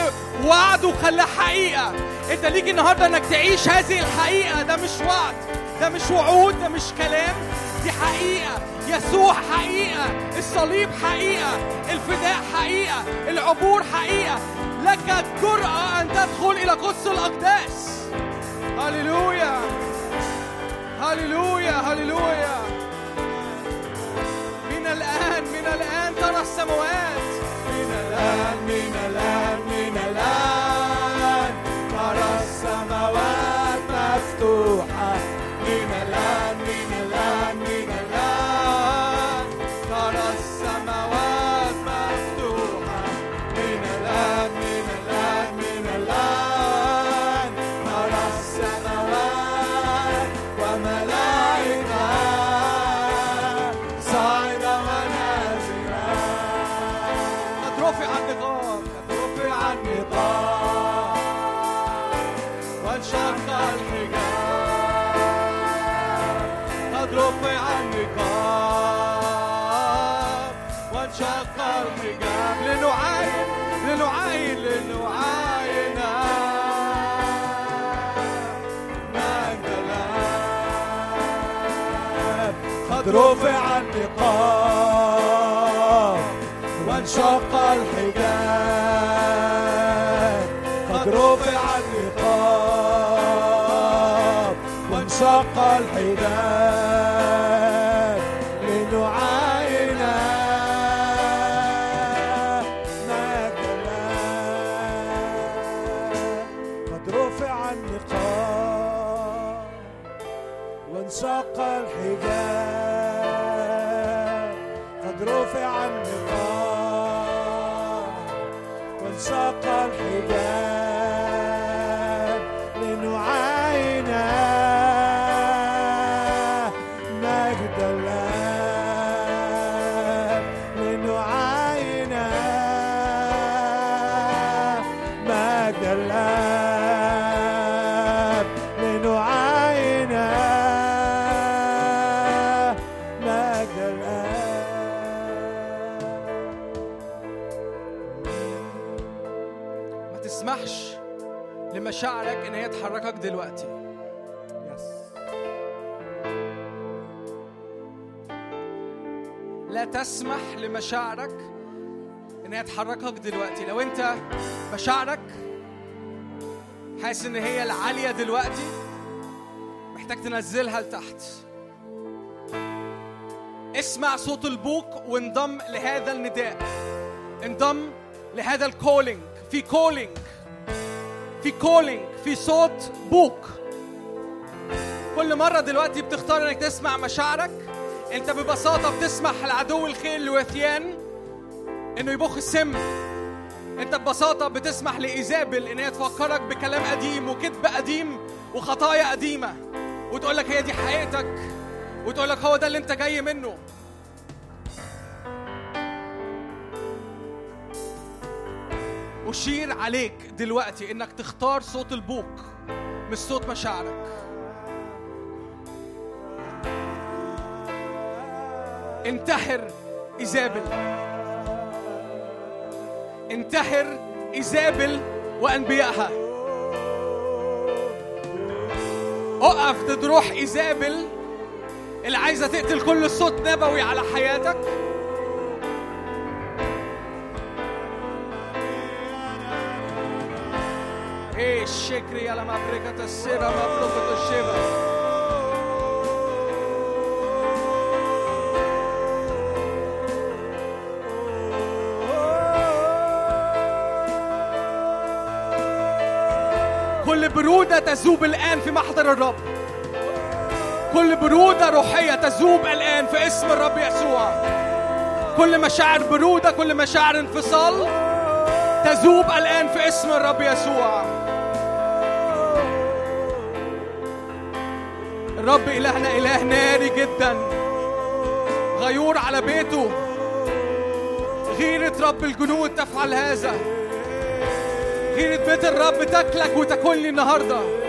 وعد وخلاه حقيقة. انت ليك النهاردة انك تعيش هذه الحقيقة. ده مش وعد ده مش وعود ده مش كلام. دي حقيقة. يسوع حقيقة الصليب حقيقة الفداء حقيقة العبور حقيقة. لك الجرأة أن تدخل إلى قدس الأقداس. هللويا. هللويا هللويا. من الآن من الآن ترى السماوات. من الآن من الآن. رفع النقاب وانشق الحجاب. قد رفع النقاب وانشق الحجاب. دلوقتي. يس لا تسمح لمشاعرك ان هي تحركك دلوقتي. لو أنت مشاعرك حاسس إن هي العالية دلوقتي محتاج تنزلها لتحت. اسمع صوت البوق وانضم لهذا النداء. انضم لهذا ال calling في calling في calling في صوت بوق كل مرة دلوقتي بتختار إنك تسمع مشاعرك. أنت ببساطة بتسمح لعدو الخير لوياثان إنه يبخ السم. أنت ببساطة بتسمح لإيزابل إن هي تفكرك بكلام قديم وكذب قديم وخطايا قديمة. وتقول لك هي دي حقيقتك. وتقول لك هو ده اللي أنت جاي منه. أشير عليك دلوقتي إنك تختار صوت البوق مش صوت مشاعرك. انتحر إيزابل. انتحر إيزابل وأنبيائها. أقف ضد روح إيزابل اللي عايزة تقتل كل صوت نبوي على حياتك. كل برودة تذوب الآن في محضر الرب كل برودة روحية تذوب الآن في اسم الرب يسوع كل مشاعر برودة كل مشاعر انفصال تذوب الآن في اسم الرب يسوع الرب إلهنا إله ناري جدا. غيور على بيته. غيرة رب الجنود تفعل هذا. غيرة بيت الرب تاكلك وتاكلني النهارده.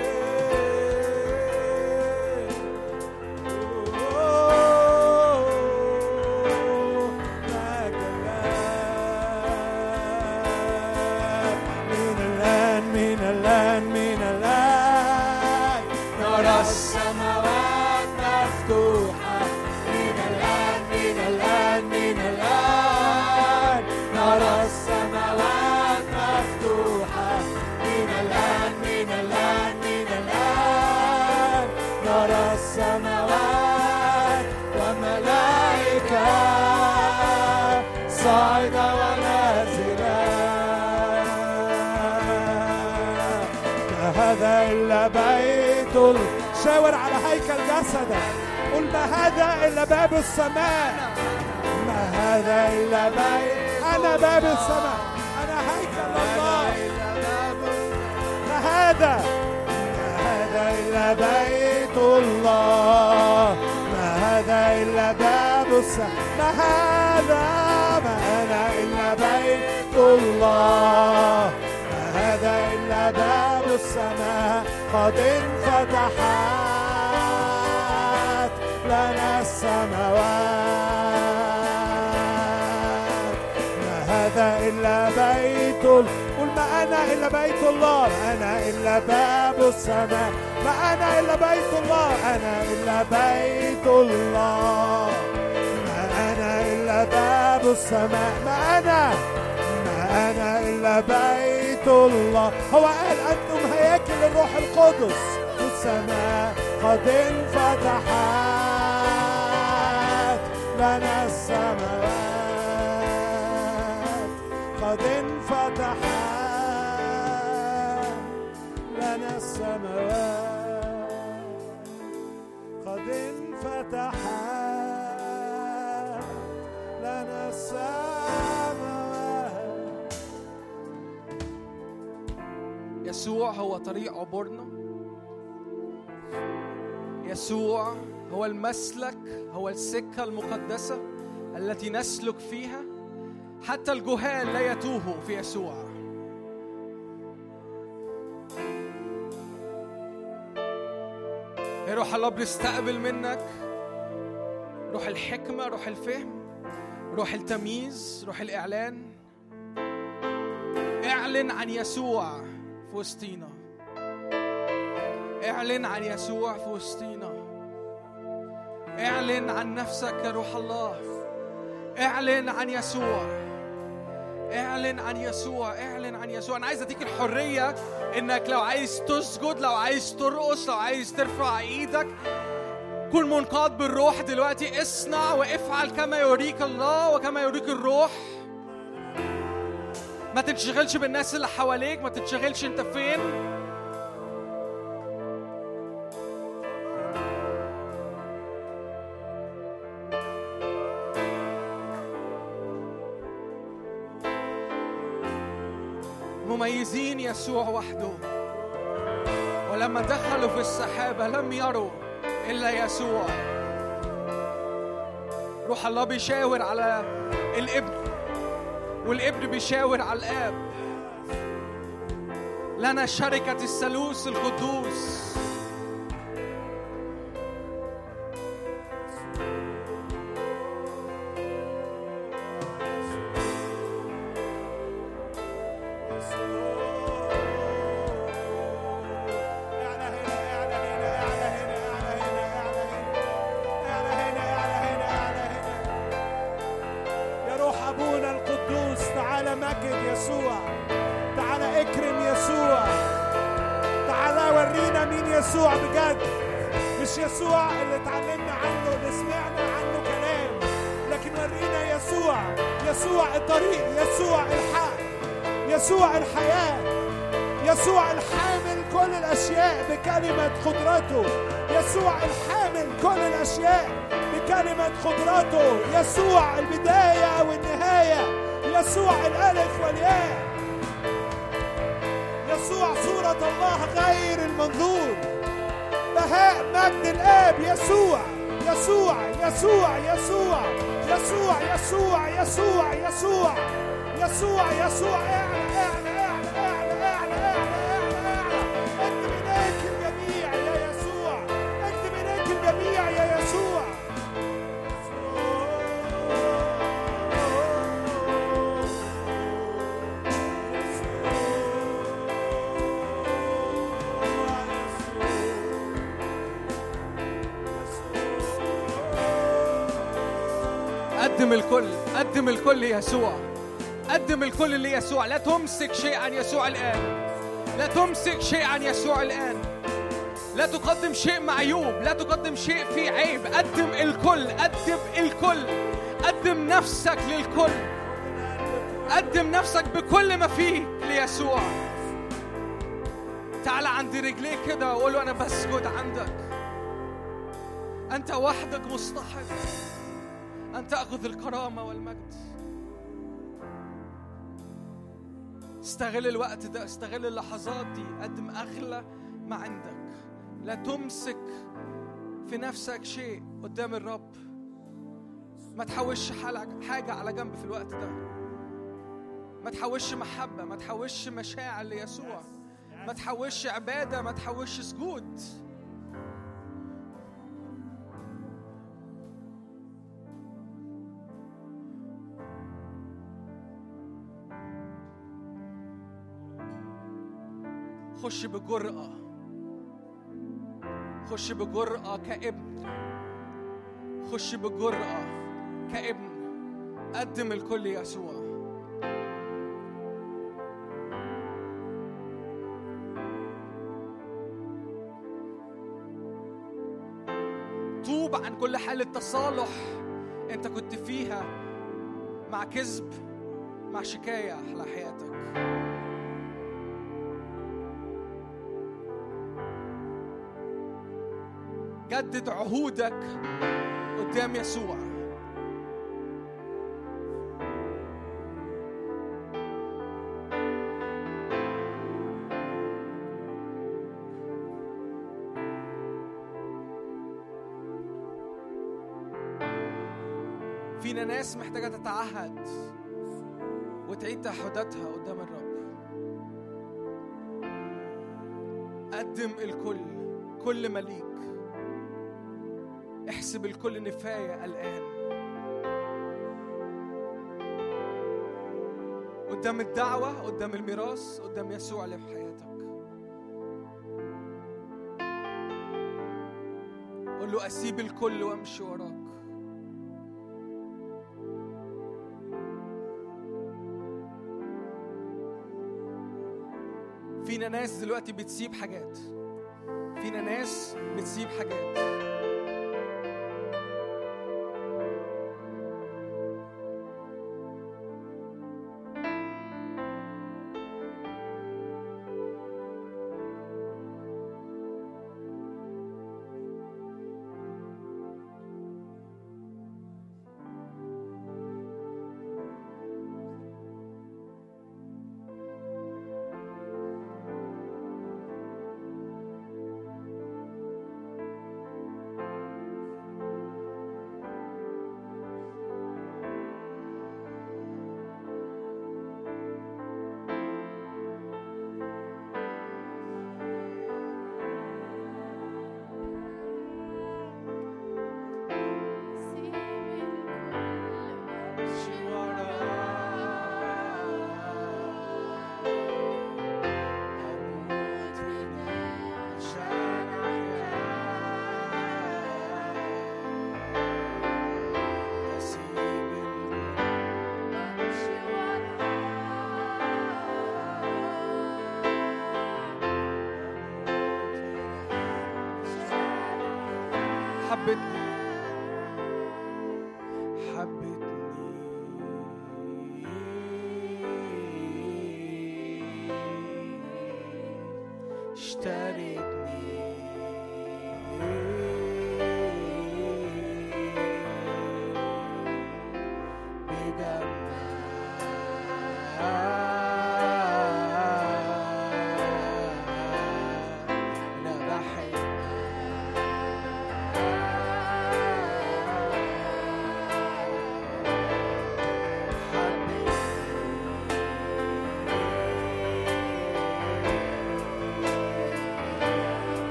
هو المسلك هو السكة المقدسة التي نسلك فيها. حتى الجهال لا يتوهوا في يسوع. روح الله بنستقبل منك. روح الحكمة روح الفهم روح التمييز روح الإعلان. اعلن عن يسوع في وسطينا. اعلن عن يسوع في وسطينا. اعلن عن نفسك يا روح الله. اعلن عن يسوع. اعلن عن يسوع. اعلن عن يسوع. أنا عايز أديك الحرية إنك لو عايز تسجد لو عايز ترقص لو عايز ترفع إيدك كن منقاد بالروح دلوقتي. اصنع وافعل كما يريك الله وكما يريك الروح. ما تنشغلش بالناس اللي حواليك ما تنشغلش أنت فين. مميزين يسوع وحده. ولما دخلوا في السحابة لم يروا إلا يسوع. روح الله بيشاور على الإبن والإبن بيشاور على الآب. لنا شركة الثالوث القدوس. قدم الكل قدم الكل ليسوع قدم الكل ليسوع. لا تمسك شيء عن يسوع الآن. لا تمسك شيء عن يسوع الآن. لا تقدم شيء معيوب لا تقدم شيء فيه عيب. قدم الكل قدم الكل. قدم نفسك للكل. قدم نفسك بكل ما فيك ليسوع. تعال عند رجليه كده وقول له أنا بسجد عندك. أنت وحدك مستحق. أن تأخذ الكرامة والمجد. استغل الوقت ده استغل اللحظات دي. قدم أغلى ما عندك. لا تمسك في نفسك شيء قدام الرب. ما تحوش حاجة على جنب في الوقت ده. ما تحوش محبة ما تحوش مشاعر ليسوع. ما تحوش عبادة ما تحوش سجود. خش بجرأة. خش بجرأة كابن. خش بجرأة كابن. قدم الكل يسوع. توب عن كل حالة تصالح انت كنت فيها مع كذب مع شكاية على حياتك. جدد عهودك قدام يسوع. فينا ناس محتاجة تتعهد وتعيد تعهداتها قدام الرب. قدم الكل كل ما احسب الكل نفاية الآن. قدام الدعوة قدام الميراث قدام يسوع اللي في حياتك قول له أسيب الكل وأمشي وراك. فينا ناس دلوقتي بتسيب حاجات. فينا ناس بتسيب حاجات.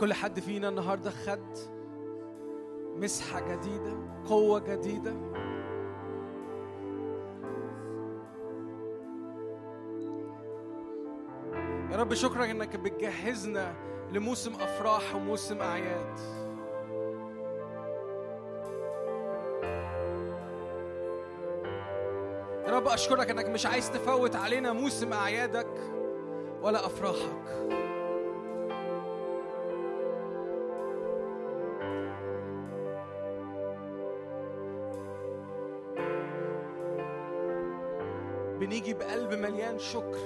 كل حد فينا النهارده خد مسحة جديدة قوة جديدة. يا رب شكرا إنك بتجهزنا لموسم أفراح وموسم أعياد. يا رب أشكرك إنك مش عايز تفوت علينا موسم أعيادك ولا أفراحك. شكر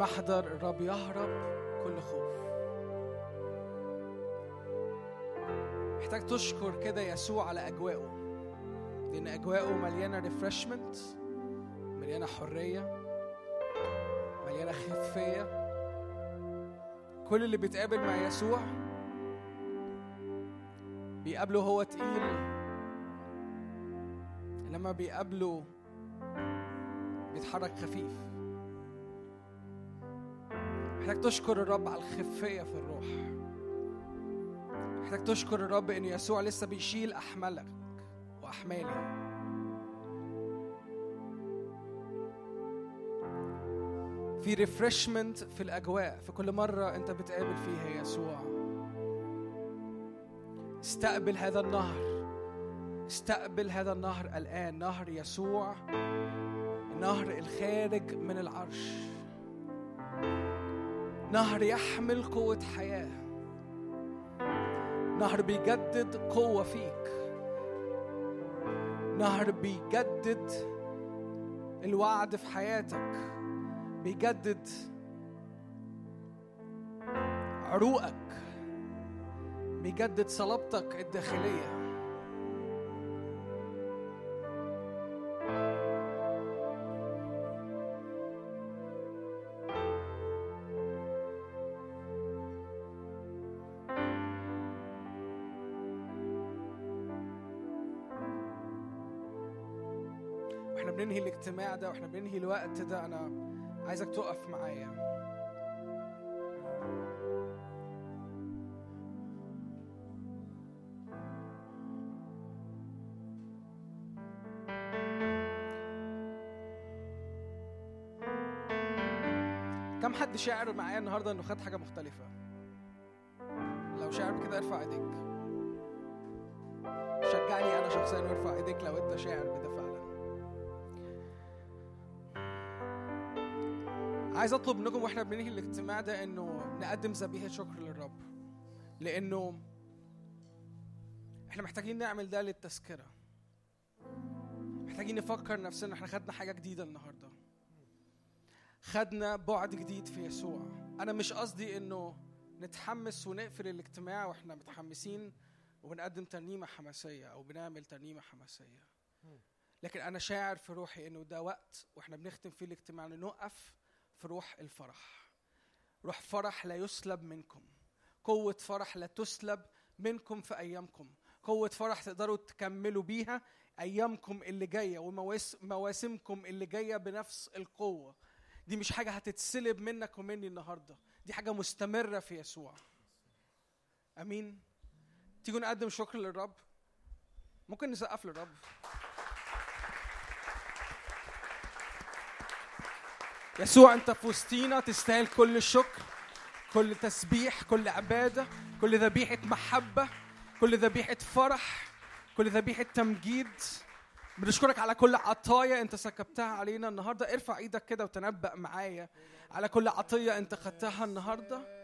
محضر الرب يهرب كل خوف. محتاج تشكر كده يسوع على أجواءه لأن أجواءه مليانة ريفرشمنت مليانة حرية مليانة خفية. كل اللي بيتقابل مع يسوع بيقابله هو تقيل. لما بيقابله بيتحرك خفيف. محتاج تشكر الرب على الخفية في الروح. محتاج تشكر الرب إن يسوع لسه بيشيل احملك وأحمالي في ريفرشمنت في الأجواء في كل مرة أنت بتقابل فيها يسوع. استقبل هذا النهر. استقبل هذا النهر الآن نهر يسوع نهر الخارج من العرش. نهر يحمل قوة حياة. نهر بيجدد قوة فيك. نهر بيجدد الوعد في حياتك. بيجدد عروقك. بيجدد صلابتك الداخلية. الاجتماع ده وإحنا بننهي الوقت ده أنا عايزك تقف معايا. كم حد شاعر معايا النهارده إنه خد حاجة مختلفة؟ لو شاعر بكده ارفع ايديك. شجعني أنا شخصيا وارفع ايديك لو أنت شاعر بده. عايز اطلب منكم وإحنا بننهي الاجتماع ده انه نقدم ذبيحة شكر للرب. لأنه إحنا محتاجين نعمل ده للتذكرة. محتاجين نفكر نفسنا إحنا خدنا حاجة جديدة النهارده. خدنا بعد جديد في يسوع. أنا مش قصدي إنه نتحمس ونقفل الاجتماع وإحنا متحمسين وبنقدم ترنيمة حماسية أو بنعمل ترنيمة حماسية. لكن أنا شاعر في روحي إنه ده وقت وإحنا بنختم فيه الاجتماع نقف في روح الفرح. روح فرح لا يسلب منكم. قوة فرح لا تسلب منكم في أيامكم. قوة فرح تقدروا تكملوا بيها أيامكم اللي جاية ومواسمكم اللي جاية بنفس القوة. دي مش حاجة هتتسلب منك ومني النهاردة. دي حاجة مستمرة في يسوع. أمين. تيجوا نقدم شكر للرب. ممكن نسقف للرب. يسوع أنت في وسطينا تستاهل كل الشكر كل تسبيح كل عبادة كل ذبيحة محبة كل ذبيحة فرح كل ذبيحة تمجيد. بنشكرك على كل عطايا أنت سكبتها علينا النهارده. ارفع إيدك كده وتنبأ معايا على كل عطية أنت خدتها النهارده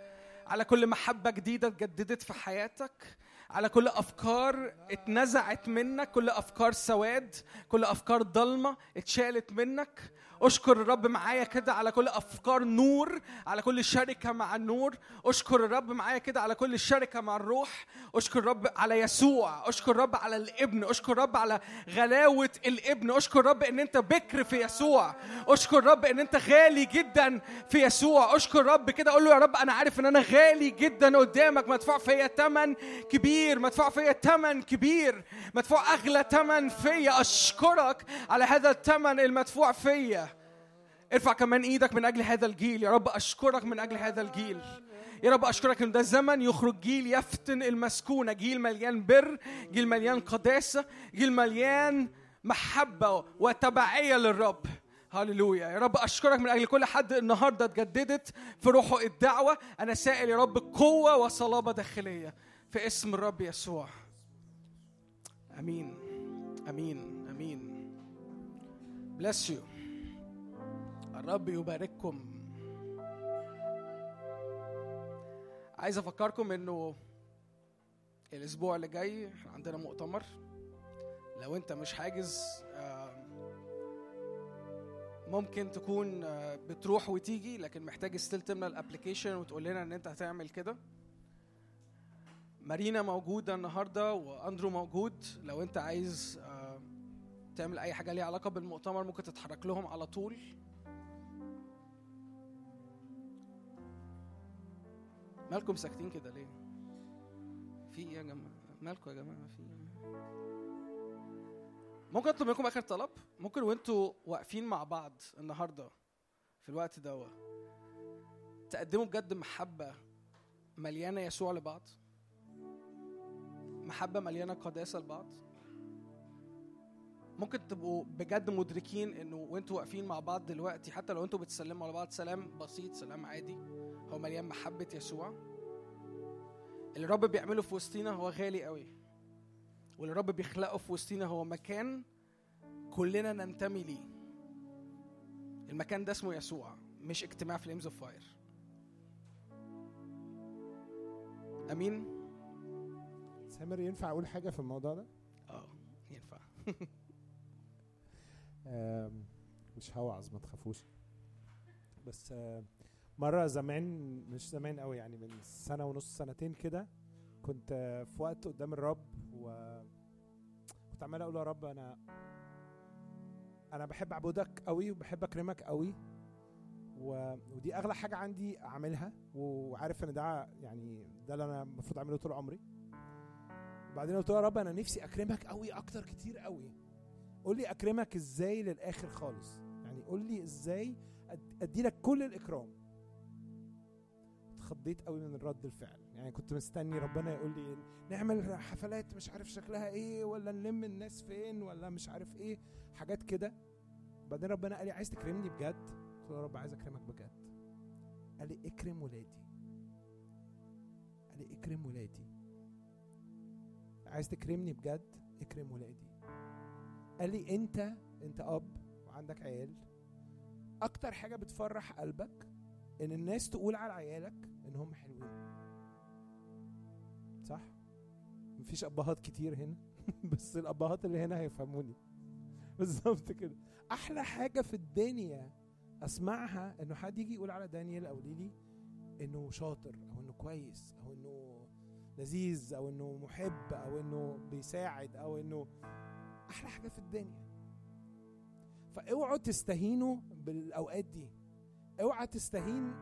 على كل محبة جديدة اتجددت في حياتك على كل أفكار اتنزعت منك كل أفكار سواد كل أفكار ضلمة اتشالت منك. أشكر الرب معايا كده على كل أفكار نور على كل شركة مع النور. أشكر الرب معايا كده على كل الشركة مع الروح. أشكر الرب على يسوع. أشكر الرب على الابن. أشكر الرب على غلاوة الابن. أشكر الرب إن أنت بكر في يسوع. أشكر الرب إن أنت غالي جدا في يسوع. أشكر الرب كده أقول له يا رب أنا عارف إن أنا غالي جدا قدامك. مدفوع فيا ثمن كبير. مدفوع فيا ثمن كبير. مدفوع أغلى ثمن فيا. أشكرك على هذا الثمن المدفوع فيا. ارفع كمان إيدك من أجل هذا الجيل. يا رب اشكرك من أجل هذا الجيل. يا رب اشكرك ان ده زمن يخرج جيل يفتن المسكونة جيل مليان بر جيل مليان قداسة جيل مليان محبة وتبعية للرب. هللويا. يا رب اشكرك من أجل كل حد النهارده اتجددت في روحه الدعوة. أنا سائل يا رب قوة وصلابة داخلية في اسم الرب يسوع. آمين. آمين. آمين. Bless you. الرب يبارككم. عايز أفكركم إنه الأسبوع اللي جاي عندنا مؤتمر. لو أنت مش حاجز آه، ممكن تكون آه، بتروح وتيجي لكن محتاج still تملى ال application وتقول لنا إن أنت هتعمل كده. مارينا موجودة النهارده وأندرو موجود. لو أنت عايز آه، تعمل أي حاجة ليها علاقة بالمؤتمر ممكن تتحرك لهم على طول. مالكم ساكتين كده ليه؟ في إيه يا جماعة؟ مالكم يا جماعة؟ في إيه؟ ممكن أطلب منكم آخر طلب؟ ممكن وأنتوا واقفين مع بعض النهارده في الوقت ده تقدموا بجد محبة مليانة يسوع لبعض؟ محبة مليانة قداسة لبعض؟ ممكن تبقوا بجد مدركين إنه وأنتوا واقفين مع بعض دلوقتي حتى لو أنتوا بتسلموا على بعض سلام بسيط سلام عادي؟ هو مليان محبة يسوع. اللي الرب بيعمله في وسطينا هو غالي قوي. واللي الرب بيخلقه في وسطينا هو مكان كلنا ننتمي ليه. المكان ده اسمه يسوع مش اجتماع Flames of Fire أمين؟ سامر ينفع أقول حاجة في الموضوع ده؟ آه ينفع. مش هوعظ ما تخافوش. بس آم، مرة زمان مش زمان قوي يعني من سنة ونص سنتين كده كنت في وقت قدام الرب و كنت عمال أقول يا رب أنا أنا بحب اعبدك قوي وبحب أكرمك قوي و... ودي أغلى حاجة عندي أعملها وعارف إن ده يعني ده اللي أنا المفروض أعمله طول عمري. بعدين قلت له يا رب أنا نفسي أكرمك قوي أكتر كتير قوي قول لي أكرمك إزاي للآخر خالص؟ يعني قول لي إزاي ادي لك كل الإكرام. اتخضيت قوي من الرد الفعل. يعني كنت مستني ربنا يقول لي نعمل حفلات مش عارف شكلها إيه ولا نلم الناس فين ولا مش عارف إيه حاجات كده. بعدين ربنا قال لي عايز تكرمني بجد؟ قلت له يا رب عايز أكرمك بجد. قال لي اكرم ولادي. قال لي اكرم ولادي. عايز تكرمني بجد؟ اكرم ولادي. قال لي انت انت أب وعندك عيال أكتر حاجة بتفرح قلبك إن الناس تقول على عيالك إن هم حلوين. صح؟ مفيش أبهات كتير هنا. بس الأبهات اللي هنا هيفهموني. بالظبط كده. أحلى حاجة في الدنيا أسمعها إنه حد يجي يقول على دانيال أو ليلي إنه شاطر أو إنه كويس أو إنه لذيذ أو إنه محب أو إنه بيساعد أو إنه أحلى حاجة في الدنيا. فاوعوا تستهينوا بالأوقات دي. اوعى تستهين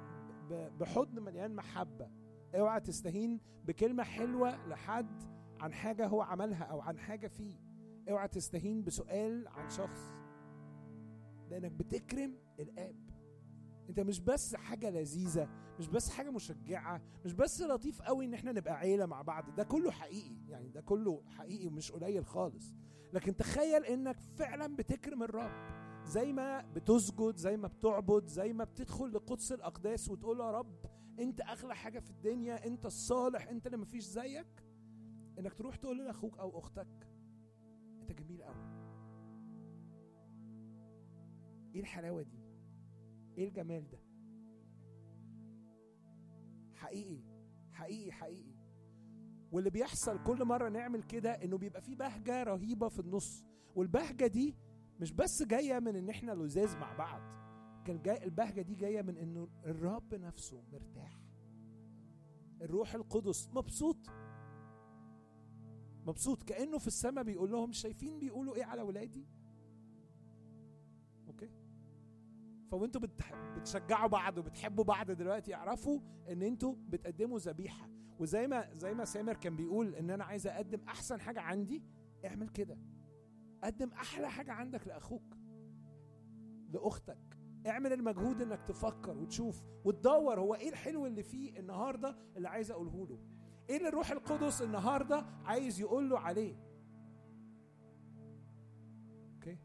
بحضن مليان محبة. اوعى تستهين بكلمة حلوة لحد عن حاجة هو عملها أو عن حاجة فيه. اوعى تستهين بسؤال عن شخص. لأنك بتكرم الآب. أنت مش بس حاجة لذيذة مش بس حاجة مشجعة مش بس لطيف قوي إن إحنا نبقى عيلة مع بعض. ده كله حقيقي يعني ده كله حقيقي ومش قليل خالص. لكن تخيل إنك فعلا بتكرم الرب. زي ما بتسجد زي ما بتعبد زي ما بتدخل لقدس الأقداس وتقول يا رب أنت أغلى حاجة في الدنيا أنت الصالح أنت اللي مفيش زيك إنك تروح تقول لأخوك أو أختك أنت جميل قوي إيه الحلاوة دي؟ إيه الجمال ده؟ حقيقي حقيقي حقيقي. واللي بيحصل كل مرة نعمل كده إنه بيبقى في بهجة رهيبة في النص. والبهجة دي مش بس جاية من إن إحنا لزاز مع بعض كان جاي البهجة دي جاية من إنه الرب نفسه مرتاح. الروح القدس مبسوط. مبسوط كأنه في السماء بيقول لهم شايفين بيقولوا إيه على ولادي؟ أوكي؟ فوانتوا. بتشجعوا بعض وبتحبوا بعض دلوقتي اعرفوا إن أنتوا بتقدموا ذبيحة. وزي ما زي ما سامر كان بيقول إن أنا عايز أقدم أحسن حاجة عندي اعمل كده. قدم أحلى حاجة عندك لأخوك لأختك. اعمل المجهود إنك تفكر وتشوف وتدور هو إيه الحلو اللي فيه النهارده اللي عايز أقوله له. إيه اللي الروح القدس النهارده عايز يقول له عليه؟ أوكي؟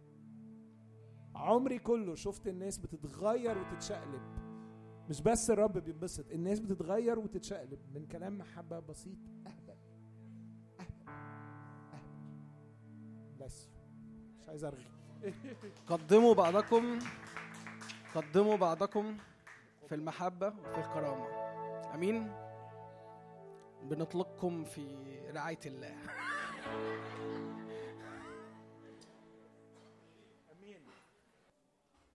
عمري كله شفت الناس بتتغير وتتشقلب. مش بس الرب بينبسط الناس بتتغير وتتشقلب. من كلام محبة بسيط أهبل. أهبل. أهبل. بس عايز أرغي. قدموا بعضكم قدموا بعضكم في المحبة وفي الكرامة. أمين؟ بنطلقكم في رعاية الله.